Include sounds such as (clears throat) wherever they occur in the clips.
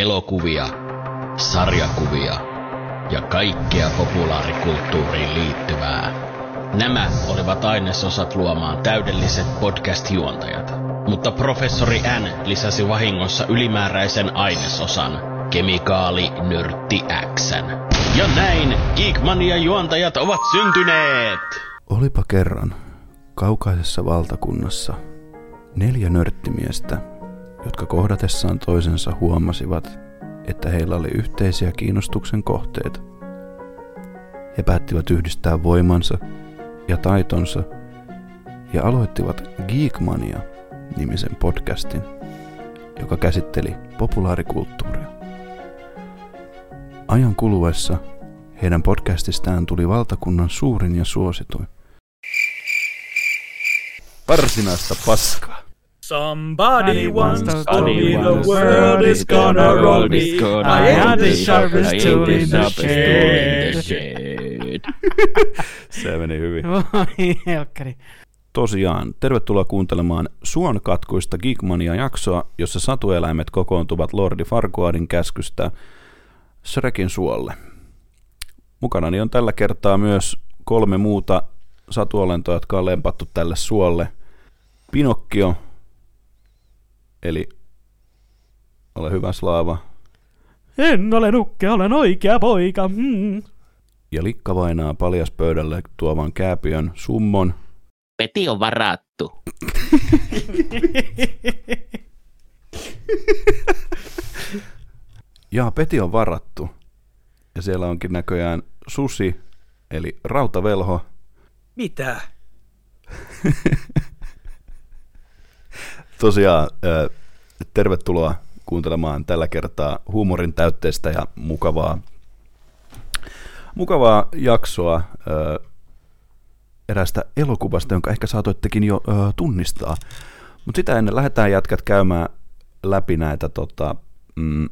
elokuvia, sarjakuvia ja kaikkea populaarikulttuuriin liittyvää. Nämä olivat ainesosat luomaan täydelliset podcast-juontajat, mutta professori N lisäsi vahingossa ylimääräisen ainesosan, kemikaali nörtti X. Ja näin Geekmania-juontajat ovat syntyneet! Olipa kerran kaukaisessa valtakunnassa neljä nörttimiestä, jotka kohdatessaan toisensa huomasivat, että heillä oli yhteisiä kiinnostuksen kohteita. He päättivät yhdistää voimansa ja taitonsa ja aloittivat Geekmania nimisen podcastin, joka käsitteli populaarikulttuuria. Ajan kuluessa heidän podcastistaan tuli valtakunnan suurin ja suosituin. Varsinaista paskaa. Somebody once told me the world is gonna roll me. I am the sharpest tool in the shed. (laughs) Se meni hyvin. Voi helkkari. Tosiaan, tervetuloa kuuntelemaan Suon katkuista Geekmania-jaksoa, jossa satueläimet kokoontuvat Lordi Farquaadin käskystä Shrekin suolle. Mukanani on tällä kertaa myös kolme muuta satuolentoa, jotka on lempattu tälle suolle. Pinokkio, eli ole hyvä slaava, En ole nukke, olen oikea poika. Mm. ja Likka vainaa paljas pöydälle tuovan kääpiön summon, Peti on varattu. (laughs) ja Peti on varattu. Ja siellä onkin näköjään susi, eli rautavelho, Mitä? (laughs) Tosiaan, tervetuloa kuuntelemaan tällä kertaa huumorin täytteistä ja mukavaa, mukavaa jaksoa erästä elokuvasta, jonka ehkä saatoittekin jo tunnistaa. Mutta sitä ennen lähdetään jätkät käymään läpi näitä tota, mm,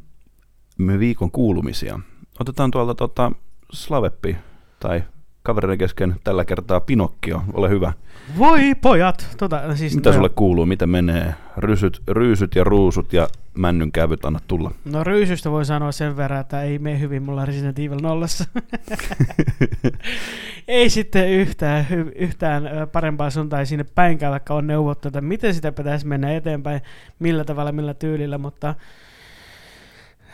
viikon kuulumisia. Otetaan tuolta tota, Slaveppi tai kavereiden kesken tällä kertaa Pinokkio, ole hyvä. Voi pojat. Tota, siis Mitä no, sulle kuuluu, miten menee? Rysyt, ryysyt ja ruusut ja männyn käyvyt, anna tulla. No ryysystä voi sanoa sen verran, että ei mene hyvin mulla Resident Evil nollassa. (laughs) ei sitten yhtään, hy- yhtään parempaa suuntaan sinne päinkään, vaikka on neuvottu, että miten sitä pitäisi mennä eteenpäin, millä tavalla, millä tyylillä, mutta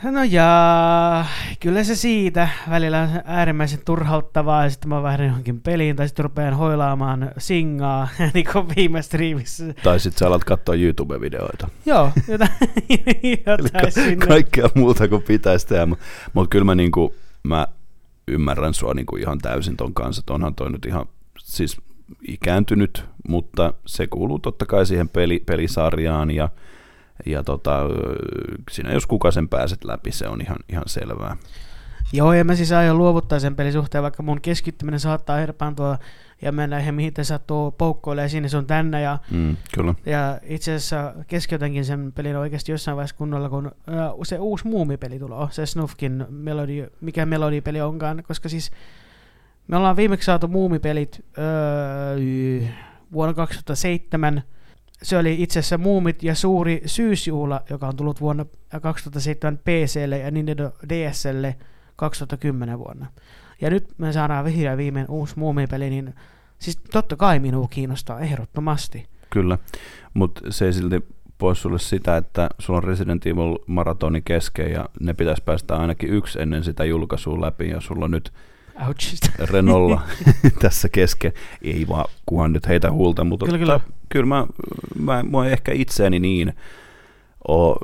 No jaa, kyllä se siitä. Välillä on äärimmäisen turhauttavaa ja sitten mä vaihdan johonkin peliin tai sitten rupean hoilaamaan singaa, (laughs) niin kuin viime striimissä. Tai sitten sä alat katsoa YouTube-videoita. Joo, (laughs) jotain, jotain sinne. kaikkea muuta kuin pitäisi tehdä. Mutta kyllä mä, niinku, mä ymmärrän sua niinku ihan täysin ton kanssa. että Onhan toi nyt ihan siis ikääntynyt, mutta se kuuluu totta kai siihen peli, pelisarjaan ja ja tota, sinä jos kuka sen pääset läpi, se on ihan, ihan selvää. Joo, ja mä siis aion luovuttaa sen pelin suhteen, vaikka mun keskittyminen saattaa herpaantua ja mennä ihan mihin te sattuu poukkoilemaan sinne sun tänne. Ja, Mm, kyllä. ja itse asiassa keskeytänkin sen pelin oikeasti jossain vaiheessa kunnolla, kun äh, se uusi muumipeli tulee, se Snufkin melodi, mikä melodipeli onkaan, koska siis me ollaan viimeksi saatu muumipelit öö, vuonna 2007. Se oli itse asiassa Muumit ja suuri syysjuhla, joka on tullut vuonna 2007 PClle ja Nintendo DSlle 2010 vuonna. Ja nyt me saadaan vihdoin viimein uusi muumipeli, niin siis totta kai minua kiinnostaa ehdottomasti. Kyllä, mutta se ei silti pois sulle sitä, että sulla on Resident Evil maratoni kesken ja ne pitäisi päästä ainakin yksi ennen sitä julkaisua läpi ja sulla nyt Ouch. (laughs) Renolla (laughs) tässä kesken. Ei vaan, kunhan nyt heitä huulta, mutta Kyllä, kyllä, kyllä. kyllä mä, mä, mä ehkä itseäni niin oo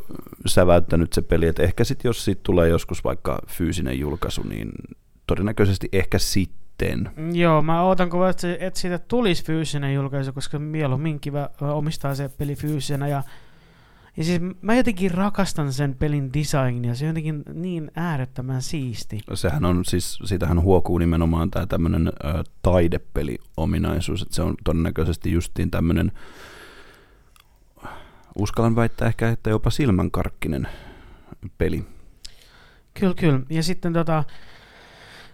säväyttänyt se peli, että ehkä sitten jos siitä tulee joskus vaikka fyysinen julkaisu, niin todennäköisesti ehkä sitten. Joo, mä ootan kovasti, että et siitä tulisi fyysinen julkaisu, koska mieluummin kiva ö, omistaa se peli fyysisenä. Ja, ja siis mä jotenkin rakastan sen pelin designia, se on jotenkin niin äärettömän siisti. Sehän on siis, siitähän huokuu nimenomaan tämä tämmöinen taidepeli-ominaisuus, että se on todennäköisesti justiin tämmöinen, uskallan väittää ehkä, että jopa silmänkarkkinen peli. Kyllä, kyllä. Ja sitten tota,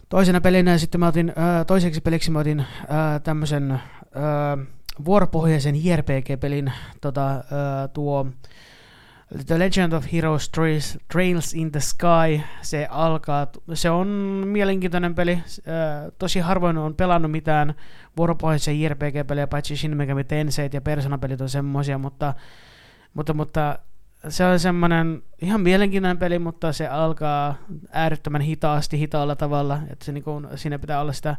toisena pelinä sitten mä otin, ää, toiseksi peliksi mä otin ää, tämmöisen ää, vuoropohjaisen JRPG-pelin tota, ää, tuo The Legend of Heroes Trails, Trails in the Sky, se alkaa, se on mielenkiintoinen peli, tosi harvoin on pelannut mitään vuoropohjaisia JRPG-pelejä, paitsi Shin Megami Tenseit ja Persona-pelit on semmoisia, mutta, mutta, mutta se on semmoinen ihan mielenkiintoinen peli, mutta se alkaa äärettömän hitaasti, hitaalla tavalla, että se niinku, siinä pitää olla sitä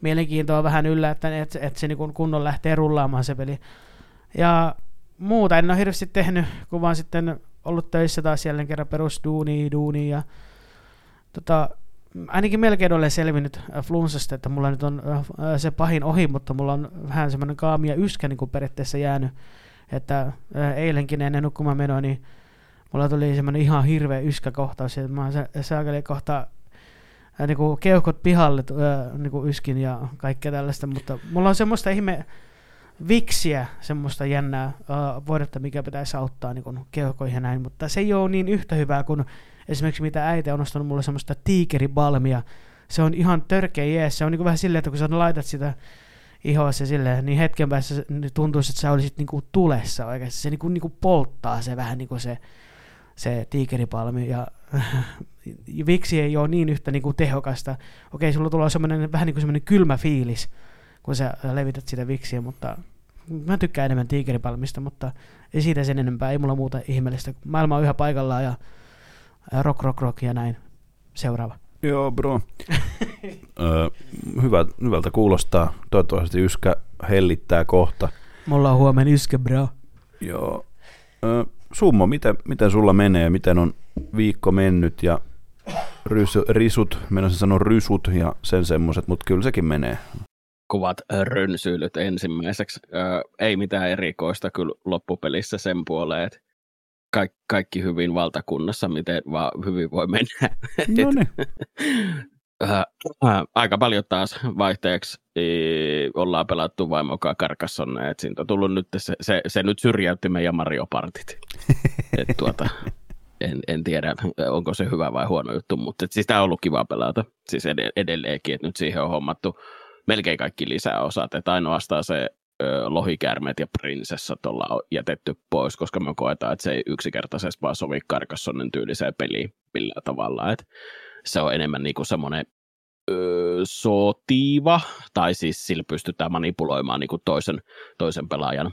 mielenkiintoa vähän yllä, että, että, että se niinku kunnon lähtee rullaamaan se peli. Ja muuta en ole hirveästi tehnyt, kun vaan sitten ollut töissä taas jälleen kerran perusduuni, duuni ja tota, ainakin melkein olen selvinnyt äh, flunssasta, että mulla nyt on äh, se pahin ohi, mutta mulla on vähän semmoinen kaamia yskä niin kuin periaatteessa jäänyt, että äh, eilenkin ennen nukkumaan menoa, niin mulla tuli semmoinen ihan hirveä yskäkohtaus, että mä saakelin kohta niin kuin keuhkot pihalle niin kuin yskin ja kaikkea tällaista, mutta mulla on semmoista ihme viksiä, semmoista jännää uh, voidetta, mikä pitäisi auttaa niin kuin keuhkoihin ja näin, mutta se ei ole niin yhtä hyvää kuin esimerkiksi mitä äiti on ostanut mulle semmoista tiikeribalmia. Se on ihan törkeä jees. Se on niin vähän silleen, että kun sä laitat sitä ihossa silleen, niin hetken päässä tuntuisi, että sä olisit niin kuin tulessa oikeasti. Se niin niin polttaa se vähän niin kuin se, se tiikeripalmi ja (laughs) viksi ei ole niin yhtä kuin tehokasta. Okei, sulla tulee semmoinen vähän kuin semmoinen kylmä fiilis, kun sä levität sitä viksiä, mutta mä tykkään enemmän tiikeripalmista, mutta ei siitä sen enempää, ei mulla muuta ihmeellistä. Maailma on yhä paikallaan ja rock, rock, rock ja näin. Seuraava. Joo, bro. (laughs) Ö, hyvä, hyvältä kuulostaa. Toivottavasti yskä hellittää kohta. Mulla on huomenna yskä, bro. Joo. Ö, Summo, miten, miten sulla menee? Miten on viikko mennyt ja rys, risut, mennä sanoa rysut ja sen semmoiset, mutta kyllä sekin menee. Kuvat rönsyilyt ensimmäiseksi. Ö, ei mitään erikoista kyllä loppupelissä sen puoleen, että kaikki, kaikki hyvin valtakunnassa, miten vaan hyvin voi mennä. No niin. aika paljon taas vaihteeksi ollaan pelattu vaimokaa Karkassonne, että siitä on tullut nyt se, se, se nyt syrjäytti meidän Mario Partit. et tuota, en, en, tiedä, onko se hyvä vai huono juttu, mutta siis tämä on ollut kiva pelata. Siis edelleenkin, että nyt siihen on hommattu melkein kaikki lisäosat, että ainoastaan se lohikäärmeet ja prinsessat ollaan jätetty pois, koska me koetaan, että se ei yksinkertaisesti vaan sovi Karkassonnen tyyliseen peliin millään tavalla. Että se on enemmän niin kuin semmoinen sotiva, tai siis sillä pystytään manipuloimaan niin kuin toisen, toisen pelaajan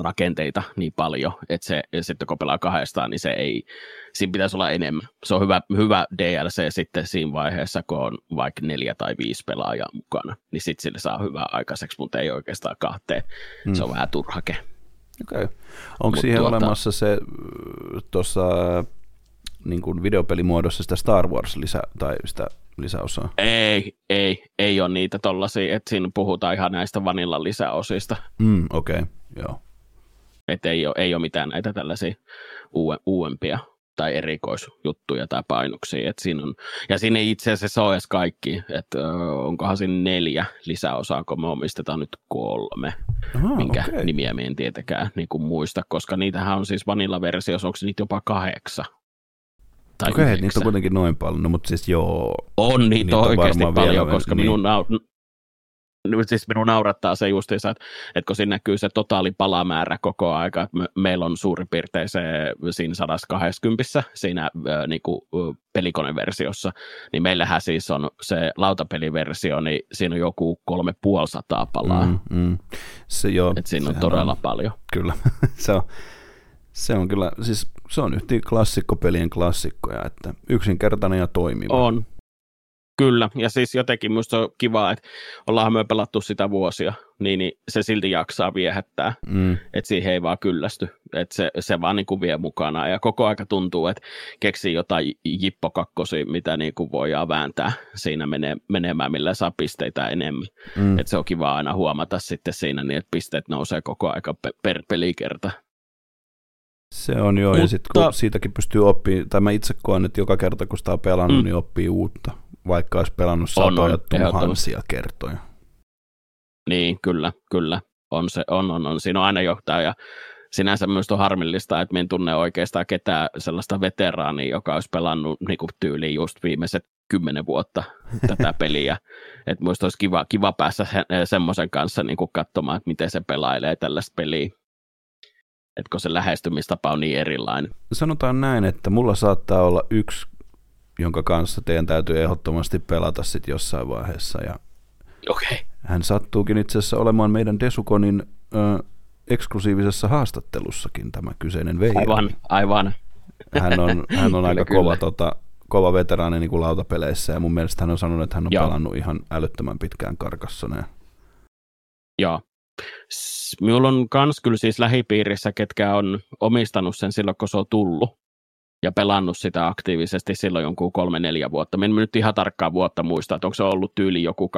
rakenteita niin paljon, että se, sitten kun pelaa kahdestaan, niin se ei, siinä pitäisi olla enemmän. Se on hyvä, hyvä DLC sitten siinä vaiheessa, kun on vaikka neljä tai viisi pelaajaa mukana, niin sitten sille saa hyvää aikaiseksi, mutta ei oikeastaan kahteen. Hmm. Se on vähän turhake. Okei. Okay. Onko Mut siihen tuota, olemassa se tuossa niin kuin videopelimuodossa sitä Star Wars lisä, tai sitä lisäosaa? Ei, ei, ei ole niitä tollasia, että siinä puhutaan ihan näistä vanilla lisäosista. Mm, Okei, okay. joo. Että ei ole, ei ole mitään näitä tällaisia uudempia tai erikoisjuttuja tai painoksia. Et siinä on, ja siinä ei itse asiassa ole edes kaikki, että onkohan siinä neljä lisäosaa, kun me omistetaan nyt kolme, Aha, minkä okay. nimiä me en tietenkään niin kuin muista, koska niitähän on siis vanilla-versiossa, onko niitä jopa kahdeksan tai Okei, okay, niitä on kuitenkin noin paljon, no, mutta siis joo. On niitä, niitä on oikeasti paljon, vielä, koska niin. minun, siis minun naurattaa se justiinsa, että, että kun siinä näkyy se totaali palamäärä koko aika, että me, meillä on suurin piirtein se siinä 120 siinä äh, niin kuin, pelikoneversiossa, niin meillähän siis on se lautapeliversio, niin siinä on joku kolme puolisataa palaa. Mm, mm. Se joo, että siinä on todella on, paljon. Kyllä, (laughs) se on, se on kyllä, siis se on yhtä klassikkopelien klassikkoja, että yksinkertainen ja toimiva. On, Kyllä, ja siis jotenkin minusta on kiva, että ollaan me pelattu sitä vuosia, niin, niin se silti jaksaa viehättää, mm. että siihen ei vaan kyllästy, että se, se vaan niin kuin vie mukana, ja koko aika tuntuu, että keksii jotain jippokakkosia, mitä niin kuin voidaan vääntää siinä menee, menemään, millä saa pisteitä enemmän, mm. että se on kiva aina huomata sitten siinä, niin että pisteet nousee koko aika per pelikerta. Se on joo, Mutta... ja sitten kun siitäkin pystyy oppimaan, tai mä itse koen, että joka kerta kun sitä on pelannut, mm. niin oppii uutta, vaikka olisi pelannut satoja tuhansia kertoja. Niin, kyllä, kyllä. On se, on, on, on. Siinä on aina johtaja, ja sinänsä myös on harmillista, että me en tunne oikeastaan ketään sellaista veteraania, joka olisi pelannut niin kuin tyyliin just viimeiset kymmenen vuotta tätä (laughs) peliä. Että muista olisi kiva, kiva päästä se, semmoisen kanssa niin kuin katsomaan, että miten se pelailee tällaista peliä. että kun se lähestymistapa on niin erilainen. Sanotaan näin, että mulla saattaa olla yksi, jonka kanssa teidän täytyy ehdottomasti pelata sitten jossain vaiheessa. Ja. Okay. hän sattuukin itse asiassa olemaan meidän Desukonin ö, eksklusiivisessa haastattelussakin tämä kyseinen Veijo. Aivan, aivan. Hän on, hän on (laughs) aika Kyllä, kova, tota, kova veteraani niin kuin lautapeleissä ja mun mielestä hän on sanonut, että hän on Joo. pelannut ihan älyttömän pitkään karkassoneen. Joo. Minulla on kans kyllä siis lähipiirissä, ketkä on omistanut sen silloin, kun se on tullut. Ja pelannut sitä aktiivisesti silloin jonkun kolme-neljä vuotta. Minä en nyt ihan tarkkaa vuotta muista, että onko se ollut tyyli joku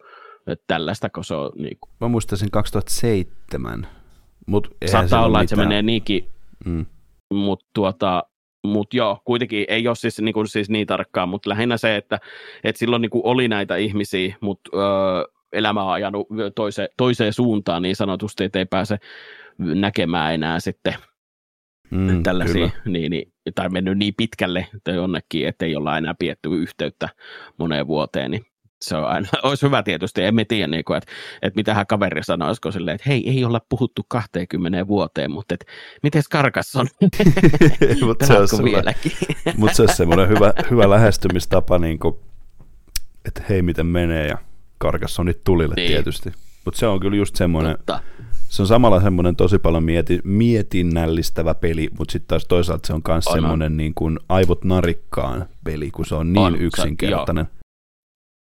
2005-2006. Että tällaista, kun se on niin kuin, Mä muistaisin 2007, mutta saattaa olla, että se menee niinkin, Mm. mutta tuota, mut joo, kuitenkin ei ole siis niin, kuin, siis niin tarkkaa, mutta lähinnä se, että, että silloin niin kuin oli näitä ihmisiä, mutta öö, elämä on ajanut toiseen, toiseen suuntaan niin sanotusti, että ei pääse näkemään enää sitten Mm, tällaisia, niin, niin, tai mennyt niin pitkälle tai jonnekin, että ei olla enää pietty yhteyttä moneen vuoteen, niin se on aina, (laughs) olisi hyvä tietysti, emme tiedä, niin kuin, että, että mitähän kaveri sanoisiko silleen, että hei, ei olla puhuttu 20 vuoteen, mutta että miten karkas on, (laughs) Mut se on vieläkin? (laughs) Mutta se on semmoinen hyvä, hyvä lähestymistapa, niin kuin, että hei miten menee ja Karkassonit tulille Niin. tietysti. Mutta se on kyllä just semmoinen, Totta. Se on samalla semmoinen tosi paljon mieti, mietinnällistävä peli, mutta sitten taas toisaalta se on myös semmoinen niin kuin aivot narikkaan peli, kun se on niin On, se- yksinkertainen.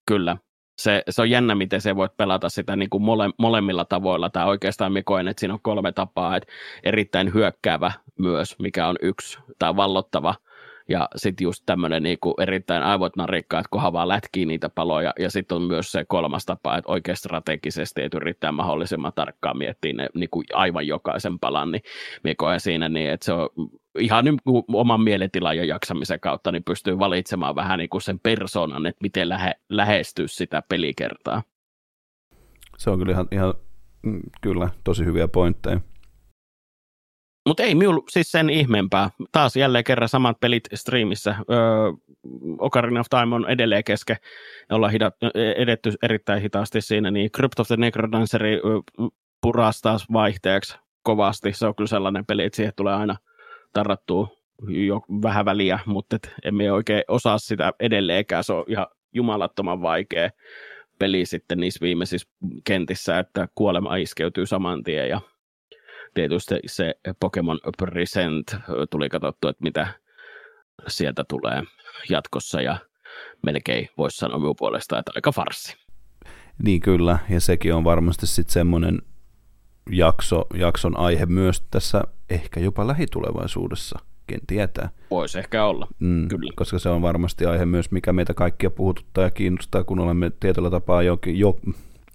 Kyllä. Se, se on jännä, miten se voit pelata sitä niin kuin mole, molemmilla tavoilla. Tai oikeastaan minä koen, että siinä on kolme tapaa. Että erittäin hyökkäävä myös, mikä on yksi, tai vallottava. Ja sitten just tämmöinen niin kuin erittäin aivot narikkaa, että kunhan vaan lätkii niitä paloja. Ja sitten on myös se kolmas tapa, että oikein strategisesti, että yrittää mahdollisimman tarkkaan miettiä ne niin kuin aivan jokaisen palan. Niin minä koen siinä niin, että se on ihan niin oman mielentilan ja jaksamisen kautta niin pystyy valitsemaan vähän niin kuin sen persoonan, että miten lähe, lähestyä sitä pelikertaa. Se on kyllä ihan, ihan mm, kyllä tosi hyviä pointteja. Mutta ei minulla siis sen ihmeempää. Taas jälleen kerran samat pelit striimissä. Öö, Ocarina of Time on edelleen kesken. Ollaan hida, edetty erittäin hitaasti siinä. Niin Crypt of the Necrodanceri puras taas vaihteeksi kovasti. Se on kyllä sellainen peli, että siihen tulee aina tarrattua jo vähän väliä, mutta et emme oikein osaa sitä edelleenkään. Se on ihan jumalattoman vaikea peli sitten niissä viimeisissä kentissä, että kuolema iskeytyy saman tien ja tietysti se Pokemon Present tuli katsottua, että mitä sieltä tulee jatkossa ja melkein voisi sanoa minun puolesta, että aika farsi. Niin kyllä, ja sekin on varmasti sitten semmoinen jakso, jakson aihe myös tässä ehkä jopa lähitulevaisuudessa, ken tietää. Voisi ehkä olla. Mm, Kyllä. Koska se on varmasti aihe myös, mikä meitä kaikkia puhututtaa ja kiinnostaa, kun olemme tietyllä tapaa jokin, jo,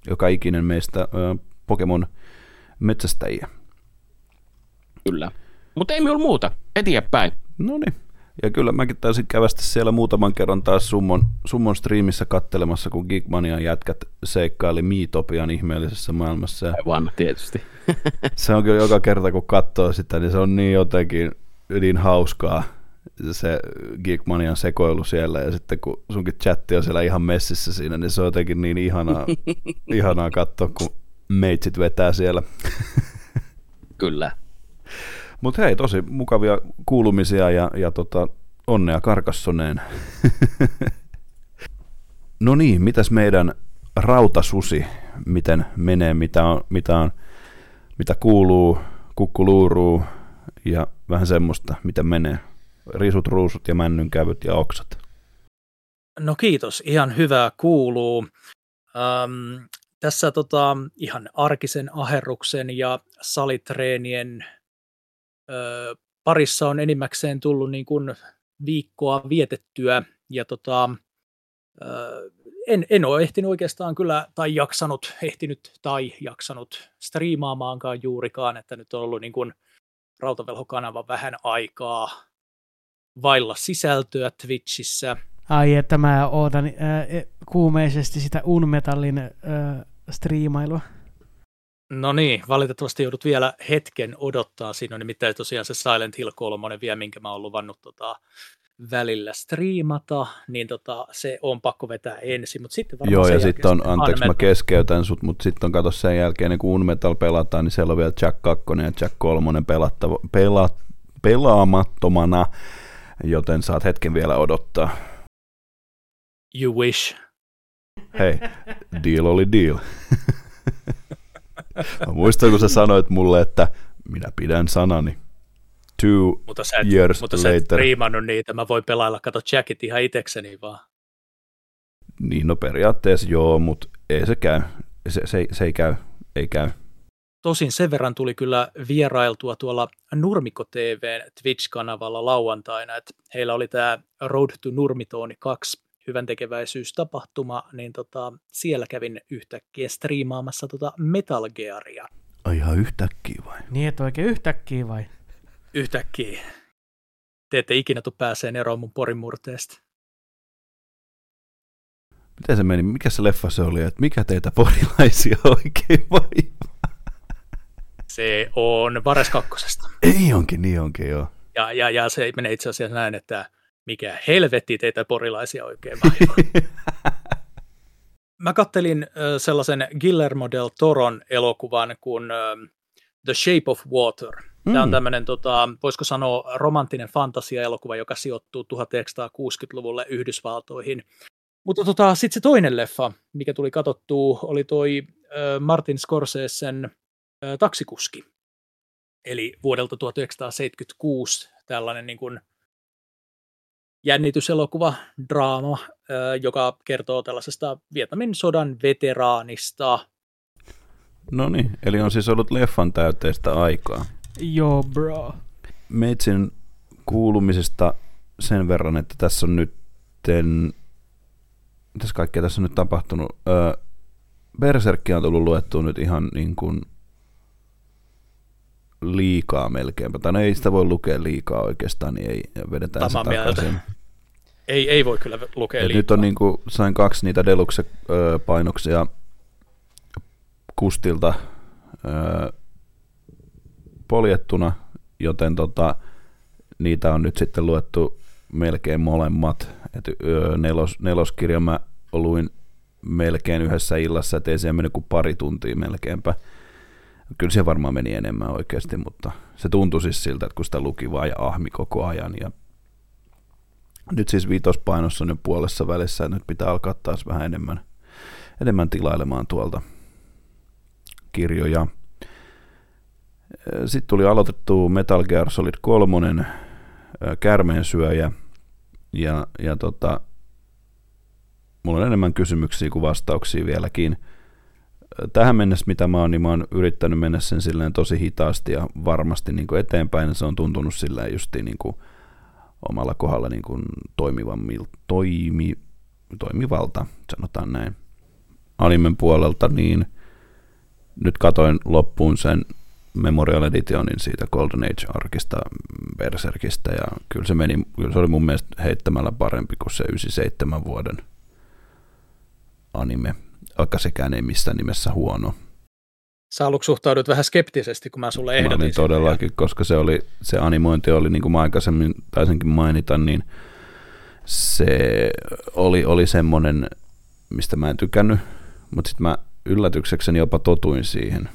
joka ikinen meistä ö, Pokemon metsästäjiä. Kyllä. Mutta ei minulla muuta. Eteenpäin. No niin. Ja kyllä mäkin taisin kävästä siellä muutaman kerran taas Summon, Summon striimissä kattelemassa, kun Geekmanian jätkät seikkaili Miitopian ihmeellisessä maailmassa. Ja Aivan, tietysti. (laughs) se on kyllä joka kerta, kun katsoo sitä, niin se on niin jotenkin niin hauskaa se Geekmanian sekoilu siellä ja sitten kun sunkin chatti on siellä ihan messissä siinä, niin se on jotenkin niin ihanaa, (laughs) ihanaa katsoa, kun meitsit vetää siellä. Kyllä. Mutta hei, tosi mukavia kuulumisia ja, ja tota, onnea Karkassoneen. (laughs) no niin, mitäs meidän rautasusi, miten menee, mitä on, mitä, on, mitä kuuluu, kukkuluuruu ja vähän semmoista, miten menee. Risut, ruusut ja männynkävyt ja oksat. No kiitos, ihan hyvää kuuluu. Öm, tässä tota, ihan arkisen aherruksen ja salitreenien parissa on enimmäkseen tullut niin kuin viikkoa vietettyä ja tota, en, en ole ehtinyt oikeastaan kyllä, tai jaksanut, ehtinyt tai jaksanut striimaamaankaan juurikaan, että nyt on ollut niin kuin rautavelhokanava vähän aikaa vailla sisältöä Twitchissä. Ai, että mä ootan äh, kuumeisesti sitä Unmetallin äh, striimailua. No niin, valitettavasti joudut vielä hetken odottaa. Siinä on nimittäin tosiaan se Silent Hill 3 vielä, minkä mä oon luvannut tota, välillä striimata, niin tota, se on pakko vetää ensin, mutta sitten varmaan Joo, ja sitten on, anteeksi mä keskeytän sut, mutta sitten on kato sen jälkeen, niin kun Unmetal pelataan, niin siellä on vielä Jack 2 ja Jack 3 pelattava, pela, pelaamattomana, joten saat hetken vielä odottaa. You wish. Hei, deal oli deal. (laughs) mä muistan, kun sä sanoit mulle, että minä pidän sanani. Two Mutta sä et, years mutta sä et later. niitä, mä voin pelailla, kato Jackit ihan itekseni vaan. Niin, no periaatteessa joo, mutta ei se käy. Se, se, se ei käy, ei käy. Tosin sen verran tuli kyllä vierailtua tuolla Nurmikko TVn Twitch-kanavalla lauantaina, että heillä oli tämä Road to Nurmitooni 2 hyvän tekeväisyystapahtuma, niin tota, siellä kävin yhtäkkiä striimaamassa tota Metal Gearia. Ai ihan yhtäkkiä vai? Niin, että oikein yhtäkkiä vai? Yhtäkkiä. Te ette ikinä tuu pääseen eroon mun porimurteesta. Miten se meni? Mikä se leffa se oli? Että mikä teitä porilaisia (laughs) oikein vai? Se on Vares kakkosesta. Ei onkin, niin onkin joo. Ja, ja, ja se menee itse asiassa näin, että mikä helvetti teitä porilaisia oikein vaivaa. (laughs) Mä kattelin sellaisen Guillermo del Toron elokuvan kuin The Shape of Water. Tämä on Mm. tämmöinen, tota, voisiko sanoa, romanttinen fantasia-elokuva, joka sijoittuu 1960-luvulle Yhdysvaltoihin. Mutta tota, sitten se toinen leffa, mikä tuli katsottua, oli toi Martin Scorsesen Taksikuski. Eli vuodelta 1976 tällainen niin kuin jännityselokuva, draama, joka kertoo tällaisesta Vietnamin sodan veteraanista. No niin, eli on siis ollut leffan täyteistä aikaa. Joo, bro. Meitsin kuulumisesta sen verran, että tässä on nyt mitäs kaikkea tässä on nyt tapahtunut? Öö, Berserkki on tullut luettua nyt ihan niin kuin liikaa melkeinpä. Tai no ei sitä voi lukea liikaa oikeastaan, niin ei vedetään Samaa se mieltä. takaisin. Ei, ei voi kyllä lukea Et liikaa. nyt on niin kuin, sain kaksi niitä Deluxe-painoksia Kustilta poljettuna, joten tota, niitä on nyt sitten luettu melkein molemmat. Et, nelos, neloskirja mä luin melkein yhdessä illassa, et ei siihen mennyt kuin pari tuntia melkeinpä. Kyllä se varmaan meni enemmän oikeasti, mutta se tuntui siis siltä, että kun sitä luki vaan ja ahmi koko ajan. Ja nyt siis viitospainossa on jo puolessa välissä, ja nyt pitää alkaa taas vähän enemmän, enemmän tilailemaan tuolta kirjoja. Sitten tuli aloitettu Metal Gear Solid 3, Kärmeensyöjä, ja, ja tota, mulla on enemmän kysymyksiä kuin vastauksia vieläkin. Tähän mennessä, mitä mä oon, niin mä oon yrittänyt mennä sen silleen tosi hitaasti ja varmasti niin kuin eteenpäin, ja se on tuntunut silleen justiin niin kuin omalla kohdalla niin kuin toimi, toimivalta, sanotaan näin. Animen puolelta, niin nyt katoin loppuun sen Memorial Editionin siitä Golden Age-arkista Berserkistä, ja kyllä se, meni, kyllä se oli mun mielestä heittämällä parempi kuin se 97 vuoden anime, vaikka sekään ei missään nimessä huono. Sä aluksi suhtaudut vähän skeptisesti, kun mä sulle Mä ehdotin. olin sitä, ja todellakin, koska se, oli, se animointi oli, niin kuin mä aikaisemmin taisinkin mainita, niin se oli, oli semmoinen, mistä mä en tykännyt, mutta sitten mä yllätyksekseni jopa totuin siihen.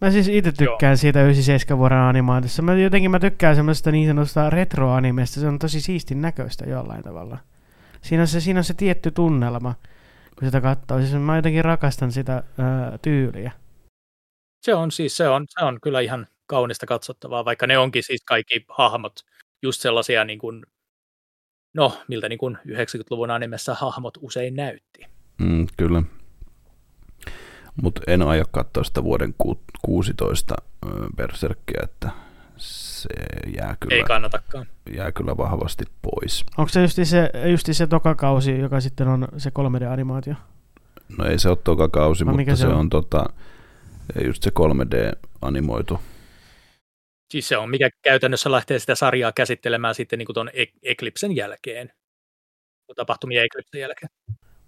Mä siis itse tykkään Joo. siitä 97 vuoden animaatiossa. Mä jotenkin mä tykkään semmoista niin sanotusta retroanimesta. Se on tosi siistin näköistä jollain tavalla. Siinä on se, siinä on se tietty tunnelma, kun sitä katsoo. Siis mä jotenkin rakastan sitä ää, tyyliä. Se on siis, se on, se on kyllä ihan kaunista katsottavaa, vaikka ne onkin siis kaikki hahmot just sellaisia niin kuin, no, miltä niin kuin 90-luvun animessa hahmot usein näytti. Mm, kyllä. Mutta en aio katsoa sitä vuoden ku- 16 ö, Berserkkiä, että se jää kyllä, Ei kannatakaan. jää kyllä vahvasti pois. Onko se justi se, justi se toka kausi, joka sitten on se 3D-animaatio? No ei se ole toka kausi, No, mutta se, se on? on? tota, just se 3D-animoitu. Siis se on, mikä käytännössä lähtee sitä sarjaa käsittelemään sitten niin tuon Eclipsen jälkeen, tapahtumia Eclipsen jälkeen.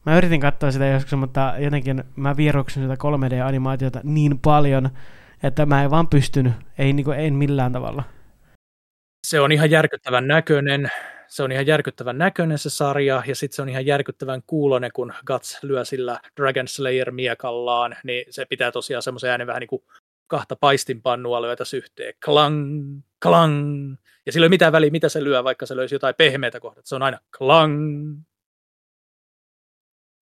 Mä yritin katsoa sitä joskus, mutta jotenkin mä vieroksun sitä 3D-animaatiota niin paljon, että mä en vaan pystynyt. Ei, niin kuin, en millään tavalla. Se on ihan järkyttävän näköinen. Se on ihan järkyttävän näköinen se sarja, ja sitten se on ihan järkyttävän kuulonen, kun Guts lyö sillä Dragon Slayer miekallaan, niin se pitää tosiaan semmoisen äänen vähän niin kuin kahta paistinpannua lyötäisi yhteen. Klang, klang. Ja sillä ei ole mitään väliä, mitä se lyö, vaikka se löysi jotain pehmeitä kohtaa. Se on aina klang.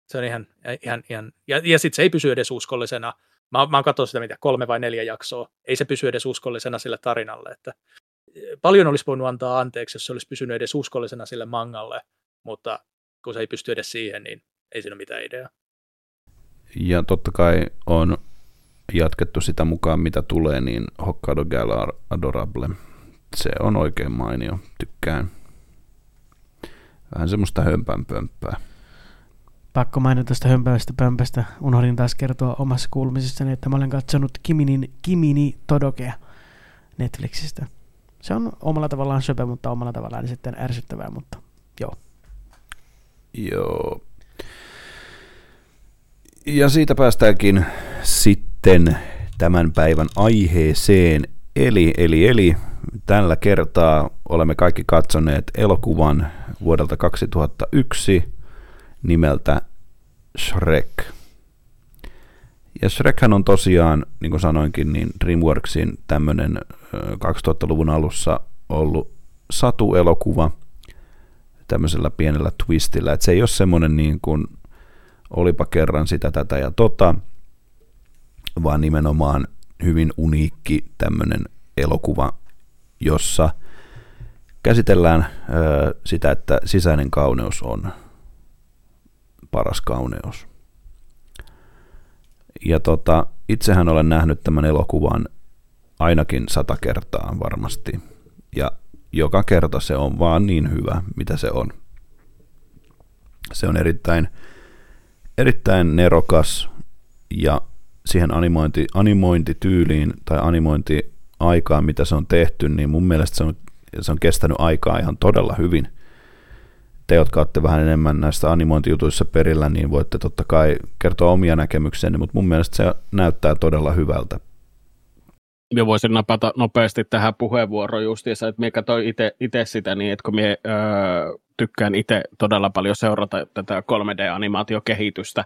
Se on ihan, ihan, ihan ja, ja sitten se ei pysy edes uskollisena. Mä, mä oon sitä, mitä kolme vai neljä jaksoa. Ei se pysy edes uskollisena sille tarinalle. Että paljon olisi voinut antaa anteeksi, jos se olisi pysynyt edes uskollisena sille mangalle, mutta kun se ei pysty edes siihen, niin ei siinä ole mitään ideaa. Ja totta kai on jatkettu sitä mukaan, mitä tulee, niin Hokkaido Gal Adorable. Se on oikein mainio, tykkään. Vähän semmoista hömpänpömppää. Pakko mainita tästä hömpäästä pömpästä. Unohdin taas kertoa omassa kuulumisessani, että mä olen katsonut Kiminin, Kimini Todokea Netflixistä. Se on omalla tavallaan söpö, mutta omalla tavallaan sitten ärsyttävää, mutta joo. Joo. Ja siitä päästäänkin sitten tämän päivän aiheeseen. Eli, eli, eli tällä kertaa olemme kaikki katsoneet elokuvan vuodelta 2001 nimeltä Shrek. Ja Shrekhän on tosiaan, niin kuin sanoinkin, niin DreamWorksin tämmöinen 2000-luvun alussa ollut satuelokuva tämmöisellä pienellä twistillä, että se ei ole semmoinen niin kuin olipa kerran sitä, tätä ja tota, vaan nimenomaan hyvin uniikki tämmöinen elokuva, jossa käsitellään ö, sitä, että sisäinen kauneus on paras kauneus. Ja tota, itsehän olen nähnyt tämän elokuvan ainakin sata kertaa varmasti. Ja joka kerta se on vaan niin hyvä, mitä se on. Se on erittäin, erittäin nerokas ja siihen animointi, animointityyliin tai animointiaikaan, mitä se on tehty, niin mun mielestä se on, se on kestänyt aikaa ihan todella hyvin te, jotka olette vähän enemmän näistä animointijutuissa perillä, niin voitte totta kai kertoa omia näkemyksiänne, mutta mun mielestä se näyttää todella hyvältä. Mä voisin napata nopeasti tähän puheenvuoroon justiinsa, että minä katsoin itse sitä niin, että kun minä öö, tykkään itse todella paljon seurata tätä 3D-animaatiokehitystä,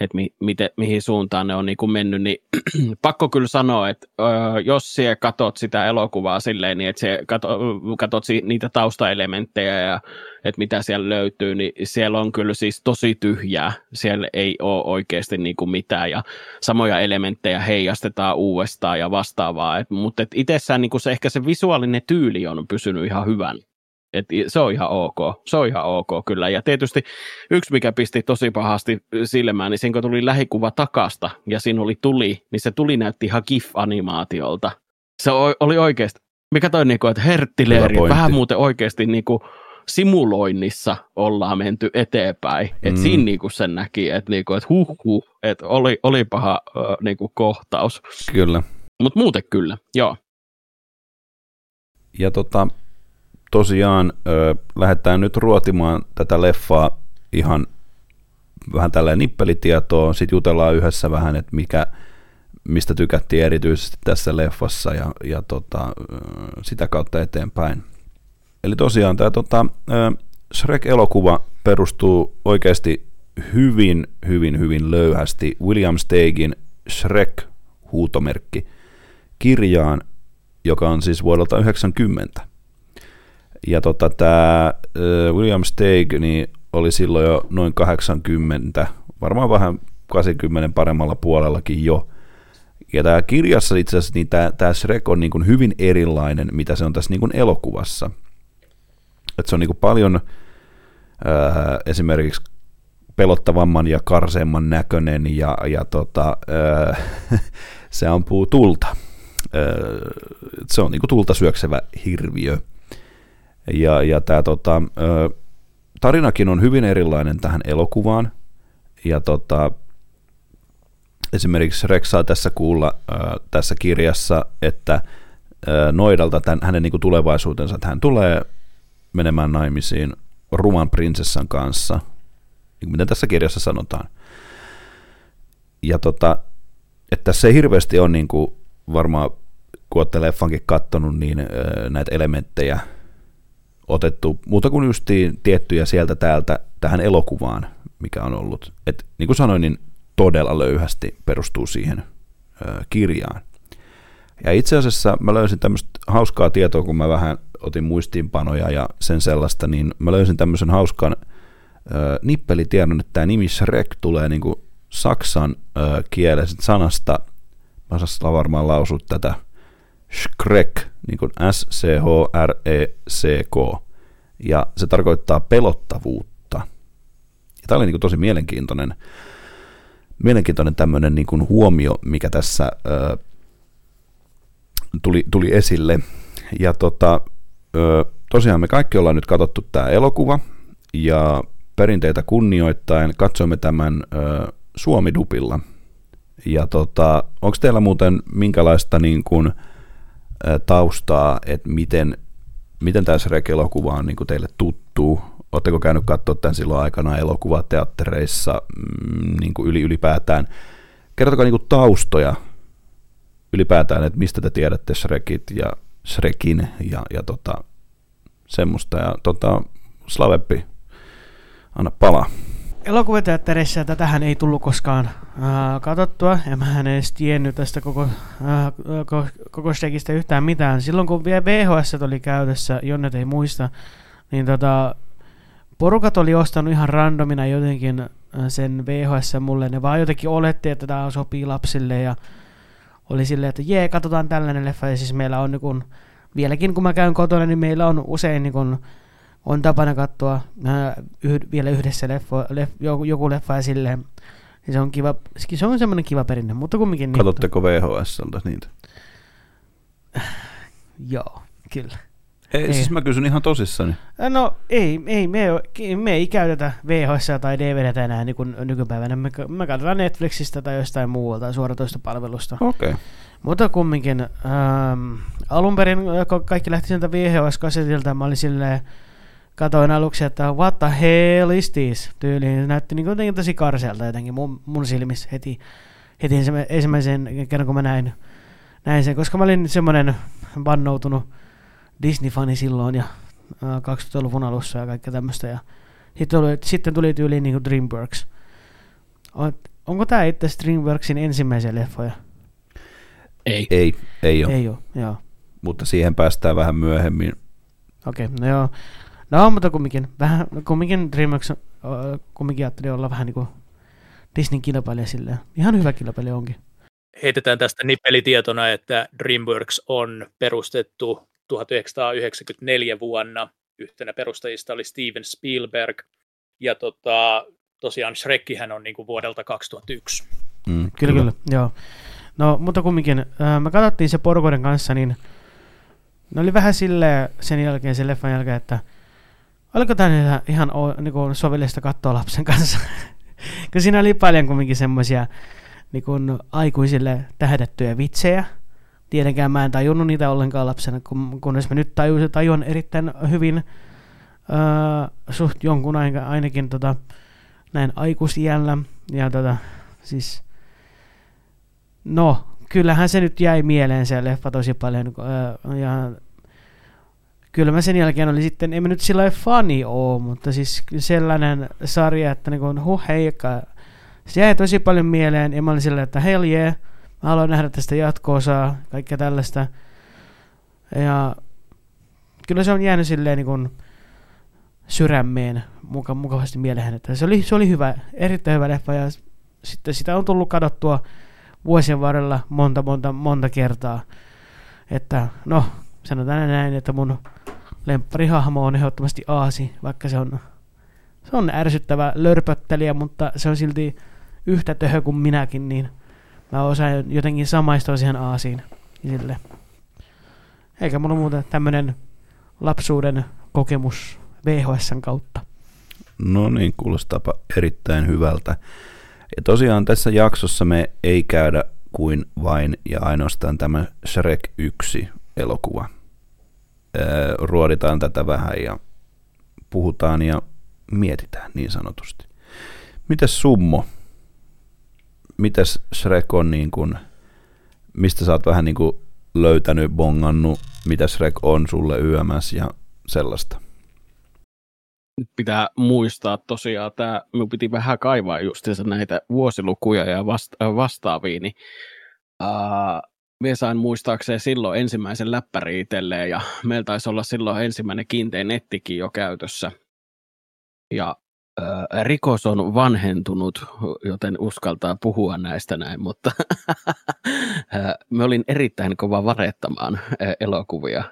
että mi, miten, mihin suuntaan ne on niin kuin mennyt, niin (clears throat) pakko kyllä sanoa, että ö, jos siellä katot sitä elokuvaa silleen, niin että kato, katot niitä taustaelementtejä ja että mitä siellä löytyy, niin siellä on kyllä siis tosi tyhjää. Siellä ei ole oikeasti niin kuin mitään ja samoja elementtejä heijastetaan uudestaan ja vastaavaa. Et, mutta et itsessään niin kuin se, ehkä se visuaalinen tyyli on pysynyt ihan hyvän. Et se on ihan ok. Se on ihan ok kyllä. Ja tietysti yksi, mikä pisti tosi pahasti silmään, niin siinä kun tuli lähikuva takasta ja siinä oli tuli, niin se tuli näytti ihan GIF-animaatiolta. Se oli oikeasti, mikä toi niinku, että herttileeri, vähän muuten oikeasti niinku simuloinnissa ollaan menty eteenpäin. Mm. Et siinä niinku sen näki, että niinku, et huh, huh että oli, oli paha äh, niinku kohtaus. Kyllä. Mutta muuten kyllä, joo. Ja tota, tosiaan ö, lähdetään nyt ruotimaan tätä leffaa ihan vähän tällä nippelitietoa, sitten jutellaan yhdessä vähän, että mikä, mistä tykättiin erityisesti tässä leffassa ja, ja tota, sitä kautta eteenpäin. Eli tosiaan tämä tota, Shrek-elokuva perustuu oikeasti hyvin, hyvin, hyvin löyhästi William Steigin Shrek-huutomerkki kirjaan, joka on siis vuodelta 90. Ja tota, tämä William Steig niin oli silloin jo noin 80, varmaan vähän 80 paremmalla puolellakin jo. Ja tämä kirjassa itse asiassa niin tämä, Shrek on niin kuin hyvin erilainen, mitä se on tässä niin kuin elokuvassa. Et se on niin kuin paljon ää, esimerkiksi pelottavamman ja karseemman näköinen ja, ja tota, ää, (laughs) se ampuu tulta. Ää, se on niin kuin tulta syöksevä hirviö. Ja, ja tämä tota, tarinakin on hyvin erilainen tähän elokuvaan. Ja tota, esimerkiksi Rex saa tässä kuulla tässä kirjassa, että Noidalta tämän, hänen niin kuin tulevaisuutensa, että hän tulee menemään naimisiin ruman prinsessan kanssa, niin mitä tässä kirjassa sanotaan. Ja tota, että se hirveästi on niin kuin varmaan kun olette leffankin kattonut, niin näitä elementtejä otettu muuta kuin justiin tiettyjä sieltä täältä tähän elokuvaan, mikä on ollut. Et, niin kuin sanoin, niin todella löyhästi perustuu siihen ö, kirjaan. Ja itse asiassa mä löysin tämmöistä hauskaa tietoa, kun mä vähän otin muistiinpanoja ja sen sellaista, niin mä löysin tämmöisen hauskan ö, nippelitiedon, että tämä nimi Shrek tulee niin kuin saksan ö, kielestä sanasta, mä varmaan lausua tätä, Shrek, niin kuin S-C-H-R-E-C-K, ja se tarkoittaa pelottavuutta. Ja tämä oli niin kuin tosi mielenkiintoinen, mielenkiintoinen tämmöinen niin kuin huomio, mikä tässä ö, tuli, tuli esille. Ja tota, ö, tosiaan me kaikki ollaan nyt katsottu tämä elokuva, ja perinteitä kunnioittain katsoimme tämän ö, Suomi-dupilla. Ja tota, onko teillä muuten minkälaista niin kuin, taustaa, että miten, miten tämä Shrek-elokuva on niin kuin teille tuttu? Oletteko käynyt katsoa tämän silloin aikana elokuvateattereissa mm, niin kuin yli, ylipäätään? Kertokaa niin kuin taustoja ylipäätään, että mistä te tiedätte Shrekit ja Shrekin ja, ja tota, semmoista. Ja tota, Slaveppi, anna palaa elokuvateatterissa tätähän ei tullut koskaan äh, katsottua, ja mä en edes tiennyt tästä koko, äh, koko, koko stekistä yhtään mitään. Silloin kun vielä VHS oli käytössä, Jonnet ei muista, niin tota, porukat oli ostanut ihan randomina jotenkin sen VHS mulle. Ne vaan jotenkin oletti, että tämä sopii lapsille ja oli silleen, että jee, katsotaan tällainen leffa. Ja siis meillä on niin kun, vieläkin kun mä käyn kotona, niin meillä on usein niin kun, on tapana katsoa äh, yh, vielä yhdessä leffo, leff, joku, joku leffa ja silleen, niin se on kiva, se on semmoinen kiva perinne, mutta kumminkin... Katsotteko niin, VHSltä niitä? (sighs) Joo, kyllä. Ei, ei, siis mä kysyn ihan tosissani. Äh, no ei, ei me, me ei käytetä VHS tai DVD enää niin kuin nykypäivänä. Me, me katsotaan Netflixistä tai jostain muualta suoratoistopalvelusta. Okei. Okay. Mutta kumminkin, ähm, alun perin kun kaikki lähti sieltä VHS-kasetilta, mä olin silleen, katoin aluksi, että what the hell is this? Tyyliin näytti niin jotenkin tosi karsealta jotenkin mun, mun silmissä heti, heti ensimmäisen kerran, kun mä näin, näin sen, koska mä olin semmoinen vannoutunut Disney-fani silloin ja äh, 2000-luvun alussa ja kaikkea tämmöistä. Ja sitten tuli, sitten tuli tyyliin niin DreamWorks. On, onko tämä itse DreamWorksin ensimmäisiä leffoja? Ei. Ei, ei ole. Ei ole, joo. Mutta siihen päästään vähän myöhemmin. Okei, okay, no joo. No, mutta kumminkin, vähän, kumminkin DreamWorks kumminkin ajatteli olla vähän niin kuin Disneyn kilpailija silleen. Ihan hyvä kilpailija onkin. Heitetään tästä nippelitietona, että DreamWorks on perustettu 1994 vuonna. Yhtenä perustajista oli Steven Spielberg. Ja tota, tosiaan Shrekkihän on niin kuin vuodelta 2001. Mm, kyllä, kyllä, joo. No, mutta kumminkin, äh, me katsottiin se porukoiden kanssa, niin ne oli vähän silleen sen jälkeen, sen leffan jälkeen, että Oliko tämä ihan niin kuin sovellista katsoa lapsen kanssa? (laughs) Kun siinä oli paljon kumminkin semmoisia niin aikuisille tähdettyjä vitsejä. Tietenkään mä en tajunnut niitä ollenkaan lapsena, kun, kunnes mä nyt tajusin, tajuan erittäin hyvin öö, suht jonkun aika, ainakin tota, näin aikuisiällä. Ja tota, siis, no, kyllähän se nyt jäi mieleen se leffa tosi paljon. Öö, ja kyllä mä sen jälkeen oli sitten, en mä nyt sillä fani oo, mutta siis sellainen sarja, että niin kuin, huh heikka, se jäi tosi paljon mieleen, ja mä olin sillä, että hell yeah, mä haluan nähdä tästä jatko-osaa, kaikkea tällaista. Ja kyllä se on jäänyt silleen niin kuin muka, mukavasti mieleen, että se oli, se oli hyvä, erittäin hyvä leffa, ja sitten sitä on tullut kadottua vuosien varrella monta, monta, monta kertaa. Että no, sanotaan näin, että mun lempparihahmo on ehdottomasti Aasi, vaikka se on, se on ärsyttävä lörpöttelijä, mutta se on silti yhtä töhö kuin minäkin, niin mä osaan jotenkin samaistua siihen Aasiin. Sille. Eikä mulla muuta tämmönen lapsuuden kokemus VHSn kautta. No niin, kuulostaapa erittäin hyvältä. Ja tosiaan tässä jaksossa me ei käydä kuin vain ja ainoastaan tämä Shrek 1 elokuva ruoditaan tätä vähän ja puhutaan ja mietitään niin sanotusti. Mites Summo? Mites Shrek on niin kuin, mistä sä oot vähän niin kuin löytänyt, bongannut, mitä Shrek on sulle YMS ja sellaista. Nyt pitää muistaa tosiaan, tämä minun piti vähän kaivaa justiinsa näitä vuosilukuja ja vasta- vastaavia, niin uh, minä sain muistaakseen silloin ensimmäisen läppäri itselleen ja meillä taisi olla silloin ensimmäinen kiinteä nettikin jo käytössä. Ja äh, rikos on vanhentunut, joten uskaltaa puhua näistä näin, mutta (laughs) me olin erittäin kova varettamaan elokuvia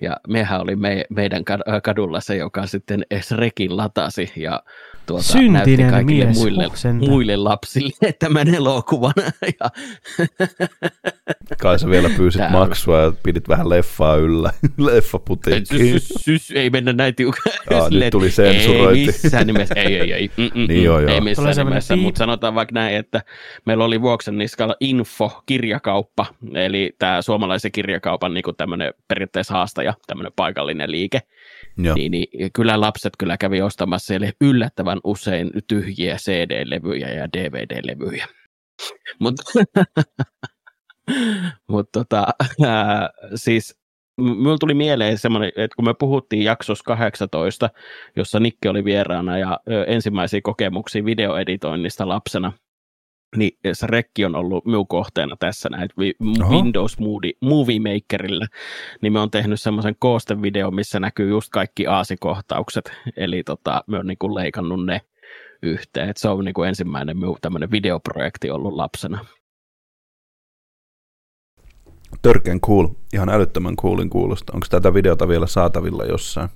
ja mehän oli me, meidän kadulla se, joka sitten Srekin latasi ja tuota, näytti kaikille mies, muille, muille lapsille (laughs) tämän elokuvan. (laughs) ja... (laughs) Kai sä vielä pyysit Tää maksua ja pidit vähän leffaa yllä, leffaputiikkiin. Sys, ei mennä näin tiukkaan. nyt tuli sensurointi. Ei missään nimessä, ei, ei, ei. Mm, mm, niin joo, joo. Ei missään nimessä, mutta sanotaan vaikka näin, että meillä oli Vuoksen niskalla info-kirjakauppa, eli tämä suomalaisen kirjakaupan niin tämmöinen periaatteessa haastaja, tämmöinen paikallinen liike. Joo. Niin, niin, kyllä lapset kyllä kävi ostamassa siellä yllättävän usein tyhjiä CD-levyjä ja DVD-levyjä. (laughs) Mutta (laughs) mut tota, ää, siis minulla tuli mieleen semmoinen, että kun me puhuttiin jaksossa 18, jossa Nikke oli vieraana ja ö, ensimmäisiä kokemuksia videoeditoinnista lapsena, niin se rekki on ollut minun kohteena tässä näin, Windows Movie, Movie Makerilla, niin me on tehnyt semmoisen koostevideo, missä näkyy just kaikki aasikohtaukset, eli tota, me on niinku leikannut ne yhteen, Et se on niinku ensimmäinen minun tämmöinen videoprojekti ollut lapsena. Törkeän cool, ihan älyttömän coolin kuulosta. Onko tätä videota vielä saatavilla jossain?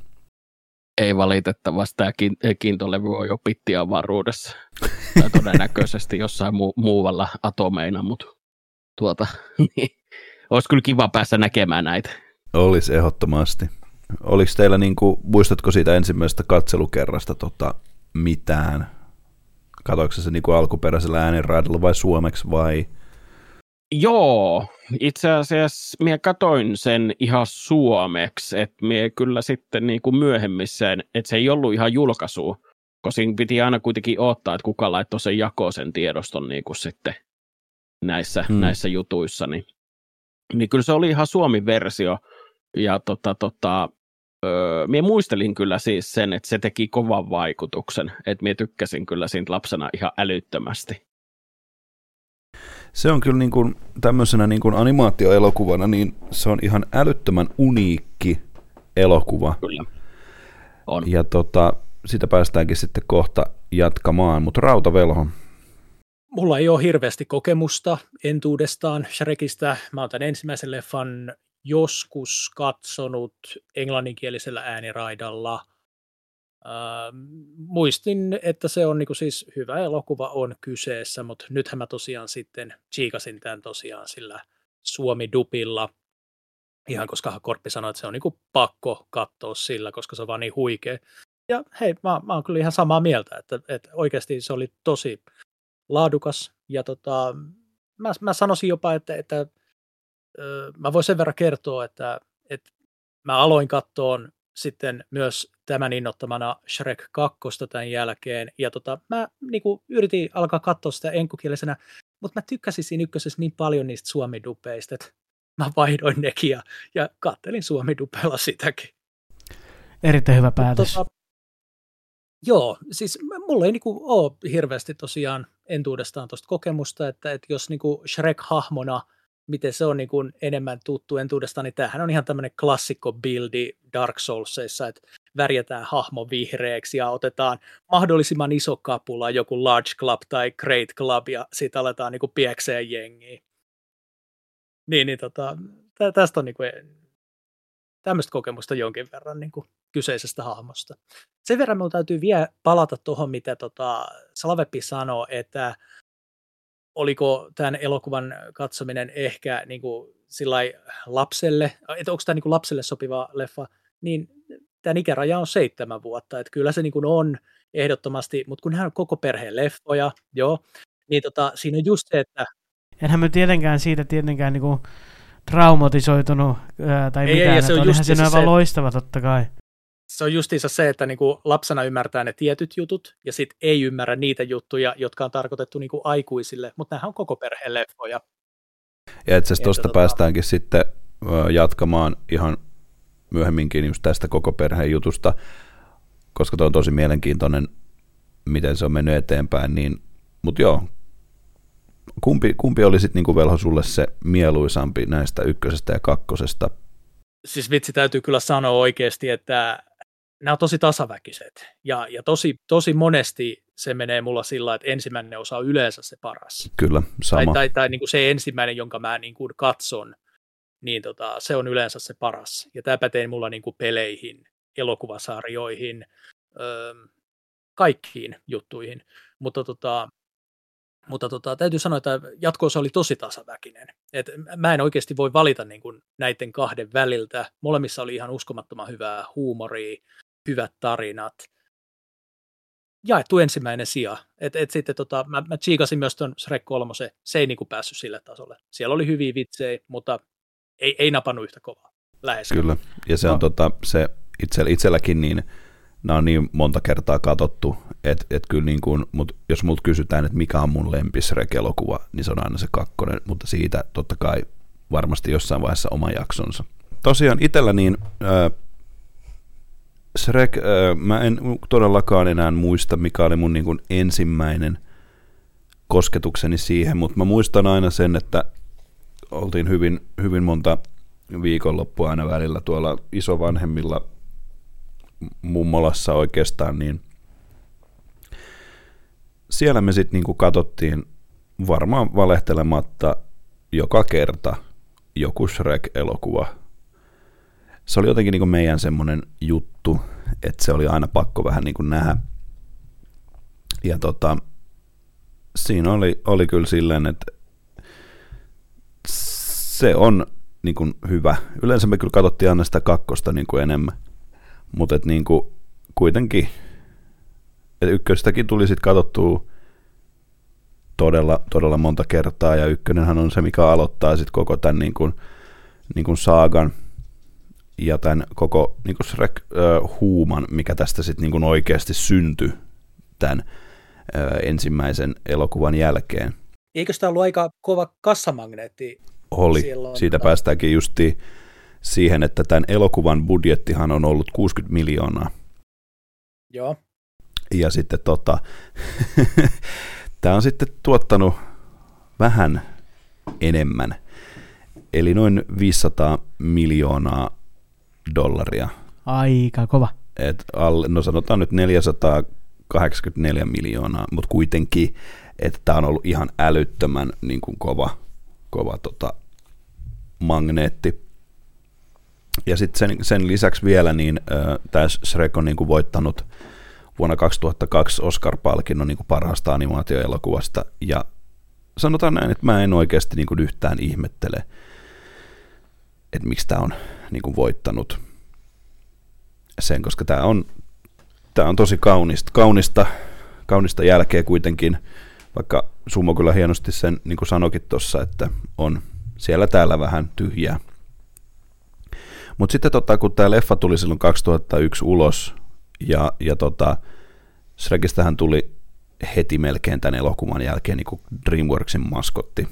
Ei valitettavasti, tämä kiintolevy on jo pittiavaruudessa. (laughs) tai todennäköisesti jossain mu- muualla atomeina, mutta tuota, (laughs) niin, olisi kyllä kiva päästä näkemään näitä. Olisi ehdottomasti. Oliko teillä, niin kuin, muistatko siitä ensimmäisestä katselukerrasta tota, mitään? Katoiko se niin kuin alkuperäisellä äänenraidalla vai suomeksi vai? Joo, itse asiassa minä katoin sen ihan suomeksi, että minä kyllä sitten niin kuin myöhemmissä, että se ei ollut ihan julkaisu, koska siinä piti aina kuitenkin odottaa, että kuka laittoi sen jako sen tiedoston niin kuin sitten näissä, hmm. näissä jutuissa, niin, niin kyllä se oli ihan suomi-versio, ja tota, tota, öö, minä muistelin kyllä siis sen, että se teki kovan vaikutuksen, että minä tykkäsin kyllä siitä lapsena ihan älyttömästi. Se on kyllä niin kuin, tämmöisenä niin kuin animaatioelokuvana, niin se on ihan älyttömän uniikki elokuva. Kyllä. On. Ja tota, sitä päästäänkin sitten kohta jatkamaan, mutta Rautavelho. Mulla ei ole hirveästi kokemusta entuudestaan Shrekistä. Mä oon tämän ensimmäisen leffan joskus katsonut englanninkielisellä ääniraidalla – muistin, että se on niinku siis hyvä elokuva on kyseessä, mutta nythän mä tosiaan sitten chiikasin tämän tosiaan sillä Suomi-dupilla, ihan koska Korppi sanoi, että se on niinku pakko katsoa sillä, koska se on vaan niin huikea. Ja hei, mä, mä oon kyllä ihan samaa mieltä, että, että oikeasti se oli tosi laadukas, ja tota, mä, mä sanoisin jopa, että, että mä voin sen verran kertoa, että, että mä aloin katsoa sitten myös tämän innottamana Shrek 2 tämän jälkeen. Ja tota, mä niin kuin, yritin alkaa katsoa sitä enkukielisenä, mutta mä tykkäsin siinä ykkösessä niin paljon niistä suomidupeista, että mä vaihdoin nekin ja, ja kattelin suomidupella sitäkin. Erittäin hyvä päätös. Tota, joo, siis mulla ei niinku ole hirveästi tosiaan entuudestaan tuosta kokemusta, että, että jos niinku Shrek-hahmona – miten se on niin kuin enemmän tuttu entuudestaan, niin tämähän on ihan tämmöinen klassikko buildi Dark Soulsissa, että värjätään hahmo vihreäksi ja otetaan mahdollisimman iso kapula, joku Large Club tai Great Club, ja siitä aletaan niin piekseen jengiä. Niin, niin tota, tä, tästä on niin tämmöistä kokemusta jonkin verran niin kuin kyseisestä hahmosta. Sen verran minun täytyy vielä palata tuohon, mitä tota Salvepi sanoi, että oliko tämän elokuvan katsominen ehkä niin kuin lapselle, että onko tämä niin kuin lapselle sopiva leffa, niin tämän ikäraja on seitsemän vuotta, että kyllä se niin kuin on ehdottomasti, mutta kun hän on koko perheen leffoja, joo, niin tota, siinä on just se, että... Enhän me tietenkään siitä tietenkään niin kuin traumatisoitunut ää, tai ei, mitään, ei, se on just se, aivan loistava totta kai se on justiinsa se, että niin kuin lapsena ymmärtää ne tietyt jutut ja sitten ei ymmärrä niitä juttuja, jotka on tarkoitettu niin kuin aikuisille, mutta nämä on koko perheen leffoja. Ja itse asiassa tuosta tota... päästäänkin sitten jatkamaan ihan myöhemminkin just tästä koko perheen jutusta, koska tuo on tosi mielenkiintoinen, miten se on mennyt eteenpäin, niin, mutta joo, kumpi, kumpi oli sitten niinku velho sulle se mieluisampi näistä ykkösestä ja kakkosesta? Siis vitsi täytyy kyllä sanoa oikeasti, että nämä on tosi tasaväkiset. Ja, ja tosi, tosi monesti se menee mulla sillä että ensimmäinen osa on yleensä se paras. Kyllä, sama. Tai, tai, tai niin kuin se ensimmäinen, jonka mä niin kuin katson, niin tota, se on yleensä se paras. Ja tämä pätee mulla niin kuin peleihin, elokuvasarjoihin, öö, kaikkiin juttuihin. Mutta, tota, mutta tota, täytyy sanoa, että jatkoosa oli tosi tasaväkinen. Et mä en oikeasti voi valita niin kuin näiden kahden väliltä. Molemmissa oli ihan uskomattoman hyvää huumoria, hyvät tarinat. Jaettu ensimmäinen sija. Et, et sitten tota, mä, mä tsiikasin myös tuon Shrek 3, se ei niinku päässyt sille tasolle. Siellä oli hyviä vitsejä, mutta ei, ei napannut yhtä kovaa. Lähes. Kyllä, ja se on no. tota, se itse, itselläkin niin, nämä on niin monta kertaa katsottu, että et kyllä niin kuin, mut jos multa kysytään, että mikä on mun lempisrek-elokuva, niin se on aina se kakkonen, mutta siitä totta kai varmasti jossain vaiheessa oma jaksonsa. Tosiaan itsellä niin äh, Shrek, äh, mä en todellakaan enää muista, mikä oli mun niin kuin ensimmäinen kosketukseni siihen, mutta mä muistan aina sen, että oltiin hyvin, hyvin monta viikonloppua aina välillä tuolla isovanhemmilla mummolassa oikeastaan, niin siellä me sitten niinku katsottiin varmaan valehtelematta joka kerta joku Shrek-elokuva. Se oli jotenkin niinku meidän semmoinen juttu, että se oli aina pakko vähän niinku nähdä. Ja tota, siinä oli, oli kyllä silleen, että se on niin kuin hyvä. Yleensä me kyllä katsottiin aina sitä kakkosta niin kuin enemmän. Mutta niin kuin, kuitenkin, et ykköstäkin tuli sitten katsottua todella, todella monta kertaa, ja ykkönenhän on se, mikä aloittaa sitten koko tämän niin kuin, niin kuin saagan ja tämän koko niin kuin Shrek-huuman, mikä tästä sitten niin kuin oikeasti syntyi tämän ensimmäisen elokuvan jälkeen. Eikö tämä ollut aika kova kassamagneetti oli. Silloin, Siitä tota... päästäänkin justi siihen, että tämän elokuvan budjettihan on ollut 60 miljoonaa. Joo. Ja sitten tota, (laughs) tämä on sitten tuottanut vähän enemmän, eli noin 500 miljoonaa dollaria. Aika kova. Et alle, no sanotaan nyt 484 miljoonaa, mutta kuitenkin, että tämä on ollut ihan älyttömän niin kuin kova, kova tota, magneetti. Ja sitten sen, sen lisäksi vielä niin äh, tämä Shrek on niin kuin voittanut vuonna 2002 Oscar-palkinnon niin kuin parhaasta animaatioelokuvasta. Ja sanotaan näin, että mä en oikeasti niin kuin yhtään ihmettele, että miksi tämä on niin kuin voittanut sen, koska tämä on, tämä on tosi kaunista, kaunista, kaunista jälkeä kuitenkin, vaikka Summo kyllä hienosti sen niin kuin sanokin tuossa, että on siellä täällä vähän tyhjää. Mutta sitten tota, kun tämä leffa tuli silloin 2001 ulos, ja, ja tota, Shrekistähän tuli heti melkein tämän elokuvan jälkeen niin DreamWorksin maskotti,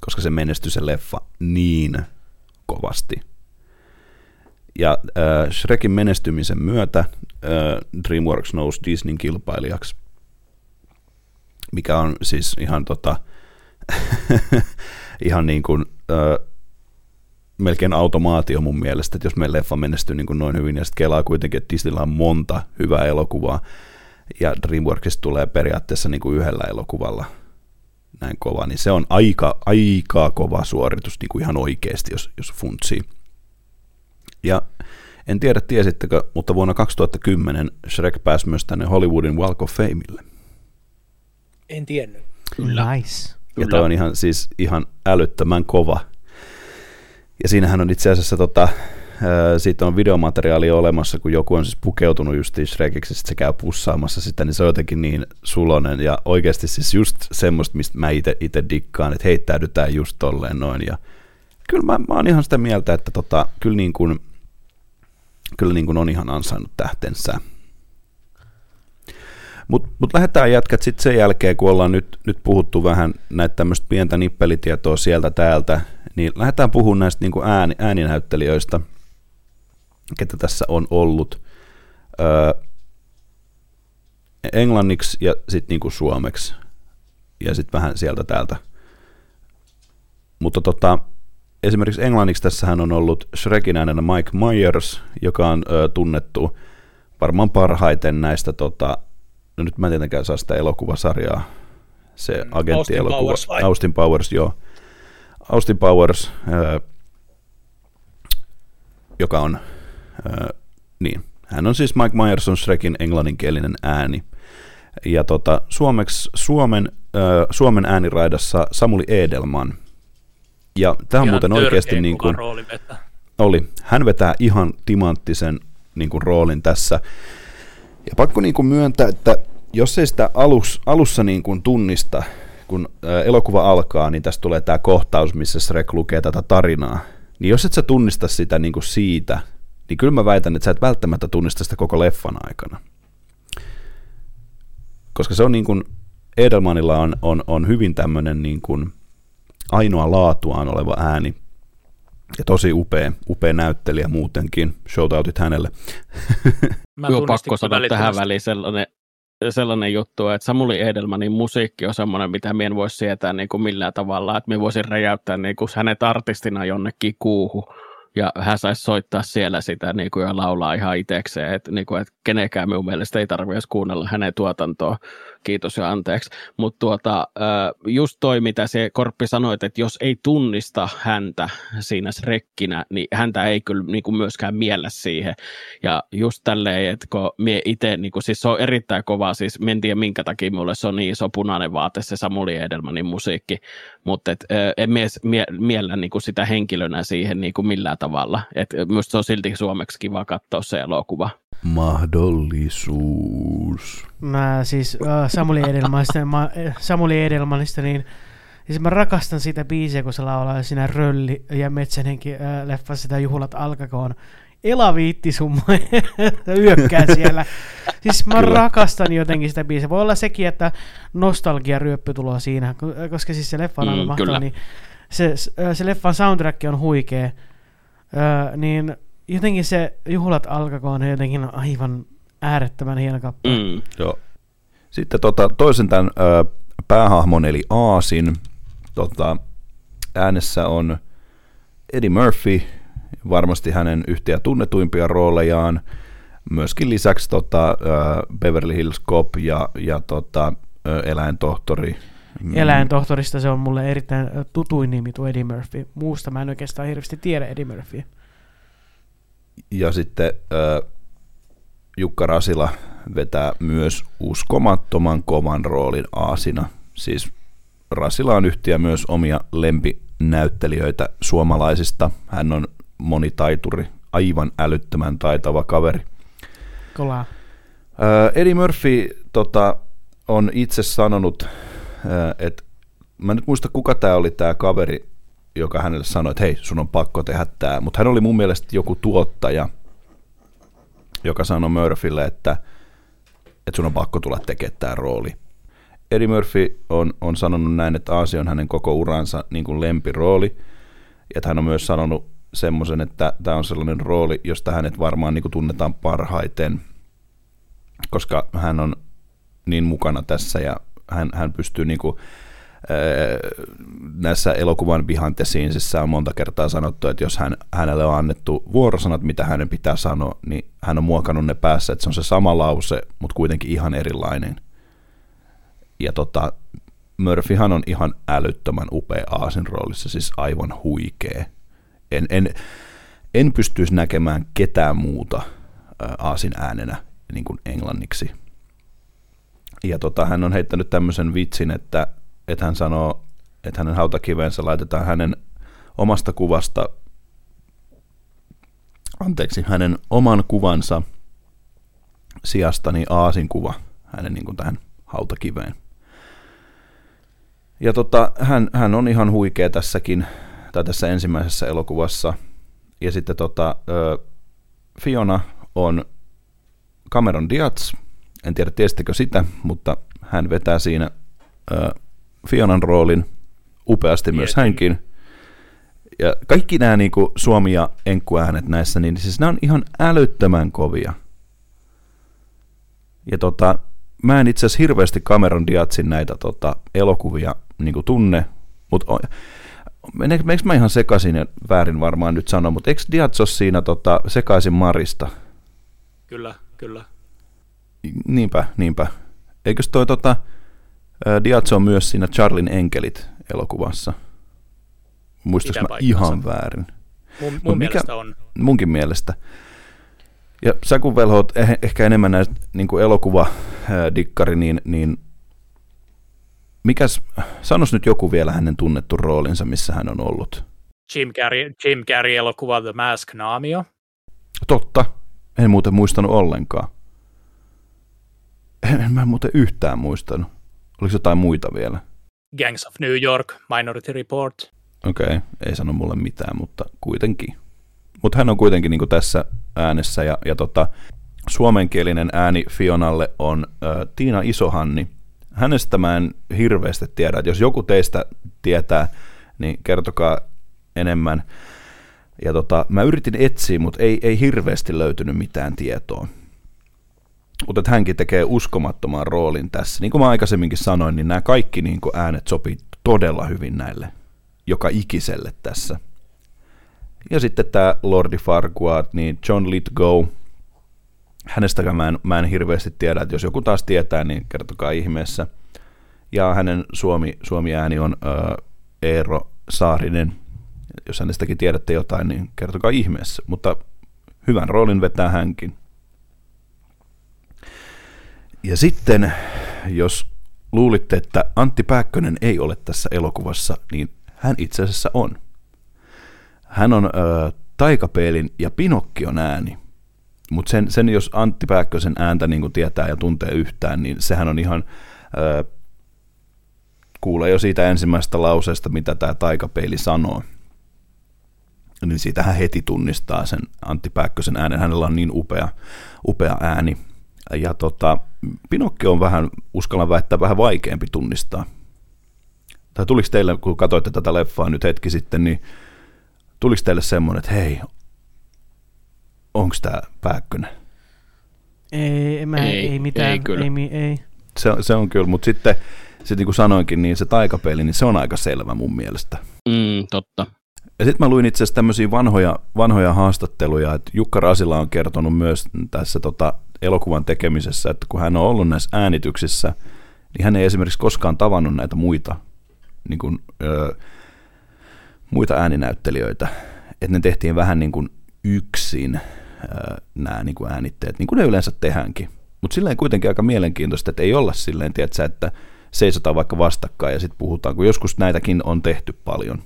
koska se menestyi se leffa niin kovasti. Ja äh, Shrekin menestymisen myötä äh, DreamWorks nousi Disneyn kilpailijaksi, mikä on siis ihan tota, (laughs) ihan niin kuin, ö, melkein automaatio mun mielestä, että jos meidän leffa menestyy niin kuin noin hyvin, ja sitten kelaa kuitenkin, että Disneyllä on monta hyvää elokuvaa, ja DreamWorksista tulee periaatteessa niin kuin yhdellä elokuvalla näin kova, niin se on aika, aika kova suoritus niin kuin ihan oikeasti, jos, jos funtsii. Ja en tiedä tiesittekö, mutta vuonna 2010 Shrek pääsi myös tänne Hollywoodin Walk of Fameille. En tiennyt. Kyllä. Nice. Ja toi on ihan, siis ihan älyttömän kova. Ja siinähän on itse asiassa tota, siitä on videomateriaali olemassa, kun joku on siis pukeutunut just Shrekiksi, se käy pussaamassa sitä, niin se on jotenkin niin sulonen ja oikeasti siis just semmoista, mistä mä itse dikkaan, että heittäydytään just tolleen noin ja kyllä mä, mä oon ihan sitä mieltä, että tota, kyllä, niin kuin, kyllä niin kuin on ihan ansainnut tähtensä. Mutta mut lähdetään jätkät sitten sen jälkeen, kun ollaan nyt, nyt puhuttu vähän näitä tämmöistä pientä nippelitietoa sieltä täältä, Niin lähdetään puhumaan näistä niin kuin ääni, ääninäyttelijöistä, ketä tässä on ollut. Öö, englanniksi ja sitten niin kuin suomeksi. Ja sitten vähän sieltä täältä. Mutta tota, esimerkiksi englanniksi tässähän on ollut Shrekin äänenä Mike Myers, joka on ö, tunnettu varmaan parhaiten näistä, tota, no nyt mä en tietenkään saa sitä elokuvasarjaa, se Mm, agenttielokuva. Austin Powers vai? Austin Powers, joo. Austin Powers, ö, joka on, ö, niin, hän on siis Mike Myers on Shrekin englanninkielinen ääni. Ja tota, suomeksi, Suomen, ö, Suomen ääniraidassa Samuli Edelman. Ja tämä on Ihan muuten oikeasti niin kuin, oli. Hän vetää ihan timanttisen niin kuin, roolin tässä. Ja pakko niin kuin, myöntää, että jos ei sitä alus, alussa niin kuin, tunnista, kun elokuva alkaa, niin tässä tulee tämä kohtaus, missä Shrek lukee tätä tarinaa. Niin jos et sä tunnista sitä niin kuin siitä, niin kyllä mä väitän, että sä et välttämättä tunnista sitä koko leffan aikana. Koska se on niin kuin, Edelmanilla on, on, on hyvin tämmöinen niin kuin ainoa laatuaan oleva ääni, ja tosi upea, upea näyttelijä muutenkin. Shoutoutit hänelle. Mä Joo, pakko sanoa tähän väliin sellainen, sellainen juttu, että Samuli Edelmanin musiikki on semmoinen, mitä minä en voi sietää niin kuin millään tavalla, että minä voisin räjäyttää niin kuin hänet artistina jonnekin kuuhun, ja hän saisi soittaa siellä sitä niin kuin, ja laulaa ihan itsekseen, että, niin kuin, että kenenkään minun mielestä ei tarvitse kuunnella hänen tuotantoa, kiitos ja anteeksi, mutta tuota, just toi, mitä se Korppi sanoit, että jos ei tunnista häntä siinä rekkinä, niin häntä ei kyllä niin kuin myöskään miellä siihen, ja just tälleen, että kun mie itse, niin kuin, siis se on erittäin kova, siis en tiedä minkä takia mulle se on niin iso punainen vaate se Samuli Edelmanin musiikki, mutta et, en mie, mie, miellä niin kuin sitä henkilönä siihen niin kuin millään tavalla, että minusta se on silti suomeksi kiva katsoa se elokuva. Mahdollisuus. Mä siis äh, Samuli Edelmanista, mä, äh, Samuli Edelmanista, niin siis mä rakastan sitä biisiä, kun se laulaa siinä Rölli ja Metsänenkin äh, leffassa sitä Juhlat alkakoon. Ela viitti sun (laughs) yökkää siellä. Siis mä Kyllä. rakastan jotenkin sitä biisiä. Voi olla sekin, että nostalgia ryöppy tuloa siinä, ko- koska siis se leffa on Mm, mahtava, niin se, se leffan soundtrack on huikea. Öö, niin jotenkin se Juhlat alkakoon on jotenkin aivan äärettömän hieno kappale. Mm. Joo. Sitten tota, toisen tämän ö, päähahmon eli Aasin tota, äänessä on Eddie Murphy, varmasti hänen yhtiä tunnetuimpia roolejaan. Myöskin lisäksi tota, ö, Beverly Hills Cop ja, ja tota, ö, eläintohtori. Mm, Eläintohtorista se on mulle erittäin tutuin nimi tuo Eddie Murphy. Muusta mä en oikeastaan hirveästi tiedä Eddie Murphy. Ja sitten ö, Jukka Rasila vetää myös uskomattoman kovan roolin Aasina. Siis Rasila on yhtiä myös omia lempinäyttelijöitä suomalaisista. Hän on monitaituri, aivan älyttömän taitava kaveri. Kolaa. Ö, Eddie Murphy tota, on itse sanonut, että mä en nyt muista kuka tämä oli tämä kaveri, joka hänelle sanoi, että hei, sun on pakko tehdä tämä. Mutta hän oli mun mielestä joku tuottaja, joka sanoi Murphylle, että, että sun on pakko tulla tekemään tämä rooli. Eddie Murphy on, on sanonut näin, että Aasi on hänen koko uransa niin kuin lempirooli. Ja hän on myös sanonut semmoisen, että tämä on sellainen rooli, josta hänet varmaan niin kuin tunnetaan parhaiten, koska hän on niin mukana tässä ja hän, hän pystyy niin kuin, näissä elokuvan scenesissä on monta kertaa sanottu, että jos hän, hänelle on annettu vuorosanat, mitä hänen pitää sanoa, niin hän on muokannut ne päässä, että se on se sama lause, mutta kuitenkin ihan erilainen. Ja tota, Murphyhan on ihan älyttömän upea Aasin roolissa, siis aivan huikea. En, en, en pystyisi näkemään ketään muuta Aasin äänenä niin kuin englanniksi. Ja tota, hän on heittänyt tämmöisen vitsin, että, että hän sanoo, että hänen hautakivensä laitetaan hänen omasta kuvasta, anteeksi, hänen oman kuvansa sijasta niin Aasin kuva hänen niin kuin tähän hautakiveen. Ja tota, hän, hän on ihan huikea tässäkin, tai tässä ensimmäisessä elokuvassa. Ja sitten tota, Fiona on Cameron Diaz, en tiedä tiesittekö sitä, mutta hän vetää siinä Fionan roolin upeasti myös hänkin. Ja kaikki nämä niin kuin suomi- ja enkkuäänet näissä, niin siis nämä on ihan älyttömän kovia. Ja tota, mä en itse asiassa hirveästi Cameron Diazin näitä tota, elokuvia niin kuin tunne, mutta meneekö mä ihan sekaisin ja väärin varmaan nyt sanoa, mutta eikö Diaz ole siinä tota, sekaisin Marista? Kyllä, kyllä. Niinpä, niinpä. Eikös toi tota, Diaz on myös siinä Charlin enkelit elokuvassa? Muistaaks mä ihan väärin? Mun, mun mikä, mielestä on. Munkin mielestä. Ja sä kun velhoot eh, ehkä enemmän näistä niin elokuva-dikkari, niin, niin mikäs, sanos nyt joku vielä hänen tunnettu roolinsa, missä hän on ollut. Jim Carrey, Jim Carrey elokuva The Mask Naamio. Totta, en muuten muistanut ollenkaan. En, en mä muuten yhtään muistanut. Oliko jotain muita vielä? Gangs of New York, Minority Report. Okei, okay, ei sano mulle mitään, mutta kuitenkin. Mutta hän on kuitenkin niin tässä äänessä ja, ja tota, suomenkielinen ääni Fionalle on äh, Tiina Isohanni. Hänestä mä en hirveästi tiedä, että jos joku teistä tietää, niin kertokaa enemmän. Ja tota, mä yritin etsiä, mutta ei, ei hirveästi löytynyt mitään tietoa. Mutta hänkin tekee uskomattoman roolin tässä. Niin kuin mä aikaisemminkin sanoin, niin nämä kaikki niin kuin äänet sopii todella hyvin näille joka ikiselle tässä. Ja sitten tämä Lordi Farquaad, niin John Lithgow, hänestäkään mä en, mä en hirveästi tiedä, että jos joku taas tietää, niin kertokaa ihmeessä. Ja hänen suomi, suomi-ääni on äh, Eero Saarinen. Jos hänestäkin tiedätte jotain, niin kertokaa ihmeessä. Mutta hyvän roolin vetää hänkin. Ja sitten, jos luulitte, että Antti Pääkkönen ei ole tässä elokuvassa, niin hän itse asiassa on. Hän on ö, Taikapeelin ja Pinokkion ääni. Mutta sen, sen, jos Antti Pääkkösen ääntä niin tietää ja tuntee yhtään, niin sehän on ihan... Ö, kuulee jo siitä ensimmäisestä lauseesta, mitä tämä taikapeili sanoo. Niin siitä hän heti tunnistaa sen Antti Pääkkösen äänen. Hänellä on niin upea, upea ääni. Ja tota, Pinokki on vähän, uskallan väittää, vähän vaikeampi tunnistaa. Tai tuliko teille, kun katsoitte tätä leffaa nyt hetki sitten, niin tuliko teille semmoinen, että hei, onko tämä Pääkkönen? Ei, mä, ei, ei mitään. Ei, kyllä. Ei, ei. Se, se on kyllä, mutta sitten sit niin kuin sanoinkin, niin se taikapeli, niin se on aika selvä mun mielestä. Mm, totta. Ja sitten mä luin itse asiassa tämmöisiä vanhoja, vanhoja haastatteluja, että Jukka Rasila on kertonut myös tässä tota, elokuvan tekemisessä, että kun hän on ollut näissä äänityksissä, niin hän ei esimerkiksi koskaan tavannut näitä muita, niin kuin, ö, muita ääninäyttelijöitä. Että ne tehtiin vähän niin kuin yksin nämä niin kuin äänitteet, niin kuin ne yleensä tehdäänkin. Mutta silleen kuitenkin aika mielenkiintoista, että ei olla silleen, tiedätkö, että seisotaan vaikka vastakkain ja sitten puhutaan, kun joskus näitäkin on tehty paljon.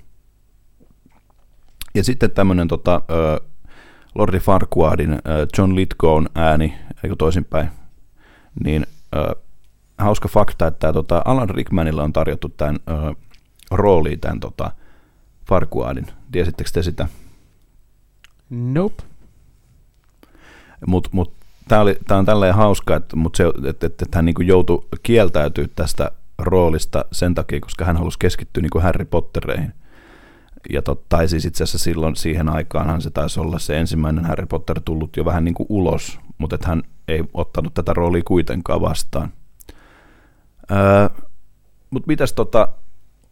Ja sitten tämmöinen tota, Lordi Farquaadin John Lithgown ääni, eikö toisinpäin, niin ö, hauska fakta, että tota, Alan Rickmanilla on tarjottu tämän ö, rooliin tämän tota, Farquaadin. Tiesittekö te sitä? Nope. Mutta mut, tämä on tälleen hauska, että, mut se, että, että, että hän niin joutui kieltäytyä tästä roolista sen takia, koska hän halusi keskittyä niin Harry Pottereihin. Ja tot, tai siis itse asiassa silloin siihen aikaanhan se taisi olla se ensimmäinen Harry Potter tullut jo vähän niin kuin ulos, mutta hän ei ottanut tätä roolia kuitenkaan vastaan. Öö, mutta mitäs tota,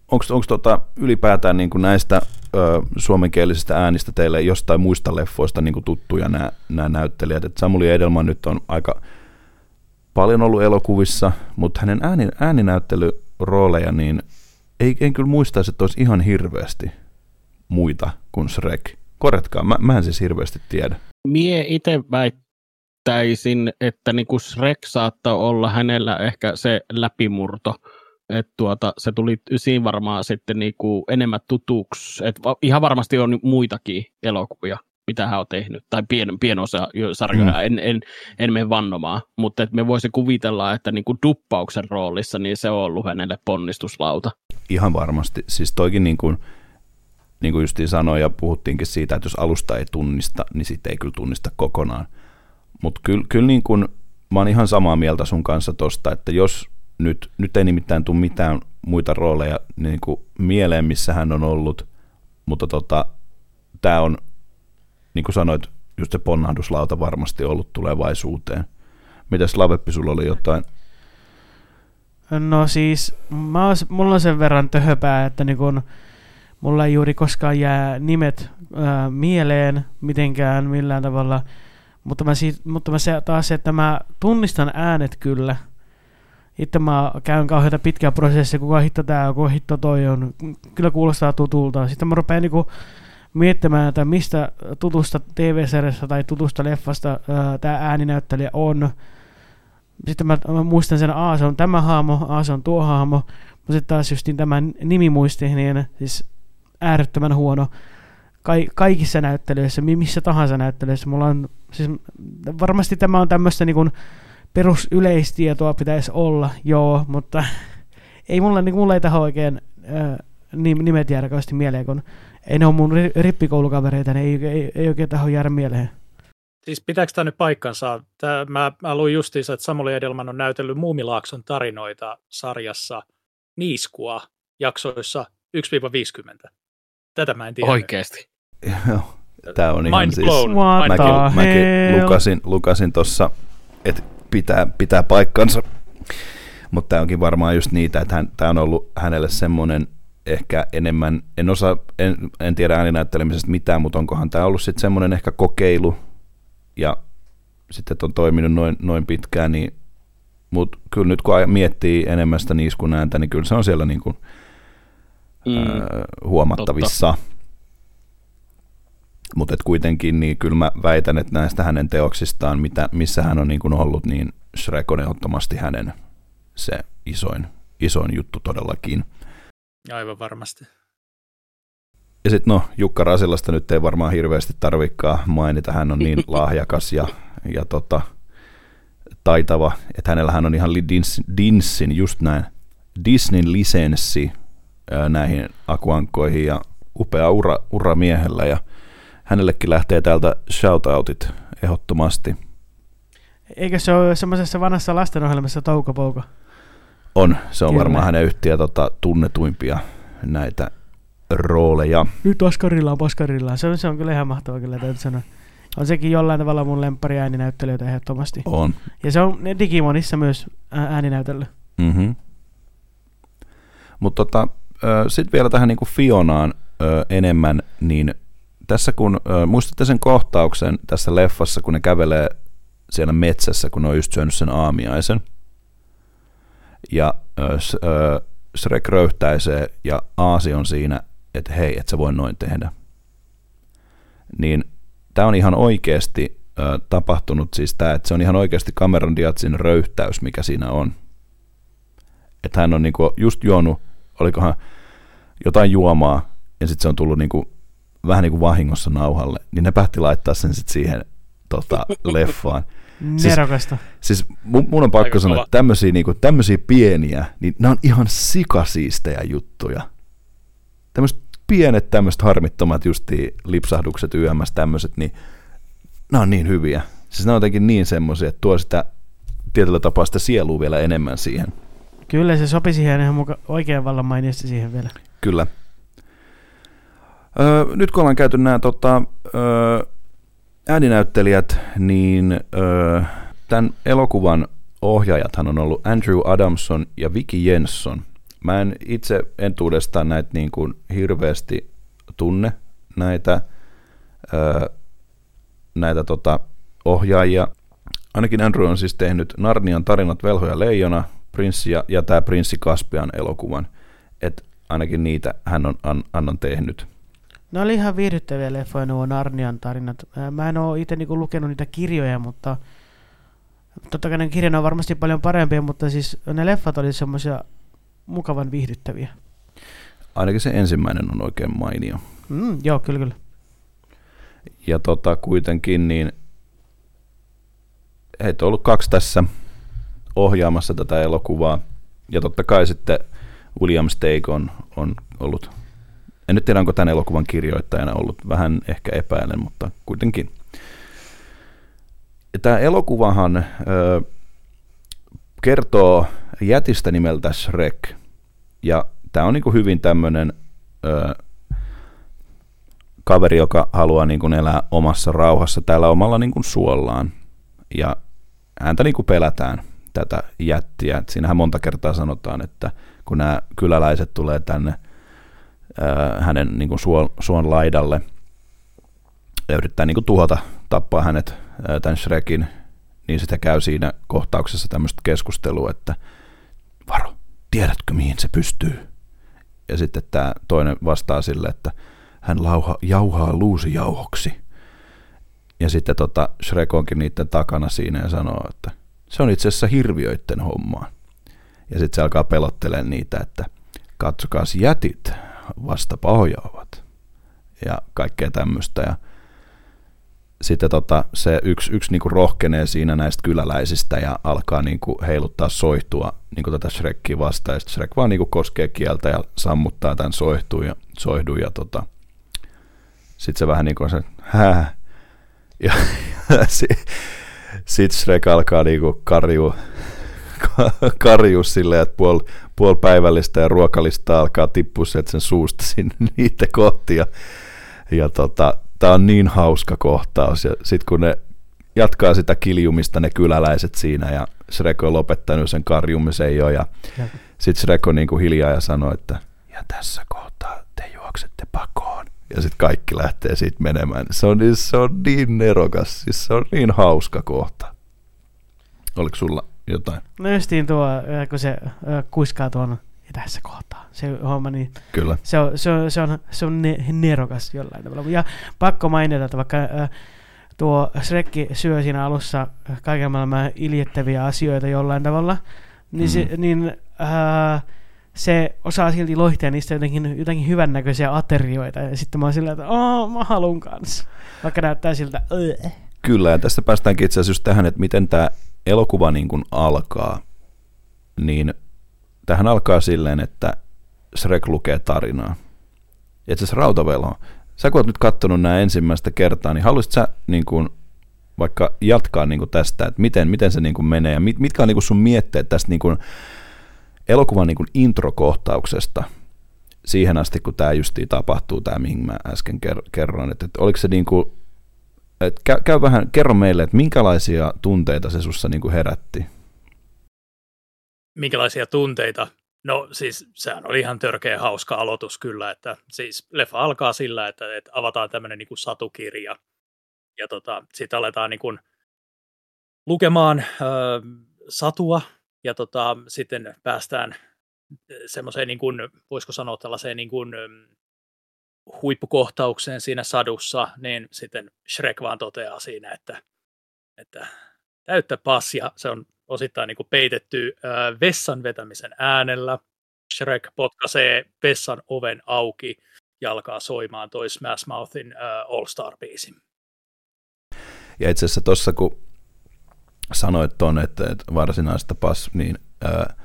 onko tota ylipäätään niin kuin näistä ö, suomenkielisistä äänistä teille jostain muista leffoista niin kuin tuttuja nämä, nämä näyttelijät? Et Samuli Edelman nyt on aika paljon ollut elokuvissa, mutta hänen ääni, ääninäyttelyrooleja, niin ei, en kyllä muistaisi, että olisi ihan hirveästi muita kuin Shrek. Korjatkaa, mä, mä en siis hirveästi tiedä. Mie itse väittäisin, että niin kuin Shrek saattaa olla hänellä ehkä se läpimurto – että tuota, se tuli siinä varmaan sitten niinku enemmän tutuksi. Et ihan varmasti on muitakin elokuvia, mitä hän on tehnyt, tai pien, pienosa sarjoja, mm. en, en, en mene vannomaan, mutta et me voisi kuvitella, että niinku duppauksen roolissa niin se on ollut hänelle ponnistuslauta. Ihan varmasti. Siis toikin niin kuin, niin kuin justiin sanoi ja puhuttiinkin siitä, että jos alusta ei tunnista, niin sitten ei kyllä tunnista kokonaan. Mutta kyllä, kyllä niin kuin, mä oon ihan samaa mieltä sun kanssa tosta, että jos nyt, nyt ei nimittäin tule mitään muita rooleja niin kuin mieleen, missä hän on ollut, mutta tota, tämä on, niin kuin sanoit, just se ponnahduslauta varmasti ollut tulevaisuuteen. Mitäs Laveppi, sulla oli jotain? No siis, mä oon, mulla on sen verran töhöpää, että niin kun, mulla ei juuri koskaan jää nimet ää, mieleen mitenkään millään tavalla, mutta mä, siitä, mutta mä se, taas se, että mä tunnistan äänet kyllä. Itse mä käyn kauheita pitkää prosessia, kuka hitto tää, kuka hitto toi on. Kyllä kuulostaa tutulta. Sitten mä rupean niinku miettimään, että mistä tutusta TV-sarjasta tai tutusta leffasta tämä ääninäyttelijä on. Sitten mä, mä muistan sen, A, se on tämä haamo, A, se on tuo haamo. Mutta sitten taas just niin tämä nimimuisti, niin siis äärettömän huono. Ka- kaikissa näyttelyissä, missä tahansa näyttelyissä. Mulla on, siis varmasti tämä on tämmöistä niin perusyleistietoa pitäisi olla, joo, mutta (laughs) ei mulla, niin mulla ei tähän oikein äh, nimet jäädä mieleen, kun ei ne ole mun rippikoulukavereita, niin ei, ei, ei oikein taho jäädä mieleen. Siis pitääkö tämä nyt paikkansa? Tää, mä, mä luin justiinsa, että Samuli Edelman on näytellyt Muumilaakson tarinoita sarjassa Niiskua jaksoissa 1-50. Tätä mä en tiedä. Oikeesti? Joo, tämä on ihan Mind siis... blown. Mäkin, mäkin lukasin, lukasin tuossa, että pitää, pitää paikkansa. Mutta tämä onkin varmaan just niitä, että hän, tämä on ollut hänelle semmoinen ehkä enemmän, en osaa, en, en tiedä ääninäyttelemisestä mitään, mutta onkohan tämä ollut sitten semmoinen ehkä kokeilu, ja sitten on toiminut noin, noin pitkään, niin mutta kyllä nyt kun miettii enemmän sitä niiskun ääntä, niin kyllä se on siellä niin kuin, mm, ää, huomattavissa. Mutta kuitenkin, niin kyllä mä väitän, että näistä hänen teoksistaan, mitä, missä hän on niin kuin ollut, niin Shrek on ehdottomasti hänen se isoin, isoin juttu todellakin. Aivan varmasti. Ja sitten no, Jukka Rasilasta nyt ei varmaan hirveästi tarvikaan mainita, hän on niin (laughs) lahjakas ja, ja tota, taitava, että hänellähän on ihan Dinsin, just näin, Disneyn lisenssi näihin akuankkoihin ja upea ura, ura miehellä ja hänellekin lähtee täältä shoutoutit ehdottomasti. Eikö se ole semmoisessa vanhassa lastenohjelmassa Touko Pouko? On, se on Kyllä. varmaan hänen yhtiä tota, tunnetuimpia näitä rooleja. Nyt Oscarilla on Oscarilla. Se on, se on kyllä ihan mahtava kyllä täytyy sanoa. On sekin jollain tavalla mun lemppari ääninäyttelijöitä ehdottomasti. On. Ja se on Digimonissa myös ääninäytellyt. Mm-hmm. Mutta tota, sitten vielä tähän niinku Fionaan ö, enemmän, niin tässä kun, ö, muistatte sen kohtauksen tässä leffassa, kun ne kävelee siellä metsässä, kun ne on just syönyt sen aamiaisen – ja äh, Shrek röyhtäisee ja Aasi on siinä, että hei, et sä voi noin tehdä. Niin tämä on ihan oikeasti äh, tapahtunut siis tämä, että se on ihan oikeasti Cameron Diazin röyhtäys, mikä siinä on. Että hän on niinku just juonut, olikohan jotain juomaa, ja sitten se on tullut niinku, vähän niin kuin vahingossa nauhalle, niin ne päätti laittaa sen sitten siihen tota, (laughs) leffaan. Nerokasta. Siis, siis mun, mun on pakko Aika sanoa, kova. että tämmöisiä, niinku, tämmöisiä pieniä, niin nämä on ihan sikasiistejä juttuja. Tämmöiset pienet tämmöiset harmittomat justi lipsahdukset YMS tämmöiset, niin nämä on niin hyviä. Siis nämä on jotenkin niin semmoisia, että tuo sitä tietyllä tapaa sitä sielua vielä enemmän siihen. Kyllä se sopi siihen ihan muka oikean vallan mainiosti siihen vielä. Kyllä. Öö, nyt kun ollaan käyty nämä tota, öö, ääninäyttelijät, niin öö, tämän elokuvan ohjaajathan on ollut Andrew Adamson ja Vicky Jensson. Mä en itse entuudestaan näitä niin kuin hirveästi tunne näitä, öö, näitä tota, ohjaajia. Ainakin Andrew on siis tehnyt Narnian tarinat Velho ja Leijona, Prinssi ja, ja tämä Prinssi Kaspian elokuvan. Et ainakin niitä hän on, an, on tehnyt. Ne oli ihan viihdyttäviä leffoja nuo Narnian tarinat. Mä en ole itse niinku lukenut niitä kirjoja, mutta totta kai ne kirjat on varmasti paljon parempia, mutta siis ne leffat oli semmoisia mukavan viihdyttäviä. Ainakin se ensimmäinen on oikein mainio. Mm, joo, kyllä, kyllä. Ja tota, kuitenkin niin heitä on ollut kaksi tässä ohjaamassa tätä elokuvaa. Ja totta kai sitten William Stake on, on ollut en nyt tiedä, onko tämän elokuvan kirjoittajana ollut vähän ehkä epäilen, mutta kuitenkin. Tämä elokuvahan ö, kertoo jätistä nimeltä Shrek. Ja tämä on niin hyvin tämmöinen kaveri, joka haluaa niin elää omassa rauhassa täällä omalla niin suollaan. Ja häntä niin pelätään tätä jättiä. Et siinähän monta kertaa sanotaan, että kun nämä kyläläiset tulee tänne hänen niin kuin suon, suon laidalle ja yrittää niin kuin tuhota, tappaa hänet tämän Shrekin, niin sitä käy siinä kohtauksessa tämmöistä keskustelua, että varo, tiedätkö mihin se pystyy? Ja sitten tämä toinen vastaa sille, että hän lauha, jauhaa luusijauhoksi. Ja sitten tota Shrek onkin niiden takana siinä ja sanoo, että se on itse asiassa hirviöiden hommaa. Ja sitten se alkaa pelottelemaan niitä, että katsokaa jätit vasta pahoja ovat. Ja kaikkea tämmöistä. Ja sitten tota, se yksi, yksi niinku rohkenee siinä näistä kyläläisistä ja alkaa niinku heiluttaa soihtua niinku tätä Shrekkiä vastaan. Ja sitten Shrek vaan niinku koskee kieltä ja sammuttaa tämän soihtuun ja, soihdun ja tota, sitten se vähän niin kuin se, hää. Ja, (laughs) ja sitten Shrek alkaa niinku karjua, karjua silleen, että puol, puol päivällistä ja ruokalista alkaa tippua sieltä sen suusta sinne (laughs) niitä kohti. Ja, ja tota, tämä on niin hauska kohtaus. Ja sitten kun ne jatkaa sitä kiljumista ne kyläläiset siinä ja Shrek on lopettanut sen karjumisen jo ja, ja. sitten Shrek on niin kuin hiljaa ja sanoo, että ja tässä kohtaa te juoksette pakoon. Ja sitten kaikki lähtee siitä menemään. Se on, niin, se on niin nerokas, siis se on niin hauska kohta. Oliko sulla jotain? No justiin tuo, kun se kuiskaa tuon tässä kohtaa. Se homma, niin Kyllä. Se on, se on, se on, se on ne, nerokas jollain tavalla. Ja pakko mainita, että vaikka äh, tuo Shrekki syö siinä alussa kaiken maailman iljettäviä asioita jollain tavalla, niin, mm. se, niin äh, se osaa silti loihtia niistä jotenkin, jotenkin hyvännäköisiä aterioita. Ja sitten mä oon silleen, että Aa, mä haluun kanssa. Vaikka näyttää siltä, Öö. Kyllä, ja tästä päästäänkin itse asiassa just tähän, että miten tämä elokuva niin kuin alkaa. Niin tähän alkaa silleen, että Shrek lukee tarinaa. Ja itse asiassa Rautavelo, sä kun oot nyt katsonut nämä ensimmäistä kertaa, niin haluaisit sä niin kuin, vaikka jatkaa niin kuin tästä, että miten, miten se niin kuin menee ja mit, mitkä on niin kuin sun mietteet tästä niin kuin elokuvan niin kuin introkohtauksesta siihen asti, kun tämä justiin tapahtuu, tämä mihin mä äsken kerroin, että, että oliko se niin kuin, että käy, käy vähän, kerro meille, että minkälaisia tunteita se sussa niin kuin herätti? Minkälaisia tunteita? No siis sehän oli ihan törkeä hauska aloitus kyllä, että siis leffa alkaa sillä, että, että avataan tämmöinen niin satukirja ja tota, sitten aletaan niin kuin lukemaan äh, satua ja tota, sitten päästään semmoiseen, niin kuin, voisiko sanoa tällaiseen niin kuin, huippukohtaukseen siinä sadussa, niin sitten Shrek vaan toteaa siinä, että, että täyttä passia, se on osittain niin kuin peitetty äh, vessan vetämisen äänellä. Shrek potkaisee vessan oven auki ja alkaa soimaan toi Smash Mouthin äh, All Star-biisi. Ja itse asiassa tuossa, kun sanoit tuon, että, että varsinaista pas, niin ää,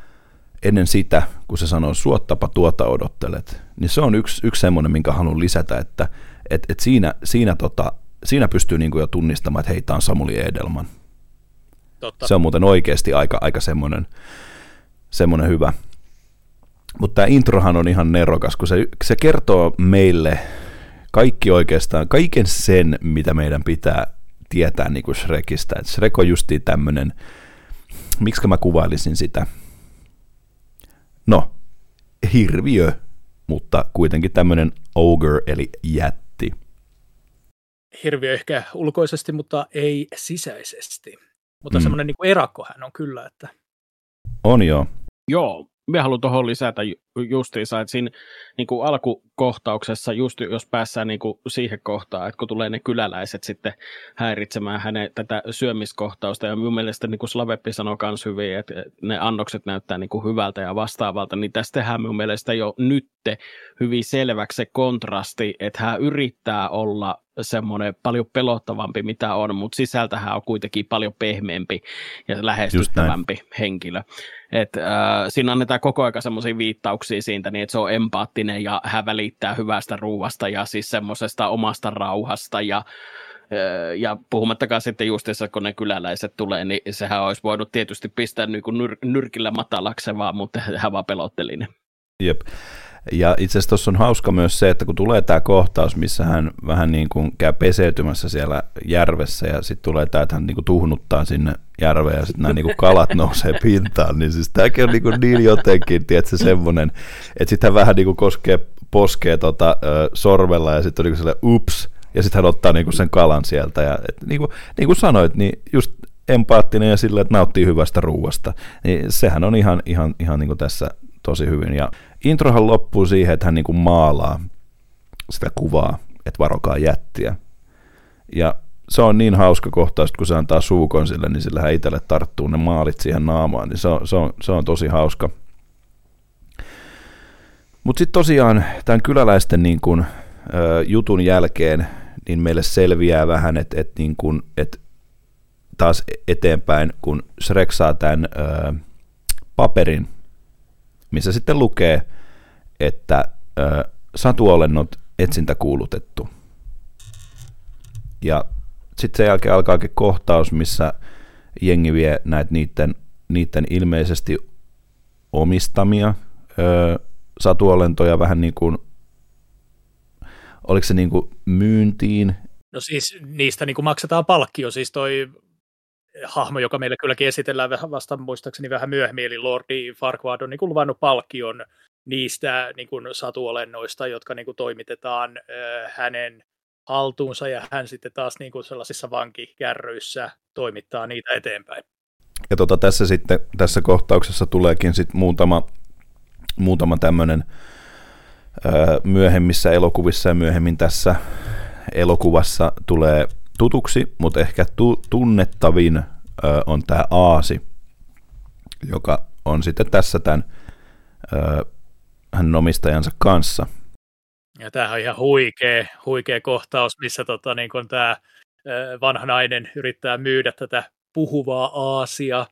ennen sitä, kun se sanoo suottapa tuota odottelet, niin se on yksi, yksi semmoinen, minkä haluan lisätä, että et, et siinä, siinä, tota, siinä pystyy niinku jo tunnistamaan, että hei, tämä on Samuli Edelman. Totta. Se on muuten oikeasti aika, aika semmoinen, semmoinen hyvä. Mutta tämä introhan on ihan nerokas, kun se, se kertoo meille kaikki oikeastaan, kaiken sen, mitä meidän pitää tietää niin kuin Shrekistä. Et Shrek on justiin tämmöinen, miksi mä kuvailisin sitä? No, hirviö, mutta kuitenkin tämmöinen ogre, eli jätti. Hirviö ehkä ulkoisesti, mutta ei sisäisesti. Mutta mm. semmoinen niin erakko hän on kyllä, että... On joo. Joo, me haluan tuohon lisätä justiinsa, että siinä niin kuin alkukohtauksessa, just jos päässään niin kuin siihen kohtaan, että kun tulee ne kyläläiset sitten häiritsemään hänen tätä syömiskohtausta, ja minun mielestä niin kuin Slaveppi sanoi myös hyvin, että ne annokset näyttää niin kuin hyvältä ja vastaavalta, niin tästä tehdään minun mielestä jo nytte hyvin selväksi se kontrasti, että hän yrittää olla semmoinen paljon pelottavampi mitä on, mutta sisältähän on kuitenkin paljon pehmeämpi ja lähestyttävämpi henkilö. Et, äh, siinä annetaan koko ajan semmoisia viittauksia siitä, niin että se on empaattinen ja hän välittää hyvästä ruuasta ja siis semmoisesta omasta rauhasta ja ja puhumattakaan sitten justiinsa, kun ne kyläläiset tulee, niin sehän olisi voinut tietysti pistää niin kuin nyr- nyrkillä matalaksi vaan, mutta hän vaan pelotteli ne. Jep. Ja itse asiassa tuossa on hauska myös se, että kun tulee tämä kohtaus, missä hän vähän niin kuin käy peseytymässä siellä järvessä ja sitten tulee tämä, että hän niin kuin tuhnuttaa sinne järveen ja sitten nämä niin kuin kalat nousee pintaan, niin siis tämäkin on niin, kuin niin jotenkin, tiedätkö, semmoinen, että sitten hän vähän niin kuin koskee, poskee tota, ö, ja sitten on niin kuin ups, ja sitten hän ottaa niin kuin sen kalan sieltä ja et, niin, kuin, niin kuin sanoit, niin just empaattinen ja sillä, että nauttii hyvästä ruuasta, niin sehän on ihan, ihan, ihan niin kuin tässä tosi hyvin. Ja introhan loppuu siihen, että hän niin kuin maalaa sitä kuvaa, että varokaa jättiä. Ja se on niin hauska kohtaus, kun se antaa suukon sille, niin sillä itselle tarttuu ne maalit siihen naamaan, niin se on, se on, se on tosi hauska. Mutta sitten tosiaan tämän kyläläisten niin kun, ö, jutun jälkeen niin meille selviää vähän, että et, niin kun, et taas eteenpäin, kun Shrek saa tämän paperin, missä sitten lukee, että ö, satuolennot etsintä kuulutettu. Ja sitten sen jälkeen alkaakin kohtaus, missä jengi vie näitä niiden, niiden ilmeisesti omistamia ö, satuolentoja vähän niin kuin, oliko se niin kuin myyntiin? No siis niistä niin kuin maksetaan palkkio, siis toi hahmo, joka meille kylläkin esitellään vasta muistaakseni vähän myöhemmin, eli Lordi Farquaad on niin kuin luvannut palkkion niistä niin kuin satuolennoista, jotka niin kuin toimitetaan äh, hänen haltuunsa ja hän sitten taas niin kuin sellaisissa vankikärryissä toimittaa niitä eteenpäin. Ja tota, tässä sitten tässä kohtauksessa tuleekin sitten muutama, muutama tämmöinen myöhemmissä elokuvissa ja myöhemmin tässä elokuvassa tulee tutuksi, mutta ehkä tu- tunnettavin ö, on tämä Aasi, joka on sitten tässä tämän ö, hänen omistajansa kanssa. Ja tämähän on ihan huikea, huikea kohtaus, missä tota, niin kun tämä vanha nainen yrittää myydä tätä puhuvaa Aasia,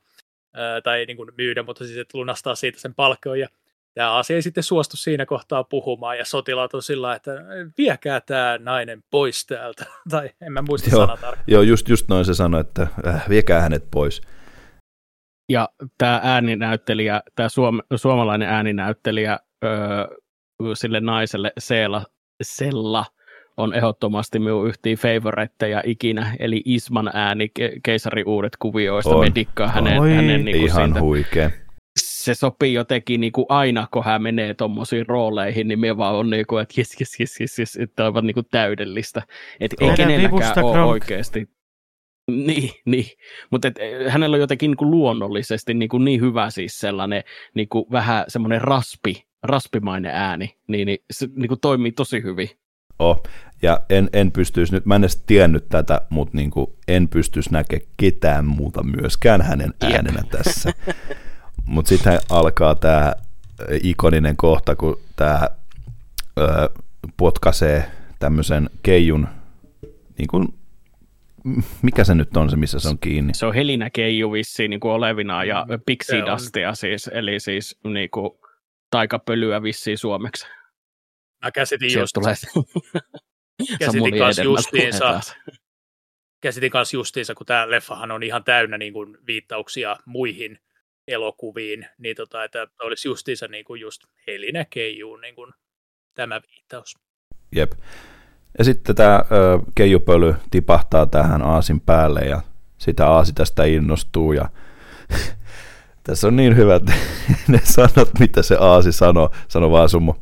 tai niin kuin myydä, mutta siis että lunastaa siitä sen palkkoon, ja tämä asia ei sitten suostu siinä kohtaa puhumaan, ja sotilaat on sillä että viekää tämä nainen pois täältä, (laughs) tai en mä muista joo, sanaa tarkkaan. Joo, just, just noin se sanoi, että äh, viekää hänet pois. Ja tämä ääninäyttelijä, tämä suom- suomalainen ääninäyttelijä öö, sille naiselle Seela, Sella on ehdottomasti minun yhtiin favoritteja ikinä, eli Isman ääni Keisari uudet kuvioista. On, Me dikkaa hänen, Oi. hänen niin kuin Ihan siitä. huikea. Se sopii jotenkin niin kuin aina, kun hän menee tuommoisiin rooleihin, niin me vaan on niin kuin, että jes, jes, jes, jes, jes että on aivan niin kuin täydellistä. Että ei kenelläkään ole Gronk. oikeasti niin, niin. mutta hänellä on jotenkin niin kuin luonnollisesti niin, kuin niin hyvä siis sellainen niin kuin vähän semmoinen raspi, raspimainen ääni, niin, niin se niin kuin toimii tosi hyvin. Oh. Ja en, en pystyisi nyt, mä en edes tiennyt tätä, mutta niin kuin en pystyisi näkemään ketään muuta myöskään hänen Jep. äänenä tässä. (laughs) mutta sitten alkaa tämä ikoninen kohta, kun tämä potkaisee tämmöisen keijun, niin kuin, mikä se nyt on se, missä se on kiinni? Se on Helinä Keiju vissiin niin kuin olevinaan ja on. Dustia siis, eli siis niin kuin taikapölyä vissiin suomeksi. Mä käsitin Sieltä just, tulee (laughs) käsitin kanssa justiinsa, käsitin kanssa justiinsa, kun tämä leffahan on ihan täynnä niin kuin viittauksia muihin elokuviin, niin tota, että olisi justiinsa niin kuin just Helinä Keijuun niin kuin tämä viittaus. Jep. Ja sitten tämä keijupöly tipahtaa tähän aasin päälle ja sitä aasi tästä innostuu ja (laughs) tässä on niin hyvät (laughs) ne sanot, mitä se aasi sanoo. Sano vaan summo.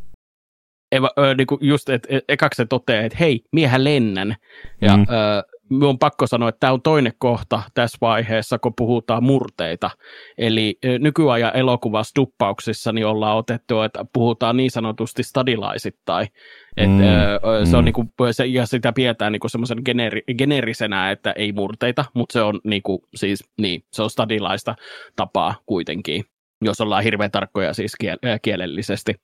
Eva, ö, niin kuin just, että et, ekaksi se toteaa, että hei, miehän lennän. Ja Mm. ö, on pakko sanoa, että tämä on toinen kohta tässä vaiheessa, kun puhutaan murteita. Eli ö, nykyajan elokuvassa duppauksissa niin ollaan otettu, että puhutaan niin sanotusti stadilaisittain. Et, Mm, mm. ö, se on mm. niinku, se, ja sitä pidetään niinku semmoisen generi, generisenä, että ei murteita, mutta se on, niinku, siis, niin, se on stadilaista tapaa kuitenkin, jos ollaan hirveän tarkkoja siis kiel, kielellisesti.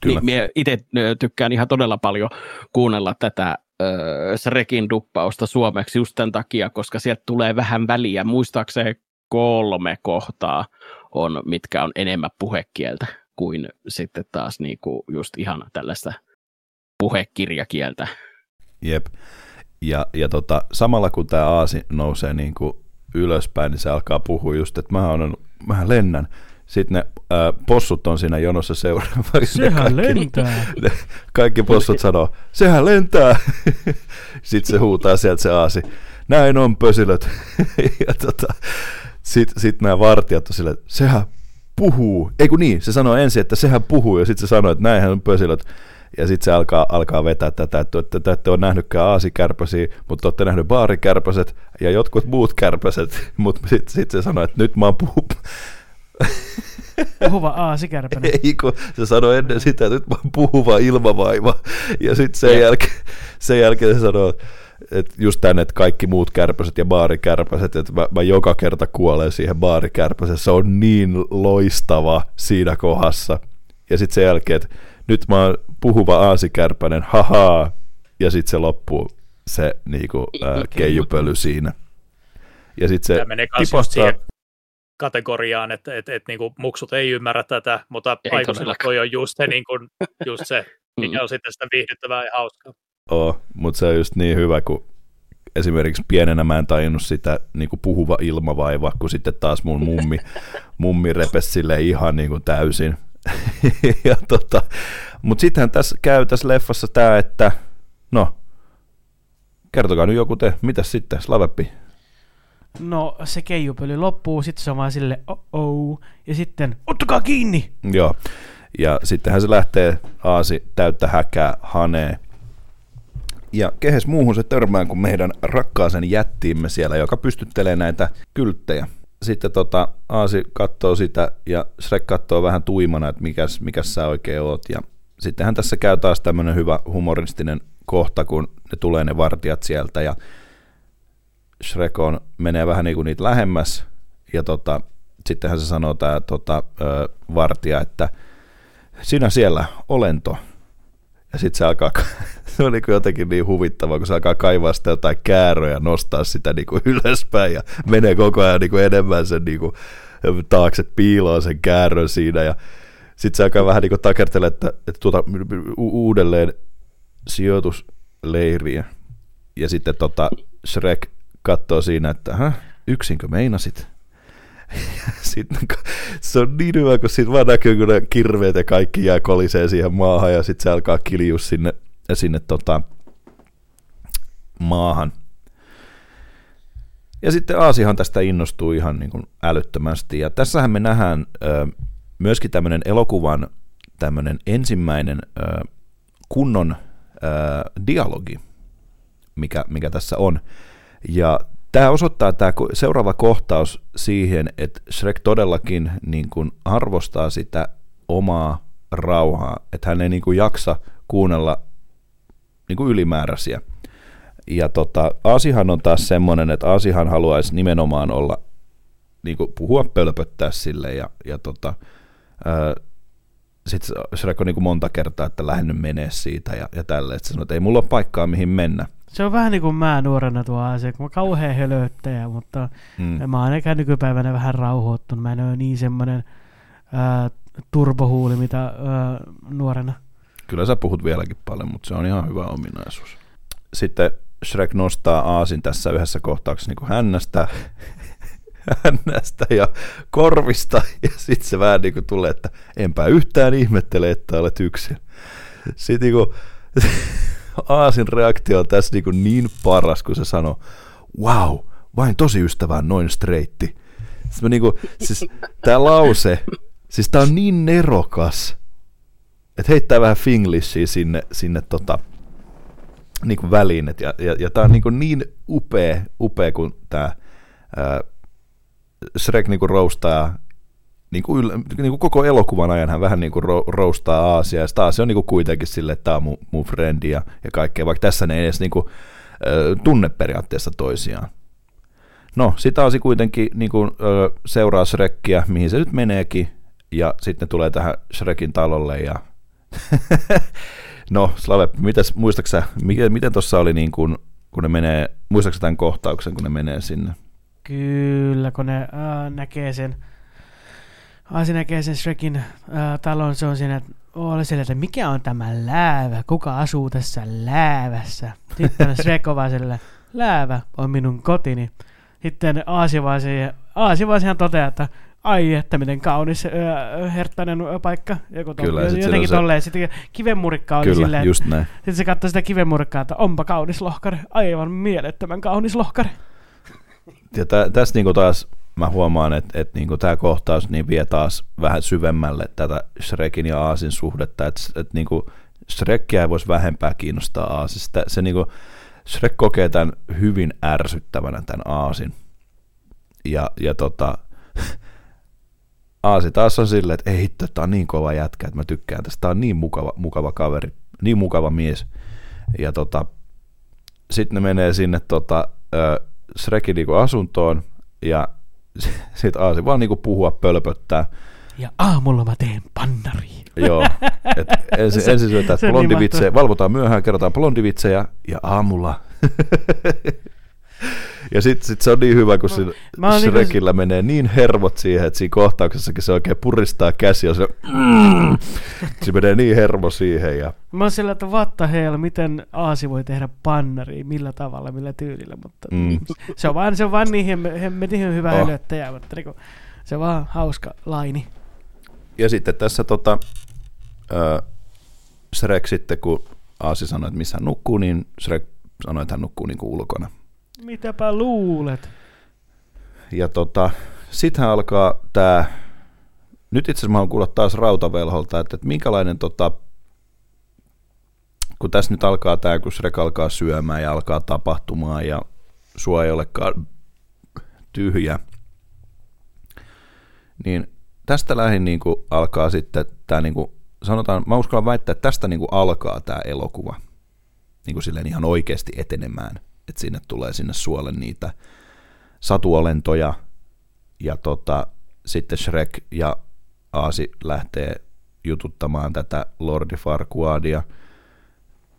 Kyllä. Niin, itse tykkään ihan todella paljon kuunnella tätä ö, Srekin duppausta suomeksi just tämän takia, koska sieltä tulee vähän väliä. Muistaakseni kolme kohtaa on, mitkä on enemmän puhekieltä kuin sitten taas niinku just ihan tällaista puhekirjakieltä. Jep. Ja, ja tota, samalla kun tämä aasi nousee niin kuin ylöspäin, niin se alkaa puhua just, että mä, on, mä lennän. Sitten ne ää, possut on siinä jonossa seuraavaksi. (laughs) Ne Sehän kaikki, lentää. (laughs) Ne, kaikki possut sanoo, sehän lentää. (laughs) Sitten se huutaa sieltä se aasi. Näin on pösilöt. ja tota, sitten sit nämä vartijat on silleen, että sehän puhuu. Ei kun niin, se sanoo ensin, että sehän puhuu, ja sitten se sanoo, että näinhän on pösilöt. Ja sitten se alkaa, alkaa vetää tätä, että te, te ette ole nähnytkään aasikärpäsiä, mutta olette nähnyt baarikärpäset ja jotkut muut kärpäset. Mutta sitten sit se sanoo, että nyt mä oon puhu... (laughs) Puhuva aasikärpänen. (laughs) Ei, kun se sanoi ennen sitä, että nyt mä oon puhuva ilmavaiva. Ja sitten sen, jälkeen, sen jälkeen se sanoo, että just tänne, että kaikki muut kärpäset ja baarikärpäset, että mä, mä joka kerta kuolen siihen baarikärpäseen. Se on niin loistava siinä kohdassa. Ja sitten sen jälkeen, että nyt mä oon puhuva aasikärpänen, haha. Ja sitten se loppuu se niinku, ää, keijupöly siinä. Ja sitten se Tämä menee myös just siihen kategoriaan, että et, et, niinku muksut ei ymmärrä tätä, mutta Ei aikuisilla toi on just se, niinku, just se mikä on sitten sitä viihdyttävää ja hauskaa. Oo, mutta se on just niin hyvä, kun esimerkiksi pienenä mä en tajunnut sitä niin kuin puhuva ilmavaiva, kun sitten taas mun mummi, (laughs) mummi repesi sille ihan niin kuin täysin. (laughs) ja tota, mutta sittenhän tässä käy tässä leffassa tämä, että no, kertokaa nyt joku te, mitäs sitten, Slaveppi? No, se keijupöly loppuu, sitten se on vaan sille oh ja sitten ottakaa kiinni! Joo, ja sittenhän se lähtee aasi täyttä häkää hanee. Ja kehes muuhun se törmää kuin meidän rakkaaseen jättiimme siellä, joka pystyttelee näitä kylttejä. Sitten tota, Aasi katsoo sitä ja Shrek katsoo vähän tuimana, että mikäs, mikäs sä oikein oot. Ja sittenhän tässä käy taas tämmöinen hyvä humoristinen kohta, kun ne tulee ne vartijat sieltä ja Shrek on, menee vähän niin kuin niitä lähemmäs ja tota, sittenhän se sanoo tämä tota, ö, vartija, että sinä siellä, olento. Ja sitten se alkaa, (laughs) se on niin jotenkin niin huvittavaa, kun se alkaa kaivaa sitä jotain kääröjä, nostaa sitä niin kuin (laughs) ylöspäin ja menee koko ajan niin kuin enemmän sen niin kuin taakse piiloon sen käärön siinä ja sitten se alkaa vähän niin kuin takertella, että, että tuota, u- uudelleen sijoitusleiriä. Ja sitten tota, Shrek katsoo siinä, että Häh, yksinkö meinasit? (laughs) sitten se on niin hyvä, kun siitä vaan näkyy, kun ne kirveet ja kaikki jää kolisee siihen maahan ja sitten se alkaa kiljua sinne, sinne tota, maahan. Ja sitten Aasihan tästä innostuu ihan niin kuin älyttömästi. Ja tässähän me nähdään ö, myöskin tämmöinen elokuvan tämmöinen ensimmäinen ö, kunnon ö, dialogi, mikä, mikä tässä on. Ja tämä osoittaa tämä seuraava kohtaus siihen, että Shrek todellakin niin kuin arvostaa sitä omaa rauhaa, että hän ei niin kuin jaksa kuunnella niin kuin ylimääräisiä. Ja tota, Aasihan on taas semmoinen, että Aasihan haluaisi nimenomaan olla, niin kuin puhua pölpöttää sille ja, ja tota, sitten Shrek on niin kuin monta kertaa, että lähden menee siitä ja, ja tälleen, että se sanoo, että ei mulla ole paikkaa mihin mennä. Se on vähän niin kuin mä nuorena tuo asia, kun mä kauhean hölöttäjä, mutta Mm. mä oon ehkä nykypäivänä vähän rauhoittunut. Mä en ole niin semmoinen ää, turbohuuli, mitä ää, nuorena. Kyllä sä puhut vieläkin paljon, mutta se on ihan hyvä ominaisuus. Sitten Shrek nostaa Aasin tässä yhdessä kohtauksessa niin kuin hännästä, (laughs) hännästä ja korvista, ja sitten se vähän niin kuin tulee, että enpä yhtään ihmettele, että olet yksin. Sitten niin kuin, (laughs) Aasin reaktio on tässä niin, kuin niin paras, kun se sanoo, wow, vain tosi ystävä on noin streitti. Niin kuin, siis tämä lause, siis tää on niin nerokas, että heittää vähän finglishia sinne, sinne tota, niin kuin väliin. Et ja, ja, ja tämä on niin, kuin niin upea, upea kun tämä Shrek niin kuin roustaa niin kuin, yl, niin kuin koko elokuvan ajan hän vähän niin kuin ro, roustaa Aasia, ja sitten Aasia on niin kuin kuitenkin sille, että tämä on mun, mun frendi ja, ja kaikkea, vaikka tässä ne ei edes niin kuin, ö, tunne periaatteessa toisiaan. No, sitä Aasi kuitenkin niin kuin, ö, seuraa Shrekkiä, mihin se nyt meneekin, ja sitten tulee tähän Shrekin talolle, ja (laughs) no, Slave, mitäs, muistaaksä, miten, miten tuossa oli niin kuin, kun ne menee, muistaaksä tämän kohtauksen, kun ne menee sinne? Kyllä, kun ne ää, näkee sen, Aasi näkee sen Shrekin ää, talon, se on siinä, että oli siellä, että mikä on tämä läävä, kuka asuu tässä läävässä. Sitten Shrek on vaan sillä, läävä on minun kotini. Sitten Aasi vaan, siihen, Aasi vaan siihen toteaa, että ai että miten kaunis öö, herttainen paikka. Joku to, Kyllä, sit jotenkin se- tolleen. Sitten kivenmurikka oli Kyllä, silleen, just näin. sitten se katsoi sitä kivenmurikkaa, että onpa kaunis lohkari. Aivan mielettömän kaunis lohkari. Ja tä, tässä niinku taas mä huomaan, että, että niinku tämä kohtaus niin vie taas vähän syvemmälle tätä Shrekin ja Aasin suhdetta, että, että niinku Shrekkiä ei voisi vähempää kiinnostaa Aasista. Se niinku, Shrek kokee tämän hyvin ärsyttävänä tämän Aasin. Ja, ja tota, (laughs) Aasi taas on silleen, että ei hitto, tää on niin kova jätkä, että mä tykkään tästä. Tää on niin mukava, mukava kaveri, niin mukava mies. Ja tota, sitten ne menee sinne tota, ö, Shrekin niinku asuntoon ja (laughs) sitten Aasi vaan niinku puhua pölpöttää. Ja aamulla mä teen pannari. Joo, (laughs) et ensin, Se- ensin syötään se on blondivitsejä, valvotaan myöhään, kerrotaan blondivitsejä ja aamulla. (laughs) ja sitten sit se on niin hyvä, kun mä niinku- Shrekillä menee niin hervot siihen, että siinä kohtauksessakin se oikein puristaa käsiä. Se, mm, se menee niin hermo siihen. Ja, Mä oon sillä, että what the hell, miten Aasi voi tehdä pannari, millä tavalla, millä tyylillä, mutta Mm. se on vaan, se on vaan niin hemme- hemmetin hyvä Oh. hölöttäjä, mutta niinku, se on vaan hauska laini. ja sitten tässä tota, ö, Shrek sitten, kun Aasi sanoi, että missä hän nukkuu, niin Shrek sanoi, että hän nukkuu niin kuin ulkona. Mitäpä luulet? Ja tota, sittenhän alkaa tämä, nyt itse asiassa mä oon kuulla taas rautavelholta, että, että minkälainen tota, kun tässä nyt alkaa tämä, kun Shrek alkaa syömään ja alkaa tapahtumaan ja sua ei olekaan tyhjä, niin tästä lähin niin kuin alkaa sitten tämä, niin kuin, sanotaan, mä uskallan väittää, että tästä niin kuin alkaa tämä elokuva niin kuin silleen ihan oikeasti etenemään, että sinne tulee sinne suolle niitä satuolentoja ja tota, sitten Shrek ja Aasi lähtee jututtamaan tätä Lordi Farquadia.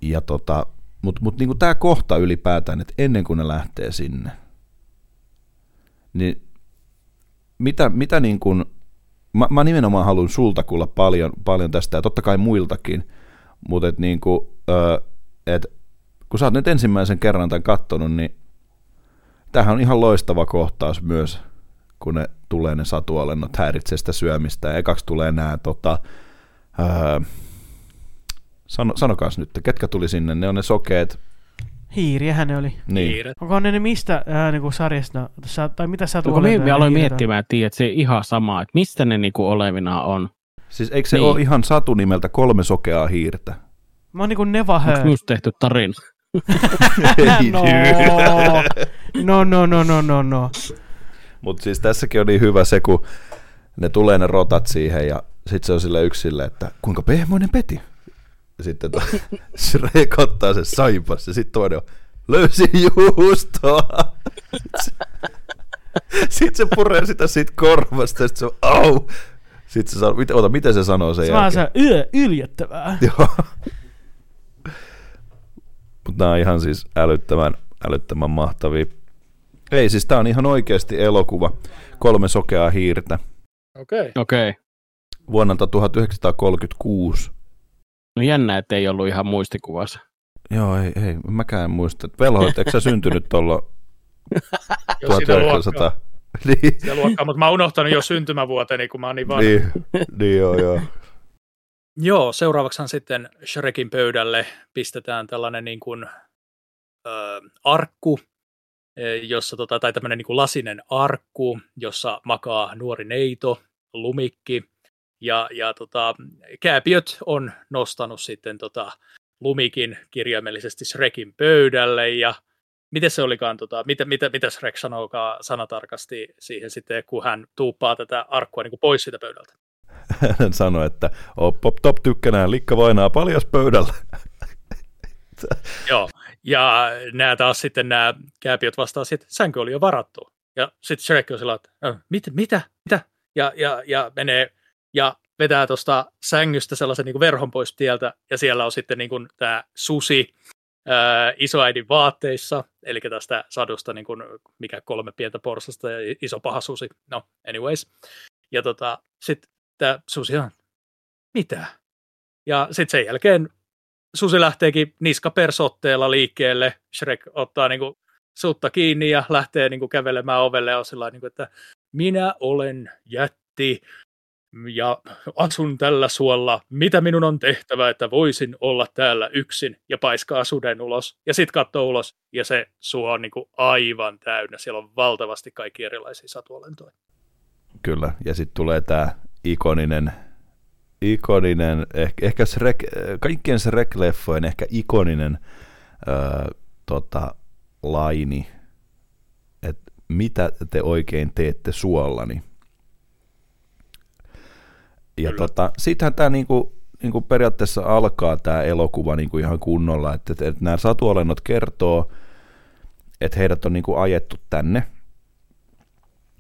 Ja tota, mutta mut niinku tämä kohta ylipäätään, että ennen kuin ne lähtee sinne, niin mitä, mitä niin kuin, mä, mä nimenomaan haluan sulta kuulla paljon, paljon tästä ja totta kai muiltakin, mutta et niin kuin, ö, et, kun sä oot nyt ensimmäisen kerran tämän kattonut, niin tämähän on ihan loistava kohtaus myös, kun ne tulee ne satuolennot häiritsee sitä syömistä. Ja ekaksi tulee nämä, tota, öö, sano, sanokaas nyt, ketkä tuli sinne, ne on ne sokeet. Hiiriähän ne oli. Niin. Onko ne ne mistä ää, niinku sarjasta, sa- tai mitä sä Kun mä aloin miettimään, että että se ihan sama, että mistä ne niinku olevina on. Siis eikö se Niin. ole ihan satu nimeltä kolme sokeaa hiirtä? Mä oon niinku Neva Onko tehty tarina? No. no, no, no, no, no, no. Mutta siis tässäkin on niin hyvä se, kun ne tulee ne rotat siihen ja sitten se on sille yksille, että kuinka pehmoinen peti. Ja sitten to, (laughs) Shrek ottaa sen saipas ja sitten toinen on, löysin juustoa. (laughs) Sitten se puree sitä siitä korvasta ja sitten se on, au. Sitten se sanoo, miten, ota, miten se sanoo sen Se jälkeen? se yö, yljettävää. Joo. Mutta nämä on ihan siis älyttömän, älyttömän mahtavia. Ei, siis tämä on ihan oikeasti elokuva. Kolme sokeaa hiirtä Okei. Okay. Okei. Okay. vuonna 1936. No jännä, että ei ollut ihan muistikuvassa. Joo, ei, ei mäkään en muista. Velho, et eikö sä syntynyt tuolla (laughs) Jos sitä luokkaa, 1900? (laughs) niin, sitä luokkaa, mutta mä oon unohtanut jo syntymävuoteni, kun mä oon niin vanha. niin, niin joo, joo. Joo, seuraavaksihan sitten Shrekin pöydälle pistetään tällainen niin kuin, ö, arkku, e, jossa, tota, tai tämmöinen niin kuin lasinen arkku, jossa makaa nuori neito, lumikki, ja, ja tota, kääpiöt on nostanut sitten tota, lumikin kirjaimellisesti Shrekin pöydälle, ja miten se olikaan, tota, mitä, mitä, mitä Shrek sanookaan sanatarkasti siihen sitten, kun hän tuuppaa tätä arkkua niin kuin pois siitä pöydältä? Hän sanoi, että oh, pop top tykkänään, likka vainaa paljas pöydällä. Joo, ja nämä taas sitten nämä kääpiöt vastaa että sänky oli jo varattu. Ja sitten Shrek on sillä että "Ö, mitä, mitä? Ja, ja, ja menee ja vetää tuosta sängystä sellaisen niin kuin verhon pois tieltä, ja siellä on sitten niin tämä susi ää, isoäidin vaatteissa, eli tästä sadusta, niin kuin, mikä kolme pientä porsasta ja iso paha susi. No, anyways. Ja tota, sitten tämä susi on, mitä? Ja sitten sen jälkeen susi lähteekin niskapersotteella liikkeelle. Shrek ottaa niinku sutta kiinni ja lähtee niinku kävelemään ovelle ja on sillä niinku, että minä olen jätti ja asun tällä suolla, mitä minun on tehtävä, että voisin olla täällä yksin ja paiskaa suden ulos. Ja sitten katsoo ulos ja se suo on niin kuin aivan täynnä. Siellä on valtavasti kaikki erilaisia satuolentoja. Kyllä, ja sitten tulee tämä ikoninen, ikoninen ehkä, ehkä Shrek, kaikkien Shrek-leffojen ehkä ikoninen öö, tota, laini, että mitä te oikein teette suollani. Ja tota, sittenhän tämä niinku, niinku periaatteessa alkaa tämä elokuva niinku ihan kunnolla, että, että, että nämä satuolennot kertoo, että heidät on niinku ajettu tänne,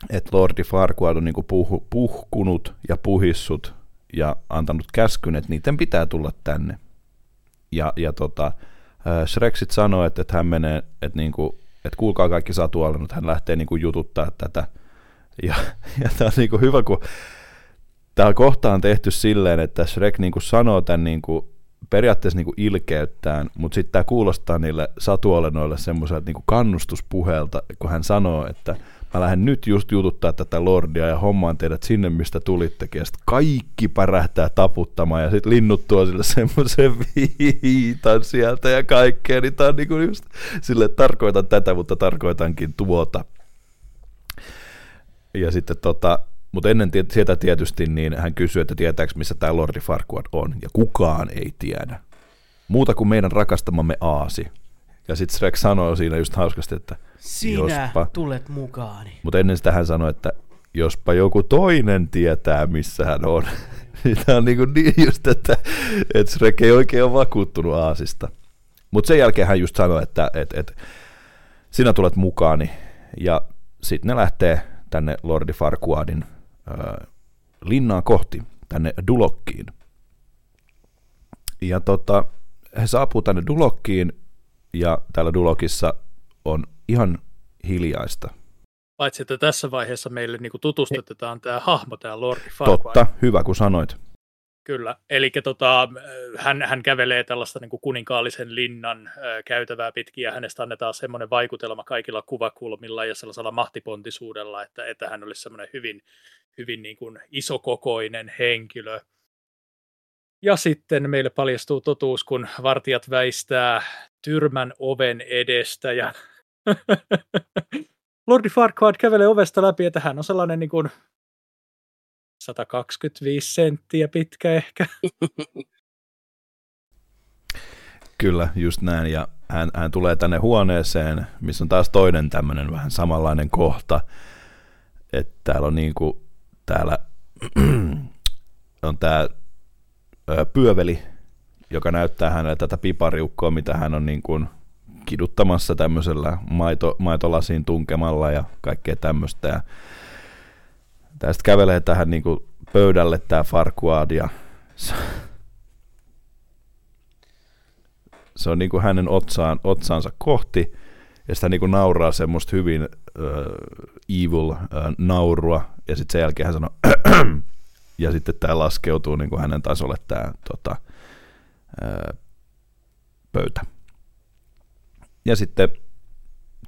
että Lordi Farquaad on niinku puh, puhkunut ja puhissut ja antanut käskyn, että niiden pitää tulla tänne. Ja, ja tota, Shrek sitten sanoo, että, että hän menee, että, niinku, että kuulkaa kaikki satuolennot, hän lähtee niinku jututtaa tätä. Ja, ja tämä on niinku hyvä, kun tämä kohta on tehty silleen, että Shrek niinku sanoo tämän niinku periaatteessa niinku ilkeyttään, mutta sitten tämä kuulostaa niille satuolennoille semmoiselta niinku kannustuspuheelta, kun hän sanoo, että mä lähden nyt just jututtaa tätä lordia ja hommaan teidät sinne, mistä tulittekin. Ja sitten kaikki pärähtää taputtamaan ja sitten linnut tuo sille semmoisen viitan sieltä ja kaikkea. Niin tää on niinku just sille, että tarkoitan tätä, mutta tarkoitankin tuota. Ja sitten tota, mutta ennen sieltä tietysti niin hän kysyi, että tietääkö missä tämä Lordi Farquaad on, ja kukaan ei tiedä. Muuta kuin meidän rakastamamme Aasi. Ja sitten Shrek sanoi siinä just hauskasti, että Sinä jospa. tulet mukaani. Mutta ennen sitä hän sanoi, että jospa joku toinen tietää, missä hän on. (laughs) Tämä on niinku niin just, että, että Shrek ei oikein ole vakuuttunut Aasista. Mutta sen jälkeen hän just sanoi, että, että, että sinä tulet mukaani. Ja sitten ne lähtee tänne Lordi Farquaadin äh, linnaan kohti, tänne Dulokkiin. Ja tota, he saapuu tänne Dulokkiin, ja täällä Dulokissa on ihan hiljaista. Paitsi, että tässä vaiheessa meille niin kuin tutustutetaan tämä hahmo, tämä Lordi Farquaad. Totta, hyvä kun sanoit. Kyllä, eli tota, hän, hän kävelee tällaista niin kuin kuninkaallisen linnan äh, käytävää pitkin ja hänestä annetaan semmoinen vaikutelma kaikilla kuvakulmilla ja sellaisella mahtipontisuudella, että, että hän olisi semmoinen hyvin, hyvin niin kuin isokokoinen henkilö. Ja sitten meille paljastuu totuus, kun vartijat väistää tyrmän oven edestä ja Lordi Farquaad kävelee ovesta läpi, että hän on sellainen niin kuin 125 senttiä pitkä ehkä. (laughs) Kyllä, just näin. Ja hän, hän tulee tänne huoneeseen, missä on taas toinen tämmöinen vähän samanlainen kohta. Että täällä on niin kuin, täällä (clears throat) on tämä pyöveli, joka näyttää hänelle tätä pipariukkoa, mitä hän on niin kuin kiduttamassa tämmöisellä maito, maitolasiin tunkemalla ja kaikkea tämmöistä. Ja tästä kävelee tähän niin pöydälle tämä Farquaad ja se on niin hänen otsaan, otsaansa kohti ja sitä niin nauraa semmoista hyvin uh, evil uh, naurua ja sitten sen jälkeen hän sanoo (clears throat) ja sitten tämä laskeutuu niin hänen tasolle tämä tota, uh, pöytä. Ja sitten,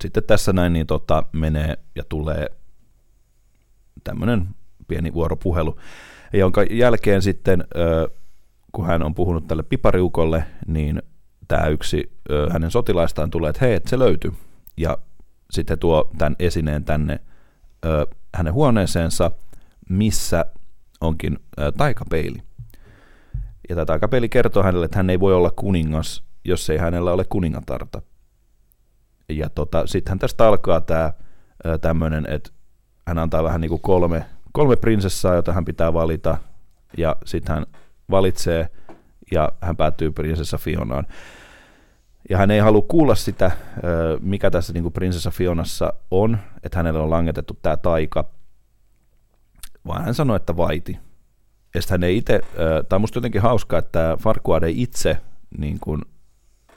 sitten tässä näin niin tota, menee ja tulee tämmöinen pieni vuoropuhelu, jonka jälkeen sitten, kun hän on puhunut tälle pipariukolle, niin tämä yksi hänen sotilaistaan tulee, että hei, että se löytyy. Ja sitten tuo tämän esineen tänne hänen huoneeseensa, missä onkin taikapeili. Ja tämä taikapeili kertoo hänelle, että hän ei voi olla kuningas, jos ei hänellä ole kuningatarta. Ja tota, sittenhän tästä alkaa tämä tämmöinen, että hän antaa vähän niin kuin kolme, kolme prinsessaa, jota hän pitää valita, ja sitten hän valitsee, ja hän päätyy prinsessa Fionaan. Ja hän ei halua kuulla sitä, mikä tässä niin kuin prinsessa Fionassa on, että hänelle on langetettu tämä taika, vaan hän sanoi, että vaiti. Ja hän ei itse, tämä on musta jotenkin hauskaa, että Farquaad ei itse niin kuin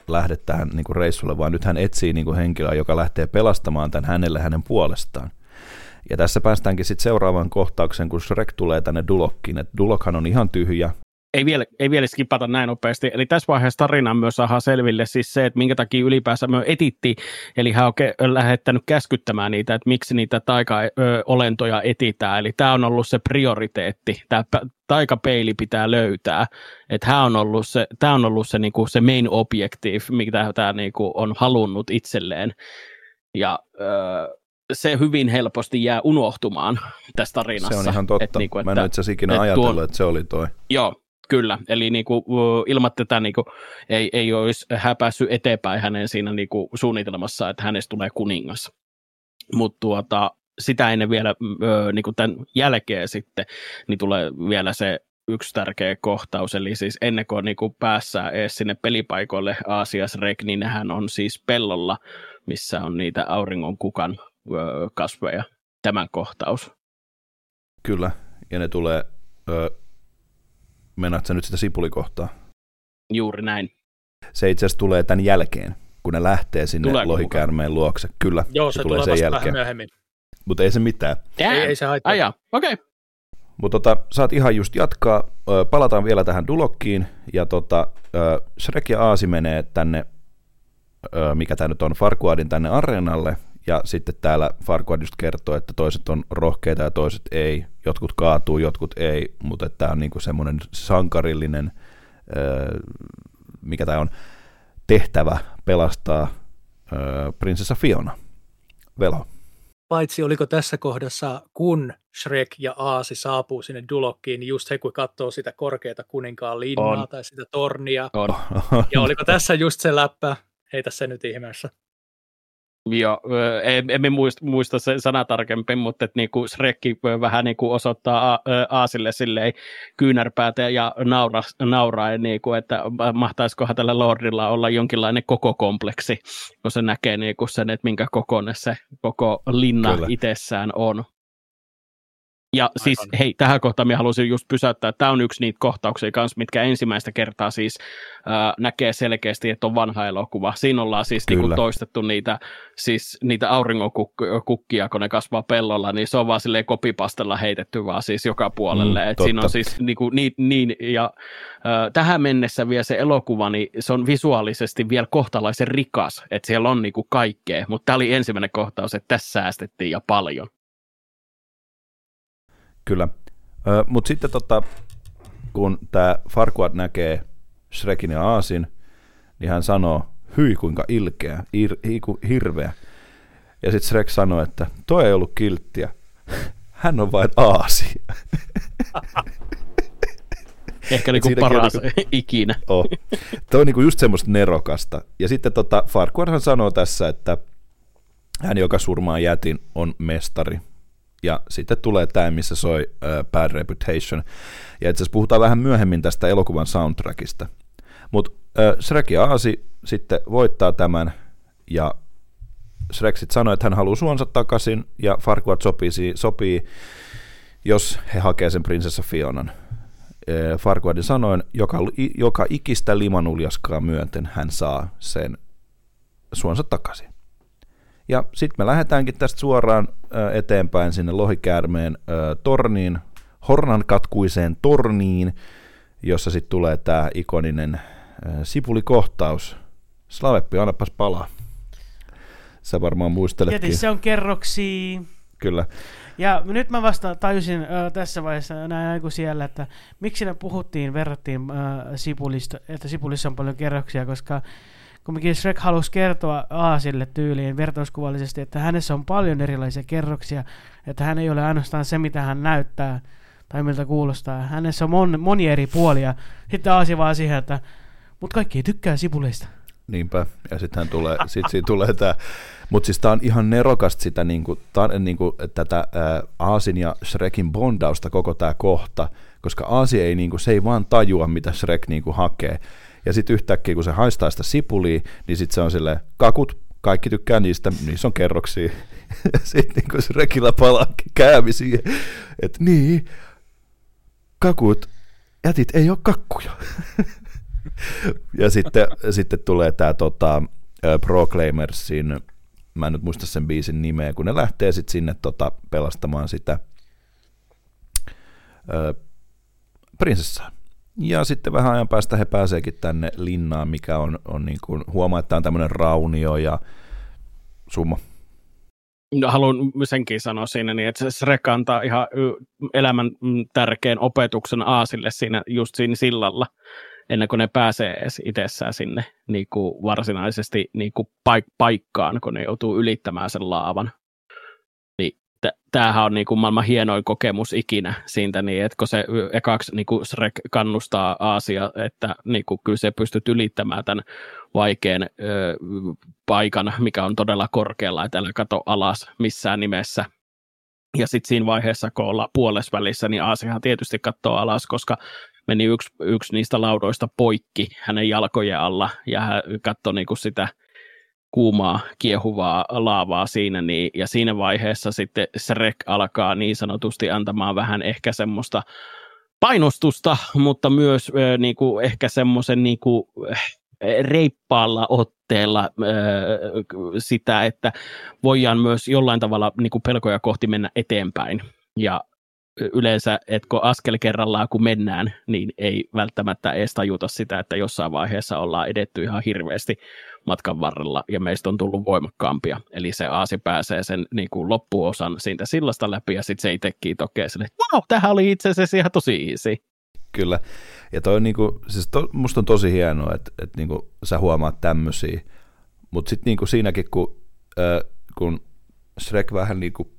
lähde tähän niin kuin reissulle, vaan nyt hän etsii niin kuin henkilöä, joka lähtee pelastamaan tämän hänelle hänen puolestaan. Ja tässä päästäänkin sitten seuraavaan kohtaukseen, kun Shrek tulee tänne Dulokkiin. Et Dulokhan on ihan tyhjä, ei vielä, ei vielä skipata näin nopeasti. Eli tässä vaiheessa tarinan myös saadaan selville siis se, että minkä takia ylipäänsä me etitti, eli hän on ke- lähettänyt käskyttämään niitä, että miksi niitä taika-olentoja etitään. Eli tämä on ollut se prioriteetti, tämä taikapeili pitää löytää. Että hän on ollut se, tämä on ollut se, niinku, se main objective, mitä tämä niinku, on halunnut itselleen. Ja öö, se hyvin helposti jää unohtumaan tässä tarinassa. Se on ihan totta. Et, niinku, että, Mä en itse asiassa ikinä ajatellut, tuon, että se oli toi. Joo, kyllä. Eli niinku, ilman tätä niinku, ei, ei olisi häpässyt eteenpäin hänen siinä niinku, suunnitelmassa, että hänestä tulee kuningas. Mutta tuota, sitä ennen vielä ö, niinku tämän jälkeen sitten, niin tulee vielä se yksi tärkeä kohtaus, eli siis ennen kuin niin päässään edes sinne pelipaikoille Aasias Rek, niin hän on siis pellolla, missä on niitä auringon kukan kasveja, tämän kohtaus. Kyllä, ja ne tulee, öö, menaat sä nyt sitä sipulikohtaa? Juuri näin. Se itse asiassa tulee tämän jälkeen, kun ne lähtee sinne Tuleeko lohikäärmeen mukaan? luokse. Kyllä, Joo, se, se tulee, tulee sen jälkeen. myöhemmin. Mutta ei se mitään. Ei, ei se haittaa. Ai okei. Okay. Mutta tota, saat ihan just jatkaa. Palataan vielä tähän Dulokkiin. Ja tota, Shrek ja Aasi menee tänne, mikä tämä nyt on, Farquadin tänne areenalle. Ja sitten täällä Farquad just kertoo, että toiset on rohkeita ja toiset ei. Jotkut kaatuu, jotkut ei. Mutta tämä on niinku semmoinen sankarillinen, ö, mikä tämä on, tehtävä pelastaa ö, prinsessa Fiona. Velo. Paitsi oliko tässä kohdassa, kun Shrek ja Aasi saapuu sinne Dulokkiin, niin just he kun katsoo sitä korkeata kuninkaan linnaa on. tai sitä tornia. On. Ja oliko tässä just se läppä, heitä se nyt ihmeessä. Joo, emme muista, muista se sana tarkemmin, mutta että niinku Shrekki vähän niinku osoittaa Aasille silleen kyynärpäätä ja naura, nauraa, niinku, että mahtaisikohan tällä Lordilla olla jonkinlainen koko kompleksi, kun se näkee niinku sen, että minkä kokoinen se koko linna Kyllä. itsessään on. Ja Aivan. siis hei, tähän kohtaan minä haluaisin just pysäyttää, että tämä on yksi niitä kohtauksia kanssa, mitkä ensimmäistä kertaa siis äh, näkee selkeästi, että on vanha elokuva. Siinä ollaan siis niinku toistettu niitä, siis niitä auringonkukkia, kun ne kasvaa pellolla, niin se on vaan silleen kopipastella heitetty vaan siis joka puolelle. Mm, Et siinä on siis niinku, niin, niin ja äh, tähän mennessä vielä se elokuva, niin se on visuaalisesti vielä kohtalaisen rikas, että siellä on niinku kaikkea, mutta tämä oli ensimmäinen kohtaus, että tässä säästettiin ja paljon. Kyllä. Mutta sitten tota, kun tämä Farquad näkee Shrekin ja Aasin, niin hän sanoo, hyi kuinka ilkeä, ir, hiku, hirveä. Ja sitten Shrek sanoo, että toi ei ollut kilttiä, (laughs) hän on vain Aasi. (laughs) Ehkä niinku paras niinku, ikinä. (laughs) Oh. Toi on niinku just semmoista nerokasta. Ja sitten tota, Farquadhan sanoo tässä, että hän, joka surmaa jätin, on mestari. Ja sitten tulee tämä, missä soi uh, Bad Reputation. Ja itse asiassa puhutaan vähän myöhemmin tästä elokuvan soundtrackista. Mutta uh, Shrek ja Aasi sitten voittaa tämän, ja Shrek sitten sanoi, että hän haluaa suonsa takaisin, ja Farquaad sopii, sopii jos he hakee sen prinsessa Fionan. Farquaadin sanoin, joka, joka ikistä limanuljaskaa myöten hän saa sen suonsa takaisin. Ja sitten me lähdetäänkin tästä suoraan eteenpäin sinne lohikäärmeen torniin, hornan katkuiseen torniin, jossa sitten tulee tämä ikoninen sipulikohtaus. Slaveppi, annapas palaa. Sä varmaan muisteletkin. Se on kerroksi. Kyllä. Ja nyt mä vasta tajusin äh, tässä vaiheessa näin kuin siellä, että miksi ne puhuttiin, verrattiin äh, Sipulista, että Sipulissa on paljon kerroksia, koska kumminkin Shrek halusi kertoa Aasille tyyliin vertauskuvallisesti, että hänessä on paljon erilaisia kerroksia, että hän ei ole ainoastaan se, mitä hän näyttää tai miltä kuulostaa. Hänessä on mon, monia eri puolia. Sitten Aasi vaan siihen, että mutta kaikki ei tykkää sipuleista. Niinpä, ja sitten tulee, sit siitä tulee tämä, mutta siis tämä on ihan nerokasta sitä niinku, tää, niinku, tätä ää, Aasin ja Shrekin bondausta koko tämä kohta, koska Aasi ei, niinku, se ei vaan tajua, mitä Shrek niinku hakee. Ja sitten yhtäkkiä, kun se haistaa sitä sipulia, niin sitten se on silleen, kakut, kaikki tykkää niistä, niissä on kerroksia. (laughs) sitten niin se rekillä palaa käämi siihen, että niin, kakut, jätit ei ole kakkuja. (laughs) ja sitten, sitten tulee tämä tota, Proclaimersin, mä en nyt muista sen biisin nimeä, kun ne lähtee sitten sinne tota, pelastamaan sitä ö, prinsessaa. Ja sitten vähän ajan päästä he pääseekin tänne linnaan, mikä on, on niin kuin, huomaa, että on tämmöinen raunio ja summa. No, haluan senkin sanoa siinä, niin että se Shrek antaa ihan elämän mm, tärkeän opetuksen Aasille siinä, just siinä sillalla, ennen kuin ne pääsee edes itsessään sinne niin kuin varsinaisesti niin kuin paik- paikkaan, kun ne joutuu ylittämään sen laavan tämähän on niin kuin maailman hienoin kokemus ikinä siitä, niin että kun se ekaksi niin kuin Shrek kannustaa Aasia, että niin kuin kyllä se pystyt ylittämään tämän vaikean ö, paikan, mikä on todella korkealla, että älä kato alas missään nimessä. Ja sitten siinä vaiheessa, kun ollaan puolessa välissä, niin Aasiahan tietysti katsoo alas, koska meni yksi, yksi niistä laudoista poikki hänen jalkojen alla, ja hän katsoi niin kuin sitä – kuumaa, kiehuvaa laavaa siinä, niin, ja siinä vaiheessa sitten Shrek alkaa niin sanotusti antamaan vähän ehkä semmoista painostusta, mutta myös äh, niin kuin, ehkä semmoisen niin kuin, reippaalla otteella äh, sitä, että voidaan myös jollain tavalla niin kuin pelkoja kohti mennä eteenpäin. Ja yleensä, että kun askel kerrallaan kun mennään, niin ei välttämättä edes tajuta sitä, että jossain vaiheessa ollaan edetty ihan hirveästi matkan varrella ja meistä on tullut voimakkaampia. Eli se aasi pääsee sen niin kuin loppuosan siitä sillasta läpi ja sitten se itsekin tokee sille, että wow, tämähän oli itse asiassa ihan tosi easy. Kyllä. Ja toi on niinku, siis to, musta on tosi hienoa, että, että niinku sä huomaat tämmöisiä. Mutta sitten niinku siinäkin, kun, äh, kun Shrek vähän niinku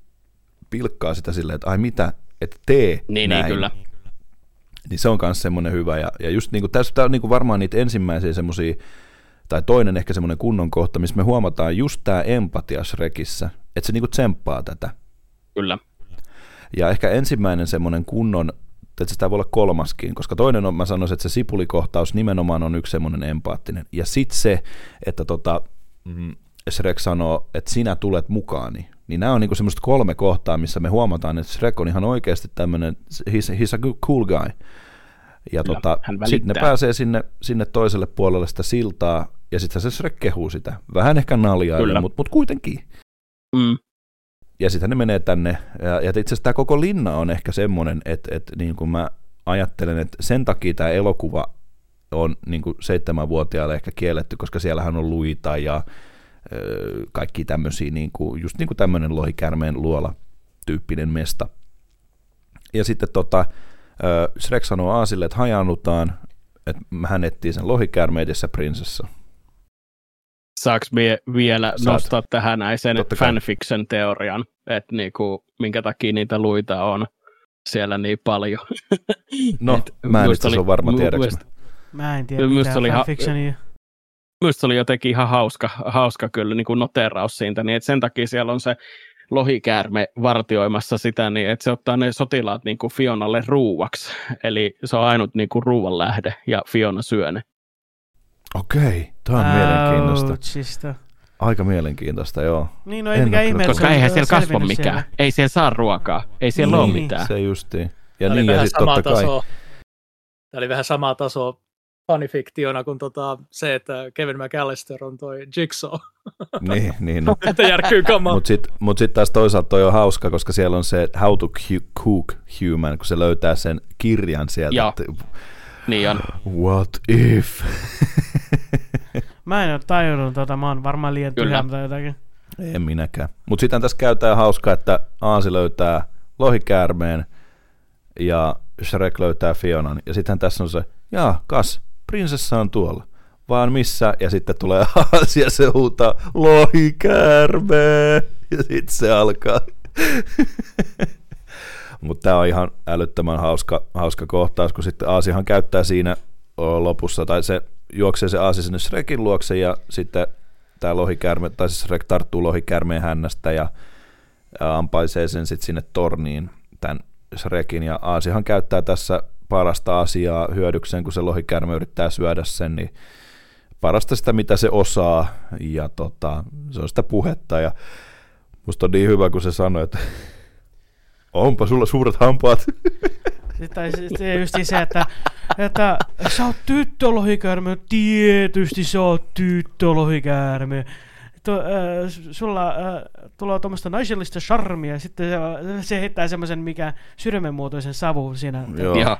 pilkkaa sitä silleen, että ai mitä, että tee niin, niin näin. Niin, kyllä. Niin se on myös semmoinen hyvä. Ja, ja just niinku, tässä on niinku varmaan niitä ensimmäisiä semmoisia tai toinen ehkä semmoinen kunnon kohta, missä me huomataan just tämä empatia Shrekissä, että se niinku tsemppaa tätä. Kyllä. Ja ehkä ensimmäinen semmoinen kunnon, että sitä voi olla kolmaskin, koska toinen on, mä sanoisin, että se sipulikohtaus nimenomaan on yksi semmoinen empaattinen. Ja sitten se, että tota, mm, Shrek sanoo, että sinä tulet mukaani. Niin nämä on niinku semmoista kolme kohtaa, missä me huomataan, että Shrek on ihan oikeasti tämmöinen, he's, he's a cool guy. Ja tota, sitten ne pääsee sinne, sinne toiselle puolelle sitä siltaa, ja sitten se Shrek kehuu sitä. Vähän ehkä naljaa, mutta mut kuitenkin. Mm. Ja sitten ne menee tänne, ja, ja itse asiassa tämä koko linna on ehkä semmoinen, että, että niin kuin mä ajattelen, että sen takia tämä elokuva on niin kuin seitsemänvuotiaalle ehkä kielletty, koska siellähän on luita ja ö, kaikki tämmöisiä, niin kuin, just niin kuin tämmöinen lohikärmeen luola tyyppinen mesta. Ja sitten tota, Shrek sanoo Aasille, että hajannutaan, että hän etsii sen lohikäärme prinsessa. Saaks mie vielä Saat. nostaa tähän näin sen fanfiction-teorian, että niinku, minkä takia niitä luita on siellä niin paljon. (laughs) No, Et mä en nyt oli, varma tiedäks mä. en tiedä mitään oli fanfictionia. Minusta oli jotenkin ihan hauska, hauska kyllä niin kuin noteraus siitä, niin että sen takia siellä on se lohikäärme vartioimassa sitä, niin että se ottaa ne sotilaat niin kuin Fionalle ruuaksi. Eli se on ainut niin kuin ruuan lähde ja Fiona syö ne. Okei, tämä on mielenkiintoista. Aika mielenkiintoista, joo. Niin, no ei mikään ihme, Koska eihän siellä kasva mikään. Siellä. Ei siellä saa ruokaa. Ei siellä niin, ole mitään. Se justiin. Ja niin, ja sitten totta kai. Tämä oli vähän samaa tasoa fanifiktiona kuin tota, se, että Kevin McAllister on toi Jigsaw. (laughs) niin, niin no. (laughs) että järkyy kamaa. Mutta sitten mut sit taas toisaalta toi on hauska, koska siellä on se How to Cook Human, kun se löytää sen kirjan sieltä. Joo. Niin on. What if? (laughs) mä en ole tajunnut tota, mä oon varmaan liian tyhjä tai jotakin. En minäkään. Mutta sitten tässä käytetään hauskaa, että Aasi löytää lohikäärmeen ja Shrek löytää Fionan. Ja sitten tässä on se, jaa, kas, prinsessa on tuolla. Vaan missä? Ja sitten tulee (laughs) Aasia, se huutaa, lohikäärme! Ja sitten se alkaa. (laughs) Mutta tämä on ihan älyttömän hauska, hauska kohtaus, kun sitten Aasihan käyttää siinä lopussa, tai se juoksee se Aasi sinne Shrekin luokse, ja sitten tämä lohikärme, tai siis Shrek tarttuu lohikärmeen hännästä, ja ampaisee sen sitten sinne torniin, tämän Shrekin, ja Aasihan käyttää tässä parasta asiaa hyödykseen, kun se lohikärme yrittää syödä sen, niin parasta sitä, mitä se osaa, ja tota, se on sitä puhetta, ja musta on niin hyvä, kun se sanoi, että onpa sulla suuret hampaat. (laughs) Tai se just se, että, että sä oot tyttölohikäärme, tietysti sä oot tyttölohikäärme. tu, äh, sulla äh, tulee tuommoista naisellista charmia, ja sitten se, se heittää semmoisen mikä sydämenmuotoisen savun siinä. Joo. Joo.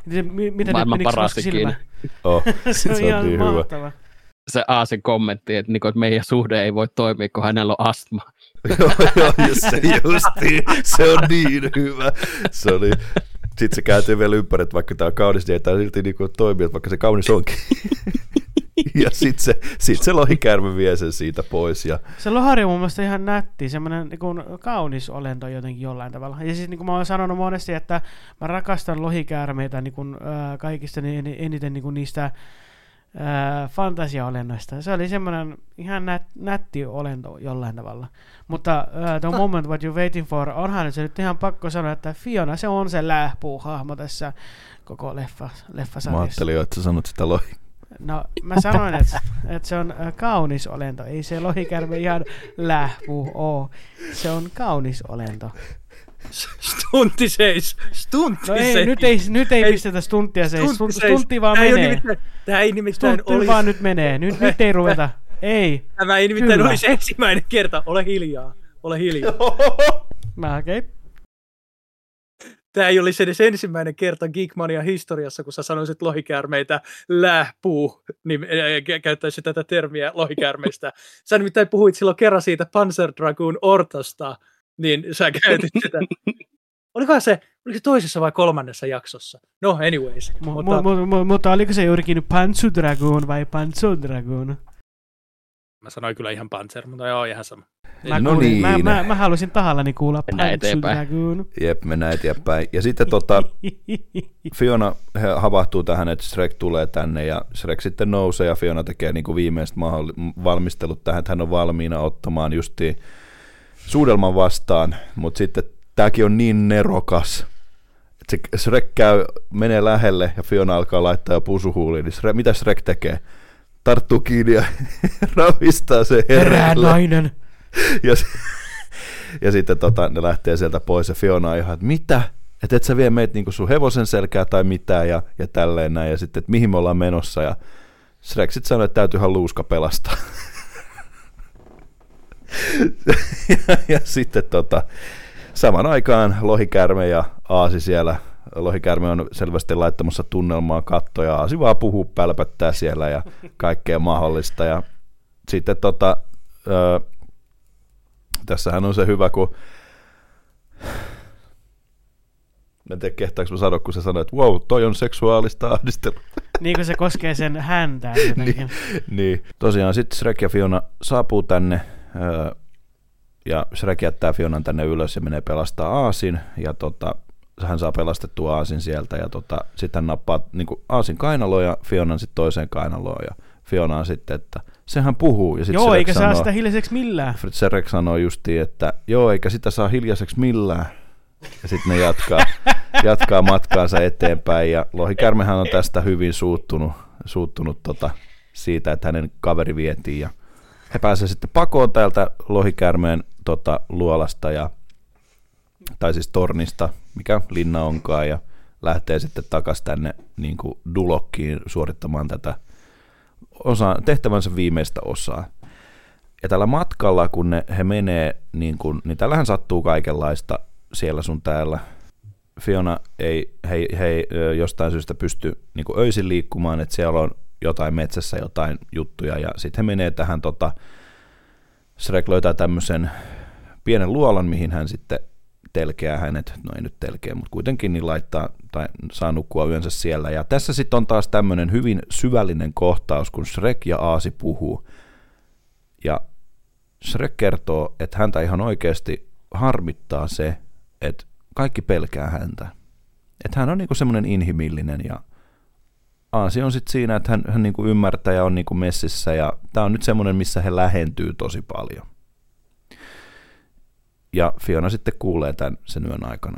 Miten Maailman menikö paras sinusta silmä? ikinä. Oh, (laughs) se on Se on ihan niin hyvä. mahtava. Se Aasin kommentti, että, niinku, että meidän suhde ei voi toimia, kun hänellä on astma. (laughs) joo, just se. Se on niin hyvä. Se oli, sitten se kääntyy vielä ympäri, että vaikka tämä on kaunis, niin tämä silti niin toimi, että vaikka se kaunis onkin. (laughs) ja sitten se, sit se lohikäärme vie sen siitä pois. Ja, Se lohari on mun mielestä ihan nätti, semmoinen niin kuin kaunis olento jotenkin jollain tavalla. Ja siis niin kuin mä oon sanonut monesti, että mä rakastan lohikäärmeitä niin kuin, äh, kaikista ni- eniten niin kuin niistä äh, fantasiaolennoista. Se oli semmoinen ihan nät, nätti olento jollain tavalla. Mutta uh, The Moment What You're Waiting For, onhan se nyt ihan pakko sanoa, että Fiona se on se lähpuu-hahmo tässä koko leffa, mä leffasarjassa. ajattelin jo, että sä sanot sitä lohi. No, mä sanoin, että, että se on äh, kaunis olento. Ei se lohikärme ihan lähpuu oo. Se on kaunis olento. Stunti seis, stunti No ei, seis. nyt ei, nyt ei Ei, pistetä stuntia se. Stunti, seis. stunti vaan ei ole menee. nimittäin- Tää ei nimittäin Stunti olisi, vaan nyt menee. Nyt, nyt ei ruveta. (laughs) Ei. tämä ei nimittäin Kyllä. olisi ensimmäinen kerta. Ole hiljaa. Ole hiljaa. (laughs) Mä okei. Okay. Tämä ei olisi edes ensimmäinen kerta Geekmania historiassa, kun sä sanoisit lohikäärmeitä lähpuu, niin ä, kä- käyttäisit tätä termiä lohikäärmeistä. Sä nimittäin puhuit silloin kerran siitä Panzer Dragoon Ortasta, niin sä käytit sitä. (laughs) Olikohan se, oliko se toisessa vai kolmannessa jaksossa? No anyways. Mu- mutta, mu- mu- mu- mutta oliko se juurikin Pantsu Dragoon vai Pantsu Dragoon? mä sanoin kyllä ihan Panzer, mutta joo, ihan sama. Mä, No kuulin, mä, niin. mä, mä, halusin tahallani kuulla Mennään eteenpäin. Dragoon. Jep, mennään eteenpäin. Ja sitten tota, (laughs) Fiona havahtuu tähän, että Shrek tulee tänne ja Shrek sitten nousee ja Fiona tekee niin kuin viimeiset mahdolli- valmistelut tähän, että hän on valmiina ottamaan justiin suudelman vastaan, mutta sitten tämäkin on niin nerokas, että se Shrek käy, menee lähelle ja Fiona alkaa laittaa jo pusuhuuliin, niin Shrek, mitä Shrek tekee? Tarttuu kiinni ja (laughs) ravistaa se Herää nainen. Ja, s- ja sitten tota, ne lähtee sieltä pois ja Fiona on ihan, että mitä? Että et sä vie meitä niinku sun hevosen selkää tai mitään ja, ja tälleen näin. Ja sitten, että mihin me ollaan menossa. Ja Shrek sitten sanoi, että täytyyhän luuska pelastaa. (laughs) (laughs) ja, ja sitten tota, saman aikaan lohikärme ja Aasi siellä. Lohikärme on selvästi laittamassa tunnelmaa kattoja. Aasi vaan puhuu, pälpättää siellä ja kaikkea mahdollista. Ja sitten tota, öö, tässähän on se hyvä, kun Mä en tiedä, kehtaanko mä sanoa, kun se sanoi, että wow, toi on seksuaalista ahdistelua. Niin kuin se koskee sen häntää jotenkin. (laughs) niin. Tosiaan sitten Shrek ja Fiona saapuu tänne ja Shrek jättää Fionan tänne ylös ja menee pelastaa Aasin ja tota, hän saa pelastettua Aasin sieltä ja tota, sitten hän nappaa niin Aasin kainaloon ja Fionan sitten toiseen kainaloon ja Fiona on sitten, että sehän puhuu ja sitten Joo, Shrek eikä saa sanoo, sitä hiljaiseksi millään. Shrek sanoo justiin, että joo, eikä sitä saa hiljaiseksi millään. Ja sitten ne jatkaa, (laughs) jatkaa matkaansa eteenpäin ja Lohikärmehän on tästä hyvin suuttunut, suuttunut tota, siitä, että hänen kaveri vietiin ja he pääsevät sitten pakoon täältä Lohikärmeen tota, luolasta ja, tai siis tornista, mikä linna onkaan ja lähtee sitten takaisin tänne niin kuin Dulokkiin suorittamaan tätä osa, tehtävänsä viimeistä osaa. Ja tällä matkalla, kun ne, he menee, niin, kun, niin tällähän sattuu kaikenlaista siellä sun täällä. Fiona ei, he, he jostain syystä pysty niin öisin liikkumaan, että siellä on jotain metsässä jotain juttuja, ja sitten he menee tähän, tota, Shrek löytää tämmöisen pienen luolan, mihin hän sitten telkeää hänet, no ei nyt telkeä, mutta kuitenkin niin laittaa tai saa nukkua yönsä siellä. Ja tässä sitten on taas tämmöinen hyvin syvällinen kohtaus, kun Shrek ja Aasi puhuu. Ja Shrek kertoo, että häntä ihan oikeasti harmittaa se, että kaikki pelkää häntä. Että hän on niinku semmoinen inhimillinen ja Aasi on sitten siinä, että hän, hän niinku ymmärtää ja on niinku messissä ja tämä on nyt semmoinen, missä he lähentyy tosi paljon. Ja Fiona sitten kuulee tämän sen yön aikana.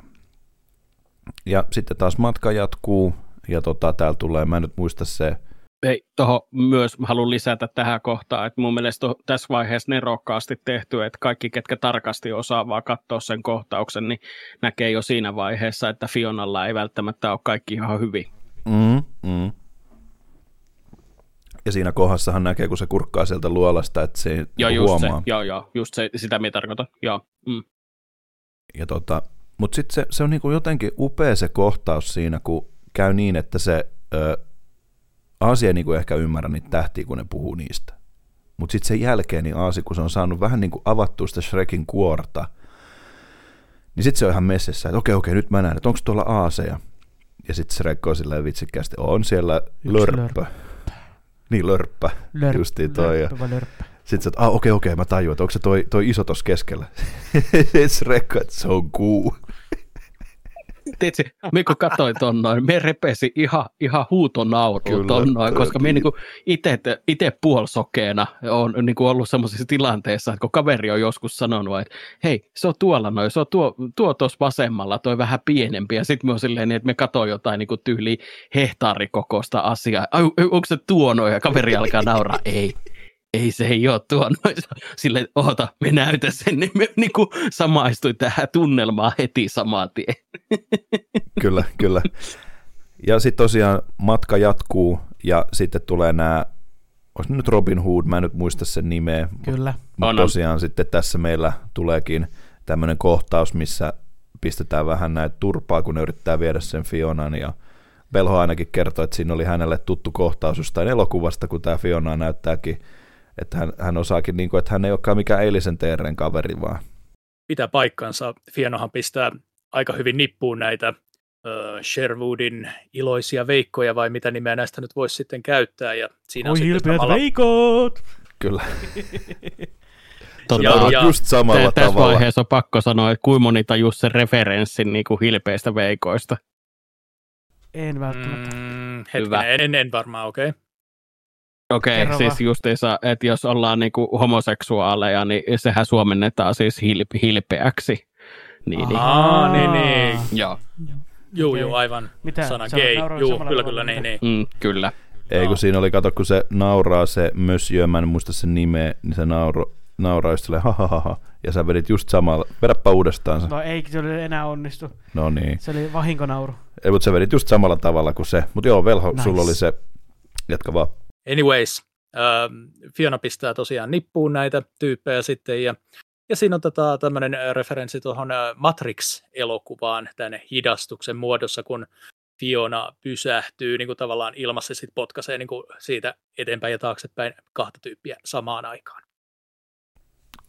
Ja sitten taas matka jatkuu ja tota, täällä tulee, mä en nyt muista se, Hei, toho myös mä haluan lisätä tähän kohtaan, että mun mielestä on tässä vaiheessa nerokkaasti tehty, että kaikki, ketkä tarkasti osaa vaan katsoa sen kohtauksen, niin näkee jo siinä vaiheessa, että Fionalla ei välttämättä ole kaikki ihan hyvin. Mm, mm. Ja siinä kohdassahan näkee, kun se kurkkaa sieltä luolasta, että se Joo, niinku just huomaa. se, joo, joo, just se, sitä minä tarkoitan, joo. Mm. Ja tota, mutta sitten se, se on niinku jotenkin upea se kohtaus siinä, kun käy niin, että se ö, Aasia ei niinku ehkä ymmärrä niitä tähtiä, kun ne puhuu niistä. Mutta sitten sen jälkeen niin Aasi, kun se on saanut vähän niin kuin avattua sitä Shrekin kuorta, niin sitten se on ihan messissä, että okei, okei, nyt mä näen, että onko tuolla aaseja. Ja sitten Shrek on silleen vitsikkäästi, on siellä Yksi lörppö. Niin, lörppä. Lörp, Justiin toi. lörppä vai lörppä? Sitten sä, että ah, okei, okei, mä tajuan, että onko se toi, toi iso tossa keskellä. Shrek, se on kuu. Tiedätkö, minä kun katsoin ton noin, me repesi ihan, ihan huutonauru ton noin, koska niin. niinku itse puolisokeena on niinku ollut sellaisissa tilanteissa, että kun kaveri on joskus sanonut, että hei, se on tuolla noin, se on tuo, tuo tuossa vasemmalla, toi vähän pienempi, ja sitten me on silleen, niin, että me katsoin jotain niinku tyyli hehtaarikokoista asiaa, Ai, onko se tuo noin, ja kaveri alkaa nauraa, ei, ei se ei ole tuo noin. Silleen, oota, me näytän sen, niin me niinku samaistuin tähän tunnelmaan heti saman tien. Kyllä, kyllä. Ja sitten tosiaan matka jatkuu ja sitten tulee nämä, olisi nyt Robin Hood, mä en nyt muista sen nimeä, Kyllä. mutta on. tosiaan sitten tässä meillä tuleekin tämmöinen kohtaus, missä pistetään vähän näitä turpaa, kun ne yrittää viedä sen Fionan ja Velho ainakin kertoi, että siinä oli hänelle tuttu kohtaus jostain elokuvasta, kun tämä Fiona näyttääkin, että hän, hän osaakin, niin kuin, että hän ei olekaan mikään eilisen TRn kaveri, vaan pitää paikkansa. Fienohan pistää aika hyvin nippuun näitä ö, Sherwoodin iloisia veikkoja, vai mitä nimeä näistä nyt voisi sitten käyttää. Ja siinä on Oi sitten hilpeät samalla- veikot! kyllä. (laughs) Tota, Ja- ja- just samalla Tä- tässä tavalla. vaiheessa on pakko sanoa, että kuinka moni tajus sen referenssin niin kuin hilpeistä veikoista. En välttämättä. Mm, Hyvä. hetkinen, en, en varmaan, okei. Okay. Okei, Kerro siis justiinsa, että jos ollaan niin kuin homoseksuaaleja, niin sehän suomennetaan siis hil- hilpeäksi. Niin, niin. Aa, niin, niin. Joo, Okei. juu, aivan. Mitä? Sana Sä gay. samalla kyllä, kyllä, niin, niin. mm, kyllä. Ei, kun Joo. siinä oli, kato, kun se nauraa se Monsieur, mä en muista sen nimeä, niin se nauro, nauraa just silleen, ha, ha, ha, ha, ja sä vedit just samalla, vedäpä uudestaan se. No ei se oli enää onnistu. No niin, Se oli vahinkonauru. ei, mutta sä vedit just samalla tavalla kuin se, mutta joo, Velho, Nice. sulla oli se, jatka vaan. Anyways, ähm, Fiona pistää tosiaan nippuun näitä tyyppejä sitten, ja, ja siinä otetaan tämmöinen äh, referenssi tuohon äh, Matrix-elokuvaan tänne hidastuksen muodossa, kun Fiona pysähtyy niin kuin tavallaan ilmassa ja sitten potkaisee niin kuin siitä eteenpäin ja taaksepäin kahta tyyppiä samaan aikaan.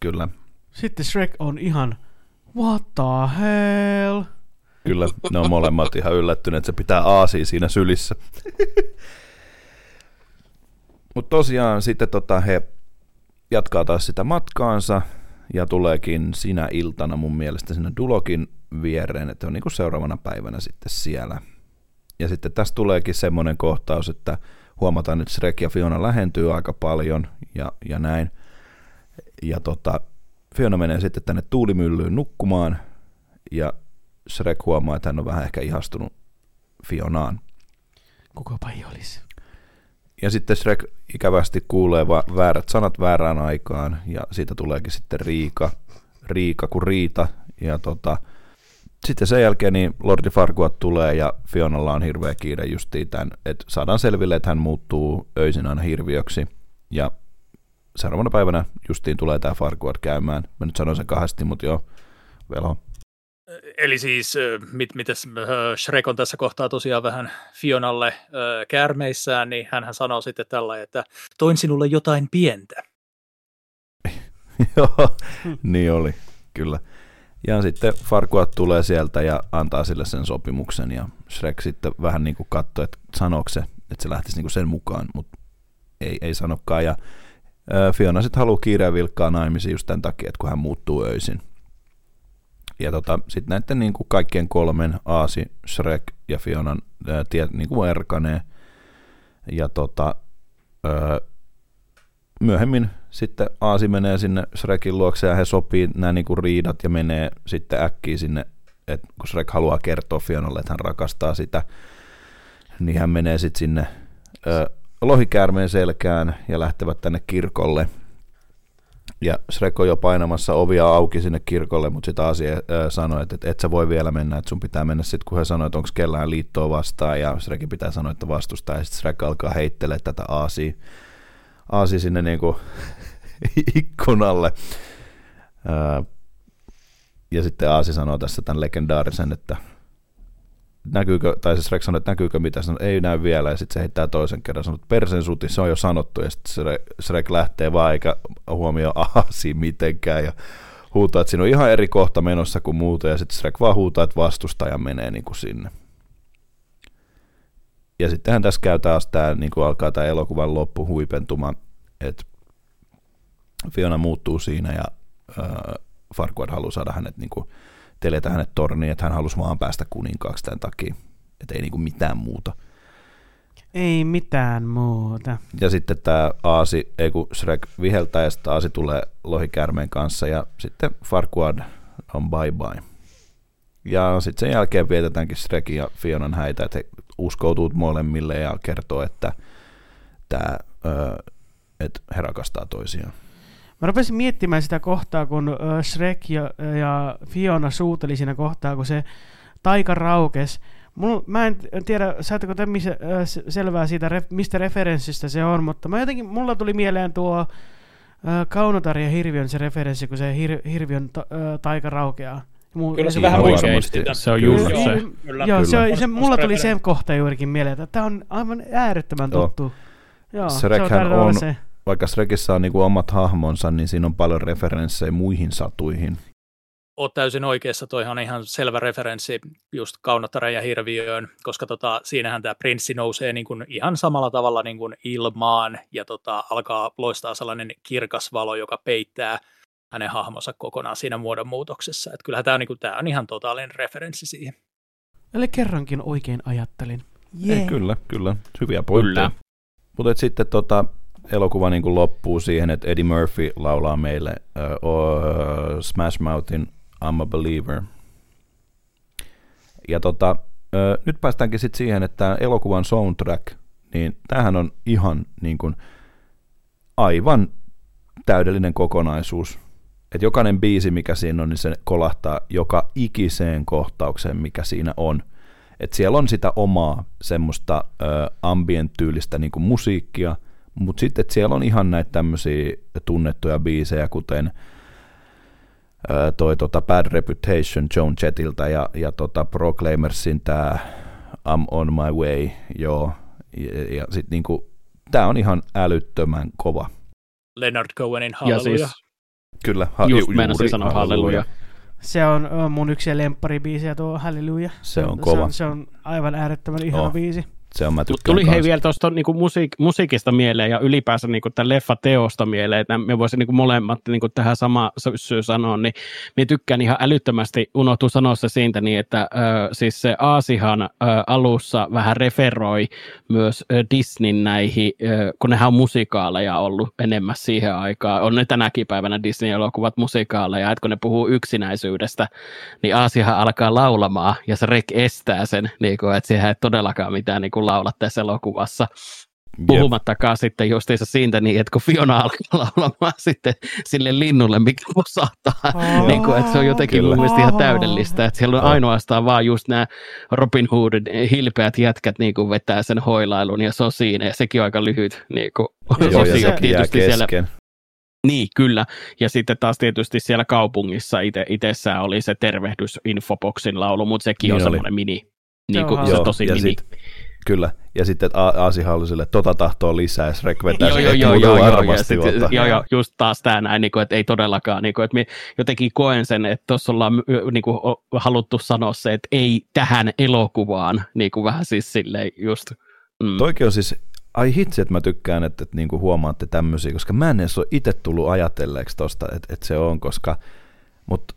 Kyllä, Sitten Shrek on ihan, what the hell? kyllä, ne on molemmat ihan yllättyneet, että se pitää aasia siinä sylissä. (laughs) mutta tosiaan sitten tota, he jatkaa taas sitä matkaansa, ja tuleekin sinä iltana mun mielestä sinne Dulokin viereen, että on niin kuin seuraavana päivänä sitten siellä. Ja sitten tässä tuleekin semmoinen kohtaus, että huomataan, että Shrek ja Fiona lähentyy aika paljon ja, ja näin. Ja tota, Fiona menee sitten tänne tuulimyllyyn nukkumaan ja Shrek huomaa, että hän on vähän ehkä ihastunut Fionaan. Kukapa ei olisi. Ja sitten Shrek ikävästi kuulee va- väärät sanat väärään aikaan ja siitä tuleekin sitten Riika, Riika kuin Riita. Ja tota, sitten sen jälkeen niin Lordi Farquaad tulee ja Fionalla on hirveä kiire justiin tämän, että saadaan selville, että hän muuttuu öisin aina hirviöksi. Ja seuraavana päivänä justiin tulee tämä Farquaad käymään. Mä nyt sanoin sen kahdesti, mutta joo, velho. Eli siis, mit, mites äh, Shrek on tässä kohtaa tosiaan vähän Fionalle äh, käärmeissään, niin hän sanoo sitten tällä, että toin sinulle jotain pientä. (laughs) Joo, niin oli, kyllä. Ja sitten Farquaad tulee sieltä ja antaa sille sen sopimuksen ja Shrek sitten vähän niin kuin katsoi, että sanooko se, että se lähtisi niin kuin sen mukaan, mutta ei, ei sanokaan. Ja Fiona sitten haluaa kiireen vilkkaa naimisiin just tämän takia, että kun hän muuttuu öisin. Ja tota, sitten näiden niin kuin kaikkien kolmen, Aasi, Shrek ja Fionan ää, niin kuin erkanee. Ja tota, ää, myöhemmin sitten Aasi menee sinne Shrekin luokse ja he sopii nämä niinku riidat ja menee sitten äkkiä sinne, että kun Shrek haluaa kertoa Fionalle, että hän rakastaa sitä, niin hän menee sitten sinne ö, lohikäärmeen selkään ja lähtevät tänne kirkolle. Ja Shrek on jo painamassa ovia auki sinne kirkolle, mutta sitten Aasi ö, sanoi, että, että et sä voi vielä mennä, että sun pitää mennä sitten, kun he sanoi, että onko kellään liittoa vastaan, ja Shrekin pitää sanoa, että vastustaa, ja sitten Shrek alkaa heittelee tätä Aasia Aasi sinne niinku (laughs) ikkunalle. Ää, ja sitten Aasi sanoo tässä tämän legendaarisen, että näkyykö, tai siis Rex sanoo, että näkyykö mitä, sanoo, ei näy vielä, ja sitten se heittää toisen kerran, sanoo, että persen suti, se on jo sanottu, ja sitten Shrek lähtee vaan, eikä huomioi Aasi mitenkään, ja huutaa, että siinä on ihan eri kohta menossa kuin muuta, ja sitten Shrek vaan huutaa, että vastustaja menee niin kuin sinne. Ja sittenhän tässä käy taas tämä, niin kuin alkaa tämä elokuvan loppu huipentuma, että Fiona muuttuu siinä ja äh, Farquaad haluaa saada hänet niin kuin, teletä hänet torniin, että hän halusi vaan päästä kuninkaaksi tämän takia, että ei niin kuin mitään muuta. Ei mitään muuta. Ja sitten tämä Aasi, ei kun Shrek viheltää ja sitten Aasi tulee lohikärmeen kanssa ja sitten Farquaad on bye bye. Ja sitten sen jälkeen vietetäänkin Shrekin ja Fionan häitä, että he uskoutuu molemmille ja kertoo, että, tämä, että he rakastaa toisiaan. Mä rupesin miettimään sitä kohtaa, kun Shrek ja, ja Fiona suuteli siinä kohtaa, kun se taika raukes. Mulla, mä en tiedä, saatteko te missä, selvää siitä, mistä referenssistä se on, mutta mä jotenkin, mulla tuli mieleen tuo äh, Kaunotar ja Hirviön se referenssi, kun se hir, Hirviön ta, äh, taika raukeaa. Muu, Kyllä se vähän oikeasti. Se on just kyllä. se. Kyllä. Joo, se, on, se, mulla tuli se kohta juurikin mieleen, että tämä on aivan äärettömän tuttu. Joo, se on, on se vaikka Shrekissä on niinku omat hahmonsa, niin siinä on paljon referenssejä muihin satuihin. Oot täysin oikeassa, toihan on ihan selvä referenssi just Kaunottaren ja Hirviöön, koska tota, siinähän tämä prinssi nousee niin kuin ihan samalla tavalla niin kuin ilmaan ja tota, alkaa loistaa sellainen kirkas valo, joka peittää hänen hahmonsa kokonaan siinä muodonmuutoksessa. Et kyllähän tämä on, niin kuin, tää on ihan totaalinen referenssi siihen. Eli kerrankin oikein ajattelin. Yeah. Ei, kyllä, kyllä. Hyviä pointteja. Mutta sitten tota, elokuva niin kuin loppuu siihen, että Eddie Murphy laulaa meille uh, Smash Mouthin I'm a Believer. Ja tota, uh, nyt päästäänkin sitten siihen, että elokuvan soundtrack, niin tämähän on ihan niin kuin aivan täydellinen kokonaisuus. Että jokainen biisi, mikä siinä on, niin se kolahtaa joka ikiseen kohtaukseen, mikä siinä on. Että siellä on sitä omaa semmoista ambient-tyylistä niin musiikkia – mutta sitten että siellä on ihan näitä tämmöisiä tunnettuja biisejä, kuten ää, toi tota Bad Reputation Joan Jettiltä ja, ja tota Proclaimersin tämä I'm on my way, joo. Ja, ja sitten niinku, tämä on ihan älyttömän kova. Leonard Cohenin Halleluja. Ja siis, Kyllä, ha- just ju- meinasin sanoa Halleluja. Se on mun yksi lempparibiisi ja tuo Halleluja. Se, se on kova. Se on, se on aivan äärettömän ihana oh. biisi se on mä Tuli hei vielä tuosta niinku musiik- musiikista mieleen ja ylipäänsä niinku tämän leffa-teosta mieleen, että me voisin niinku molemmat niinku tähän sama syy sanoa, niin minä tykkään ihan älyttömästi, unohtuu sanoa se siitä niin, että ö, siis se Aasihan ö, alussa vähän referoi myös ö, Disneyn näihin, ö, kun nehän on musikaaleja ollut enemmän siihen aikaan, on ne tänäkin päivänä Disney-elokuvat musikaaleja, että kun ne puhuu yksinäisyydestä, niin Aasihan alkaa laulamaan ja se Rek estää sen, niin kuin, että siihen ei todellakaan mitään niin kuin laulaa tässä elokuvassa. Puhumattakaan yep. sitten justiinsa siitä niin, että kun Fiona alkaa laulamaan sitten sille linnulle, mikä osattaa, oh, niin kuin, että se on jotenkin mun mielestä ihan täydellistä, että siellä on oh. ainoastaan vaan just nämä Robin Hoodin hilpeät jätkät niin kuin vetää sen hoilailun ja se on siinä ja sekin on aika lyhyt niin kuin, Joo, ja (laughs) se tietysti siellä, niin, kyllä. Ja sitten taas tietysti siellä kaupungissa ite, itsessään oli se tervehdys Infoboksin laulu, mutta sekin niin on oli. semmoinen mini, niin kuin, se tosi ja mini. Sit, Kyllä, ja sitten Aasi halusi sille, tota tahtoa lisää, ja Shrek vetää joo, joo, joo, joo, varmasti. Joo, sit, joo, joo, just taas tämä näin, niin kuin, että ei todellakaan, niin kuin, että jotenkin koen sen, että tuossa ollaan niin kuin, haluttu sanoa se, että ei tähän elokuvaan, niin kuin vähän siis silleen just. Mm. Toikin on siis, ai hitsi, että mä tykkään, että, että niin kuin huomaatte tämmöisiä, koska mä en edes ole itse tullut ajatelleeksi tosta, että, että se on, koska, mutta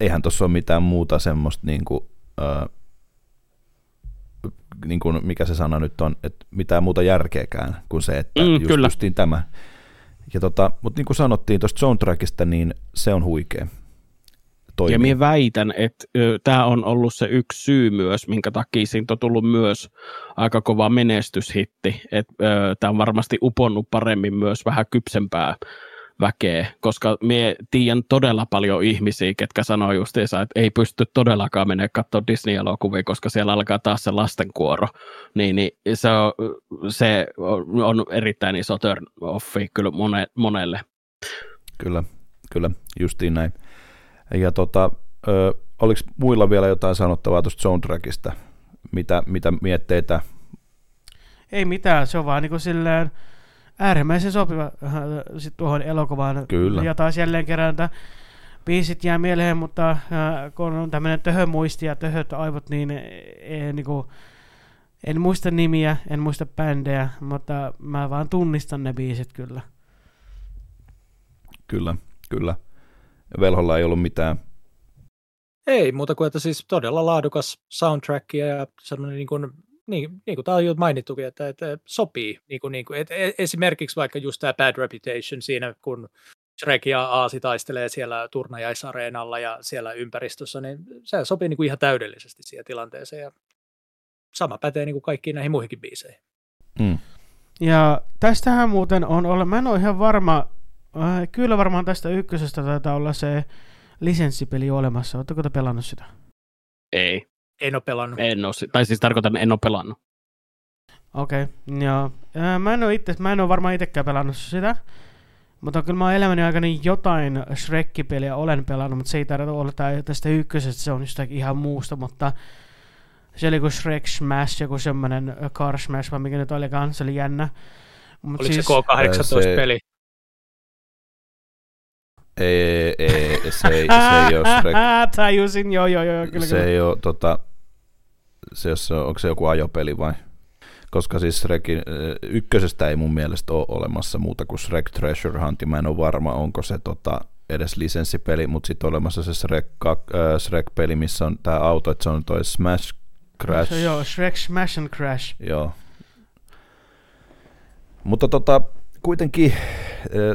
eihän tuossa ole mitään muuta semmoista niin kuin, uh, niin kuin, mikä se sana nyt on, että mitään muuta järkeäkään kuin se, että mm, just, kyllä. justiin tämä. Ja tota, mutta niin kuin sanottiin tuosta soundtrackista, niin se on huikea. Toimii. Ja minä väitän, että tämä on ollut se yksi syy myös, minkä takia siitä on tullut myös aika kova menestyshitti. Tämä on varmasti uponnut paremmin myös vähän kypsempää väkeä, koska mie tiedän todella paljon ihmisiä, ketkä sanoo justiinsa, että ei pysty todellakaan mennä katsoa Disney-elokuvia, koska siellä alkaa taas se lastenkuoro. Niin, niin se, on, se on erittäin iso turn offi kyllä mone, monelle. Kyllä, kyllä, justiin näin. Ja tota, ö, oliko muilla vielä jotain sanottavaa tuosta soundtrackista? Mitä, mitä mietteitä? Ei mitään, se on vaan niin kuin silleen äärimmäisen sopiva äh, sit tuohon elokuvaan. Kyllä. Ja taas jälleen kerran, että biisit jää mieleen, mutta äh, kun on tämmöinen töhömuisti ja töhöt aivot, niin ei, niin kuin, en muista nimiä, en muista bändejä, mutta mä vaan tunnistan ne biisit kyllä. Kyllä, kyllä. Velholla ei ollut mitään. Ei muuta kuin, että siis todella laadukas soundtrack ja sellainen niin kuin, niin, niin kuin tämä on jo mainittukin, että, että sopii. Niin kuin, niin kuin, että esimerkiksi vaikka just tämä Bad Reputation siinä, kun Shrek ja Aasi taistelee siellä turnajaisareenalla ja siellä ympäristössä, niin se sopii niin kuin ihan täydellisesti siihen tilanteeseen. Ja sama pätee niin kuin kaikkiin näihin muihinkin biiseihin. Mm. Ja tästähän muuten on olla, mä en ole ihan varma, äh, kyllä varmaan tästä ykkösestä taitaa olla se lisenssipeli olemassa. Oletteko te pelannut sitä? Ei, En ole pelannut. en ole, tai siis tarkoitan, en ole pelannut. Okei, okay, joo. Mä en ole itse, mä en ole varmaan itsekään pelannut sitä. Mutta kyllä mä oon elämäni aikana jotain Shrek-peliä olen pelannut, mutta se ei tarvitse olla tää- tästä ykkösestä, se on jostakin ihan muusta, mutta se oli kuin Shrek Smash, joku semmonen ö, Car Smash, vai mikä nyt olikaan, se oli jännä. Mut Oliko siis, se K18-peli? Ei, ei, se, ei, se ei ole Shrek. (laughs) Tajusin, joo, joo, joo, kyllä, se kyllä. ei ole, tota, se, jos on, onko se joku ajopeli vai? Koska siis Shrekin, ykkösestä ei mun mielestä ole olemassa muuta kuin Shrek Treasure Hunt, ja mä en ole varma, onko se tota, edes lisenssipeli, mutta sitten olemassa se Shrek, äh, Shrek-peli, missä on tämä auto, että se on toi Smash Crash. Se, joo, Shrek Smash and Crash. Joo. Mutta tota, kuitenkin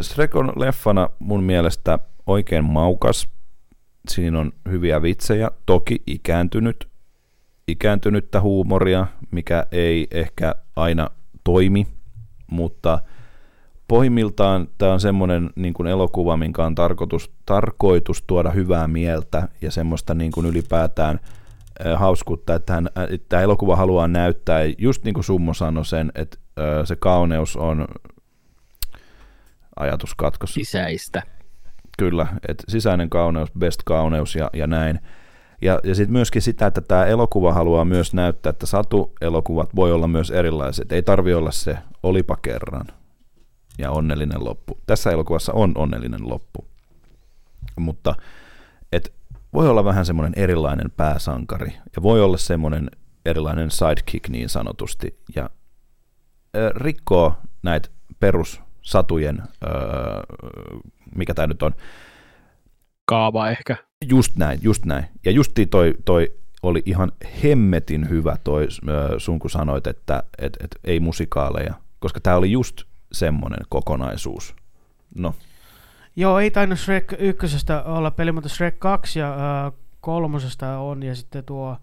Shrek on leffana mun mielestä oikein maukas. Siinä on hyviä vitsejä, toki ikääntynyt, ikääntynyttä huumoria, mikä ei ehkä aina toimi, mutta pohjimmiltaan tämä on semmoinen niin kuin elokuva, minkä on tarkoitus, tarkoitus tuoda hyvää mieltä ja semmoista niin kuin ylipäätään hauskuutta, että hän, äh, tämä elokuva haluaa näyttää, just niin kuin Summo sanoi sen, että se kauneus on ajatuskatkos. Sisäistä. Kyllä, että sisäinen kauneus, best kauneus ja, ja näin. Ja, ja sitten myöskin sitä, että tämä elokuva haluaa myös näyttää, että satu-elokuvat voi olla myös erilaiset. Ei tarvi olla se olipa kerran ja onnellinen loppu. Tässä elokuvassa on onnellinen loppu. Mutta et voi olla vähän semmoinen erilainen pääsankari ja voi olla semmoinen erilainen sidekick niin sanotusti ja rikkoo näitä perussatujen, ö, mikä tämä nyt on, Kaava ehkä. Just näin, just näin. Ja justi toi, toi oli ihan hemmetin hyvä toi sun, kun sanoit, että et, et, ei musikaaleja, koska tämä oli just semmoinen kokonaisuus. No, Joo, ei tainnut Shrek ykkösestä olla peli, mutta Shrek 2 ja äh, kolmosesta on, ja sitten tuo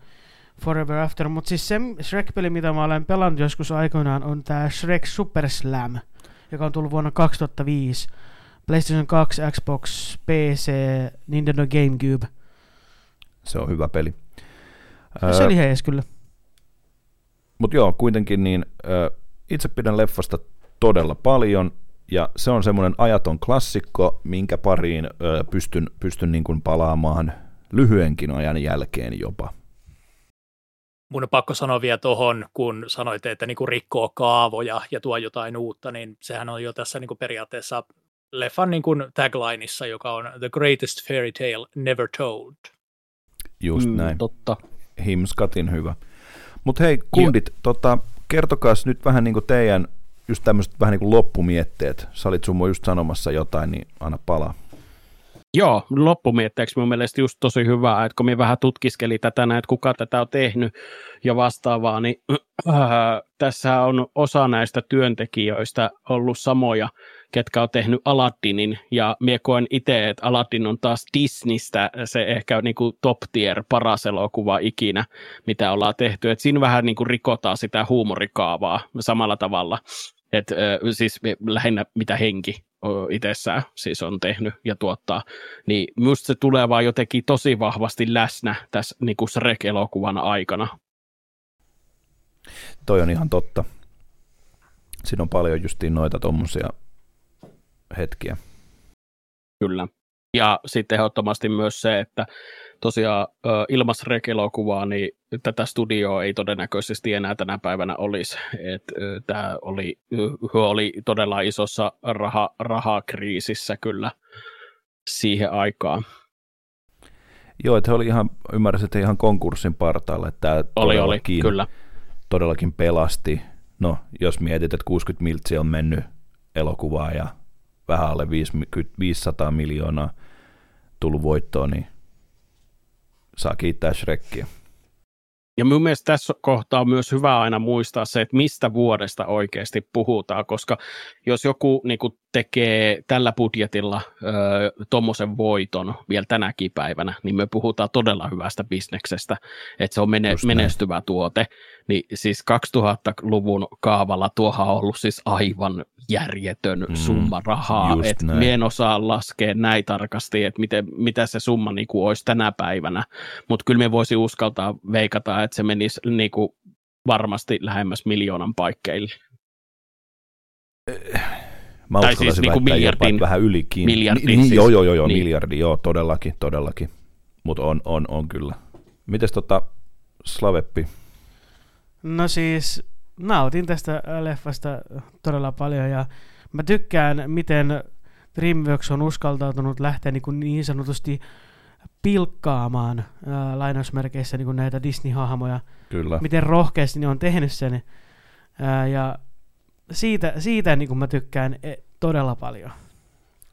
Forever After. Mutta siis se Shrek-peli, mitä mä olen pelannut joskus aikoinaan, on tämä Shrek Super Slam, joka on tullut vuonna 2005. PlayStation 2, Xbox, PC, Nintendo GameCube. se on hyvä peli. Se oli hees kyllä. Mutta joo, kuitenkin niin itse pidän leffasta todella paljon, ja se on semmoinen ajaton klassikko, minkä pariin pystyn, pystyn niin kuin palaamaan lyhyenkin ajan jälkeen jopa. Mun on pakko sanoa vielä tuohon, kun sanoitte, että niinku rikkoo kaavoja ja tuo jotain uutta, niin sehän on jo tässä niinku periaatteessa leffan niinku taglineissa, joka on The greatest fairy tale never told. Just mm, näin. Totta. Himskatin hyvä. Mutta hei, kundit, tota, kertokaas nyt vähän niin kuin teidän just tämmöiset vähän niin kuin loppumietteet. Sä olit Summo just sanomassa jotain, niin anna palaa. Joo, loppumietteeksi mun mielestä just tosi hyvä, että kun minä vähän tutkiskelin tätä, että kuka tätä on tehnyt ja vastaavaa, niin äh, tässä on osa näistä työntekijöistä ollut samoja, ketkä on tehnyt Aladdinin, ja minä koen itse, että Aladdin on taas Disneystä se ehkä niin kuin top tier paras elokuva ikinä, mitä ollaan tehty, että siinä vähän niin kuin rikotaan sitä huumorikaavaa samalla tavalla, äh, siis lähinnä mitä henki itsessään siis on tehnyt ja tuottaa, niin minusta se tulee vaan jotenkin tosi vahvasti läsnä tässä niin kuin Shrek-elokuvan aikana. Toi on ihan totta. Siinä on paljon justiin noita tuommoisia hetkiä. Kyllä. Ja sitten ehdottomasti myös se, että tosiaan ilmas elokuvaa niin tätä studioa ei todennäköisesti enää tänä päivänä olisi. Tämä oli, oli todella isossa raha, rahakriisissä kyllä siihen aikaan. Joo, että he oli ihan, ymmärsin, että ihan konkurssin partaalla. Että tämä oli, oli, kyllä. Todellakin pelasti. No, jos mietit, että 60 miltsiä on mennyt elokuvaa ja vähän alle 500 miljoonaa tullut voittoon, niin saa kiittää Shrekkiä. Ja mun mielestä tässä kohtaa on myös hyvä aina muistaa se, että mistä vuodesta oikeasti puhutaan, koska jos joku niin kuin, tekee tällä budjetilla tuommoisen voiton vielä tänäkin päivänä, niin me puhutaan todella hyvästä bisneksestä, että se on mene- menestyvä tuote. Niin siis 2000-luvun kaavalla tuohan on ollut siis aivan järjetön mm, summa rahaa, että en osaa laskea näin tarkasti, että miten, mitä se summa niin kuin olisi tänä päivänä, mutta kyllä me voisi uskaltaa veikata, että se menisi niin kuin varmasti lähemmäs miljoonan paikkeille. Mä tai siis niin kuin miljardin, vähän ylikin. Miljardin niin, siis. Joo, joo, joo, joo niin. miljardi, joo, todellakin, todellakin. Mutta on, on, on kyllä. Mites tota Slaveppi? No siis nautin tästä leffasta todella paljon ja mä tykkään, miten DreamWorks on uskaltautunut lähteä niin, kuin niin sanotusti pilkkaamaan ää, lainausmerkeissä niin kuin näitä Disney-hahmoja. Kyllä. Miten rohkeasti ne on tehnyt sen. Ää, ja siitä, siitä niin kuin mä tykkään e, todella paljon.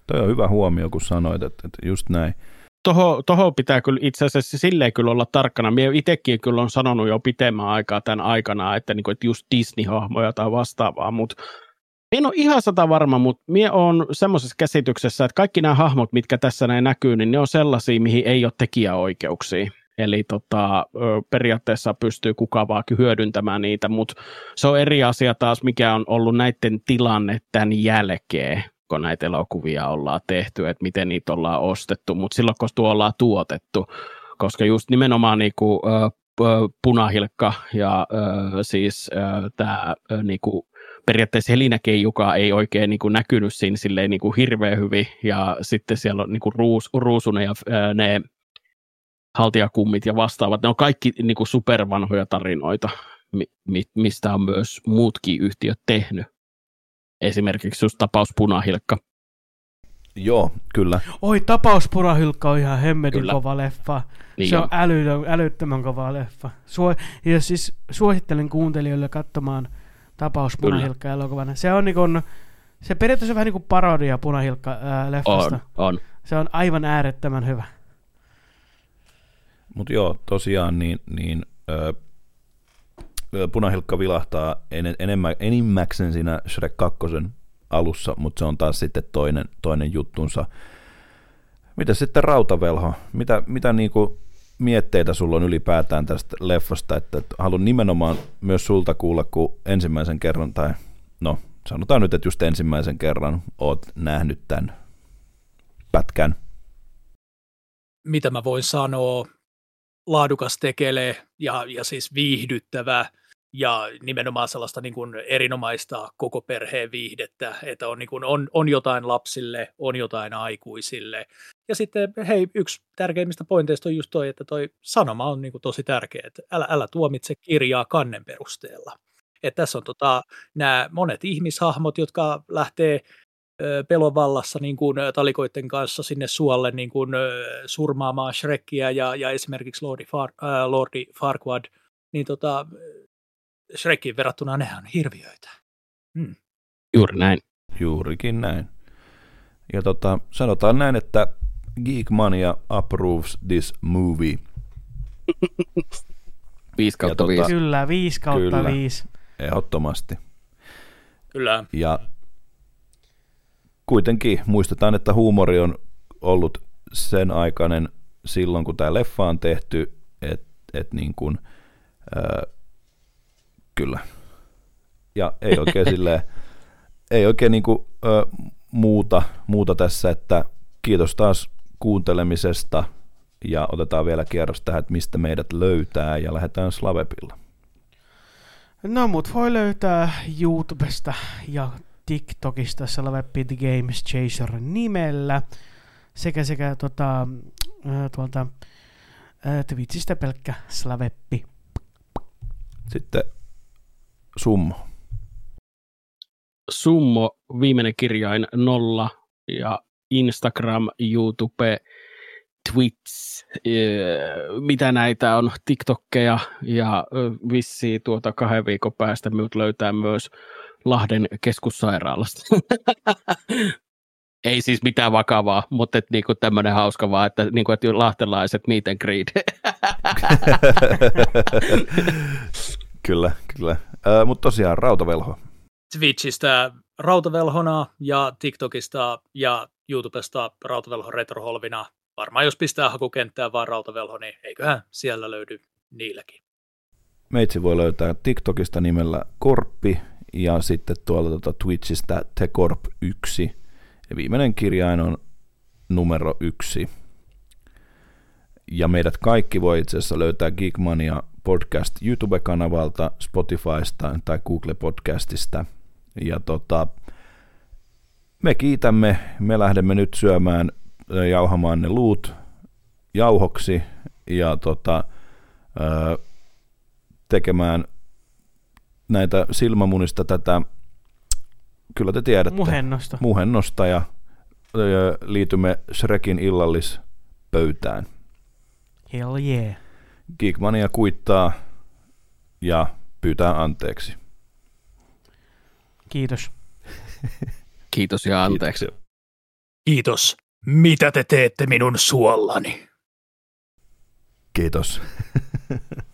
Toi on hyvä huomio, kun sanoit, että, että just näin. Toho, toho pitää kyllä itse asiassa silleen kyllä olla tarkkana. Minä itsekin kyllä on sanonut jo pitemmän aikaa tämän aikana, että, niin kuin, että just Disney-hahmoja tai vastaavaa, mutta en ole ihan sata varma, mutta minä olen semmoisessa käsityksessä, että kaikki nämä hahmot, mitkä tässä näin näkyy, niin ne on sellaisia, mihin ei ole tekijäoikeuksia. Eli tota, periaatteessa pystyy kuka vaan hyödyntämään niitä, mutta se on eri asia taas, mikä on ollut näiden tilanne tämän jälkeen, kun näitä elokuvia ollaan tehty, että miten niitä ollaan ostettu, mutta silloin kun tuo ollaan tuotettu, koska just nimenomaan niinku, punahilkka ja siis tämä niinku, periaatteessa Helina Keijuka ei oikein niin kuin näkynyt siinä silleen niin kuin hirveän hyvin, ja sitten siellä on niin kuin Ruus, Ruusunen ja ää, ne haltijakummit ja vastaavat, ne on kaikki niin kuin supervanhoja tarinoita, mi, mi, mistä on myös muutkin yhtiöt tehnyt. Esimerkiksi just tapaus Punahilkka. Joo, kyllä. Oi, tapaus Punahilkka on ihan hemmetin kyllä. kova leffa. Niin se on, on älytön, älyttömän kova leffa. Suo, ja siis suosittelen kuuntelijoille katsomaan – tapaus punahilkka-elokuvana. Se on niin kuin, se periaatteessa on vähän niin kuin parodia punahilkka-leffasta. On, on. Se on aivan äärettömän hyvä. Mutta joo, tosiaan niin, niin ö, punahilkka vilahtaa en, enemmän, enimmäkseen siinä Shrek 2 alussa, mutta se on taas sitten toinen, toinen juttunsa. Mitä sitten rautavelho? Mitä, mitä niinku mietteitä sulla on ylipäätään tästä leffasta, että, että haluan nimenomaan myös sulta kuulla, kun ensimmäisen kerran, tai no sanotaan nyt, että just ensimmäisen kerran oot nähnyt tämän pätkän. Mitä mä voin sanoa, laadukas tekelee ja, ja siis viihdyttävä ja nimenomaan sellaista niin kuin erinomaista koko perheen viihdettä, että on, niin kuin, on, on jotain lapsille, on jotain aikuisille. Ja sitten hei, yksi tärkeimmistä pointeista on just toi, että toi sanoma on niin kuin tosi tärkeä, että älä, älä tuomitse kirjaa kannen perusteella. Että tässä on tota, nämä monet ihmishahmot, jotka lähtee pelon vallassa niin kuin talikoiden kanssa sinne suolle niin kuin, surmaamaan Shrekkiä ja, ja esimerkiksi Lordi, Far, äh, Lordi Farquad, niin tota, Shrekin verrattuna nehän on hirviöitä. Hmm. Juuri näin. Juurikin näin. Ja tota, sanotaan näin, että Geekmania approves this movie. (laughs) 5 kautta 5. Tota, kyllä, 5 kautta kyllä, 5. Ehdottomasti. Kyllä. Ja kuitenkin muistetaan, että huumori on ollut sen aikainen silloin, kun tämä leffa on tehty, että et niin kuin, äh, kyllä. Ja ei oikein silleen, ei oikein niin kuin, äh, muuta, muuta tässä, että kiitos taas kuuntelemisesta ja otetaan vielä kierros tähän, että mistä meidät löytää ja lähdetään Slavepilla. No mut voi löytää YouTubesta ja TikTokista Slaveppi The Games Chaser nimellä sekä sekä tota, tuolta Twitchistä pelkkä Slaveppi. Sitten Summo. Summo, viimeinen kirjain nolla ja Instagram, YouTube, Twitch, mitä näitä on, TikTokkeja ja vissi tuota kahden viikon päästä minut löytää myös Lahden keskussairaalasta. Ei siis mitään vakavaa, mutta et niinku tämmöinen hauska vaan, että, niinku, että lahtelaiset meet and greet. (laughs) kyllä, kyllä. Mutta tosiaan rautavelho. Twitchistä rautavelhona ja TikTokista ja YouTubesta rautavelho retroholvina. Varmaan jos pistää hakukenttää vaan rautavelho, niin eiköhän siellä löydy niilläkin. Meitsi voi löytää TikTokista nimellä Korppi ja sitten tuolta tuota Twitchistä Tekorp1 ja viimeinen kirjain on numero yksi. Ja meidät kaikki voi itse asiassa löytää Geekmania podcast YouTube-kanavalta, Spotifysta tai Google Podcastista. Ja tota, me kiitämme, me lähdemme nyt syömään jauhamaan ne luut jauhoksi ja tota, tekemään näitä silmämunista tätä kyllä te tiedätte. Muhennosta. Muhennosta ja liitymme Shrekin illallispöytään. Hell yeah. Geekmania kuittaa ja pyytää anteeksi. Kiitos. (laughs) Kiitos ja anteeksi. Kiitos. Kiitos. Mitä te teette minun suollani? Kiitos. (laughs)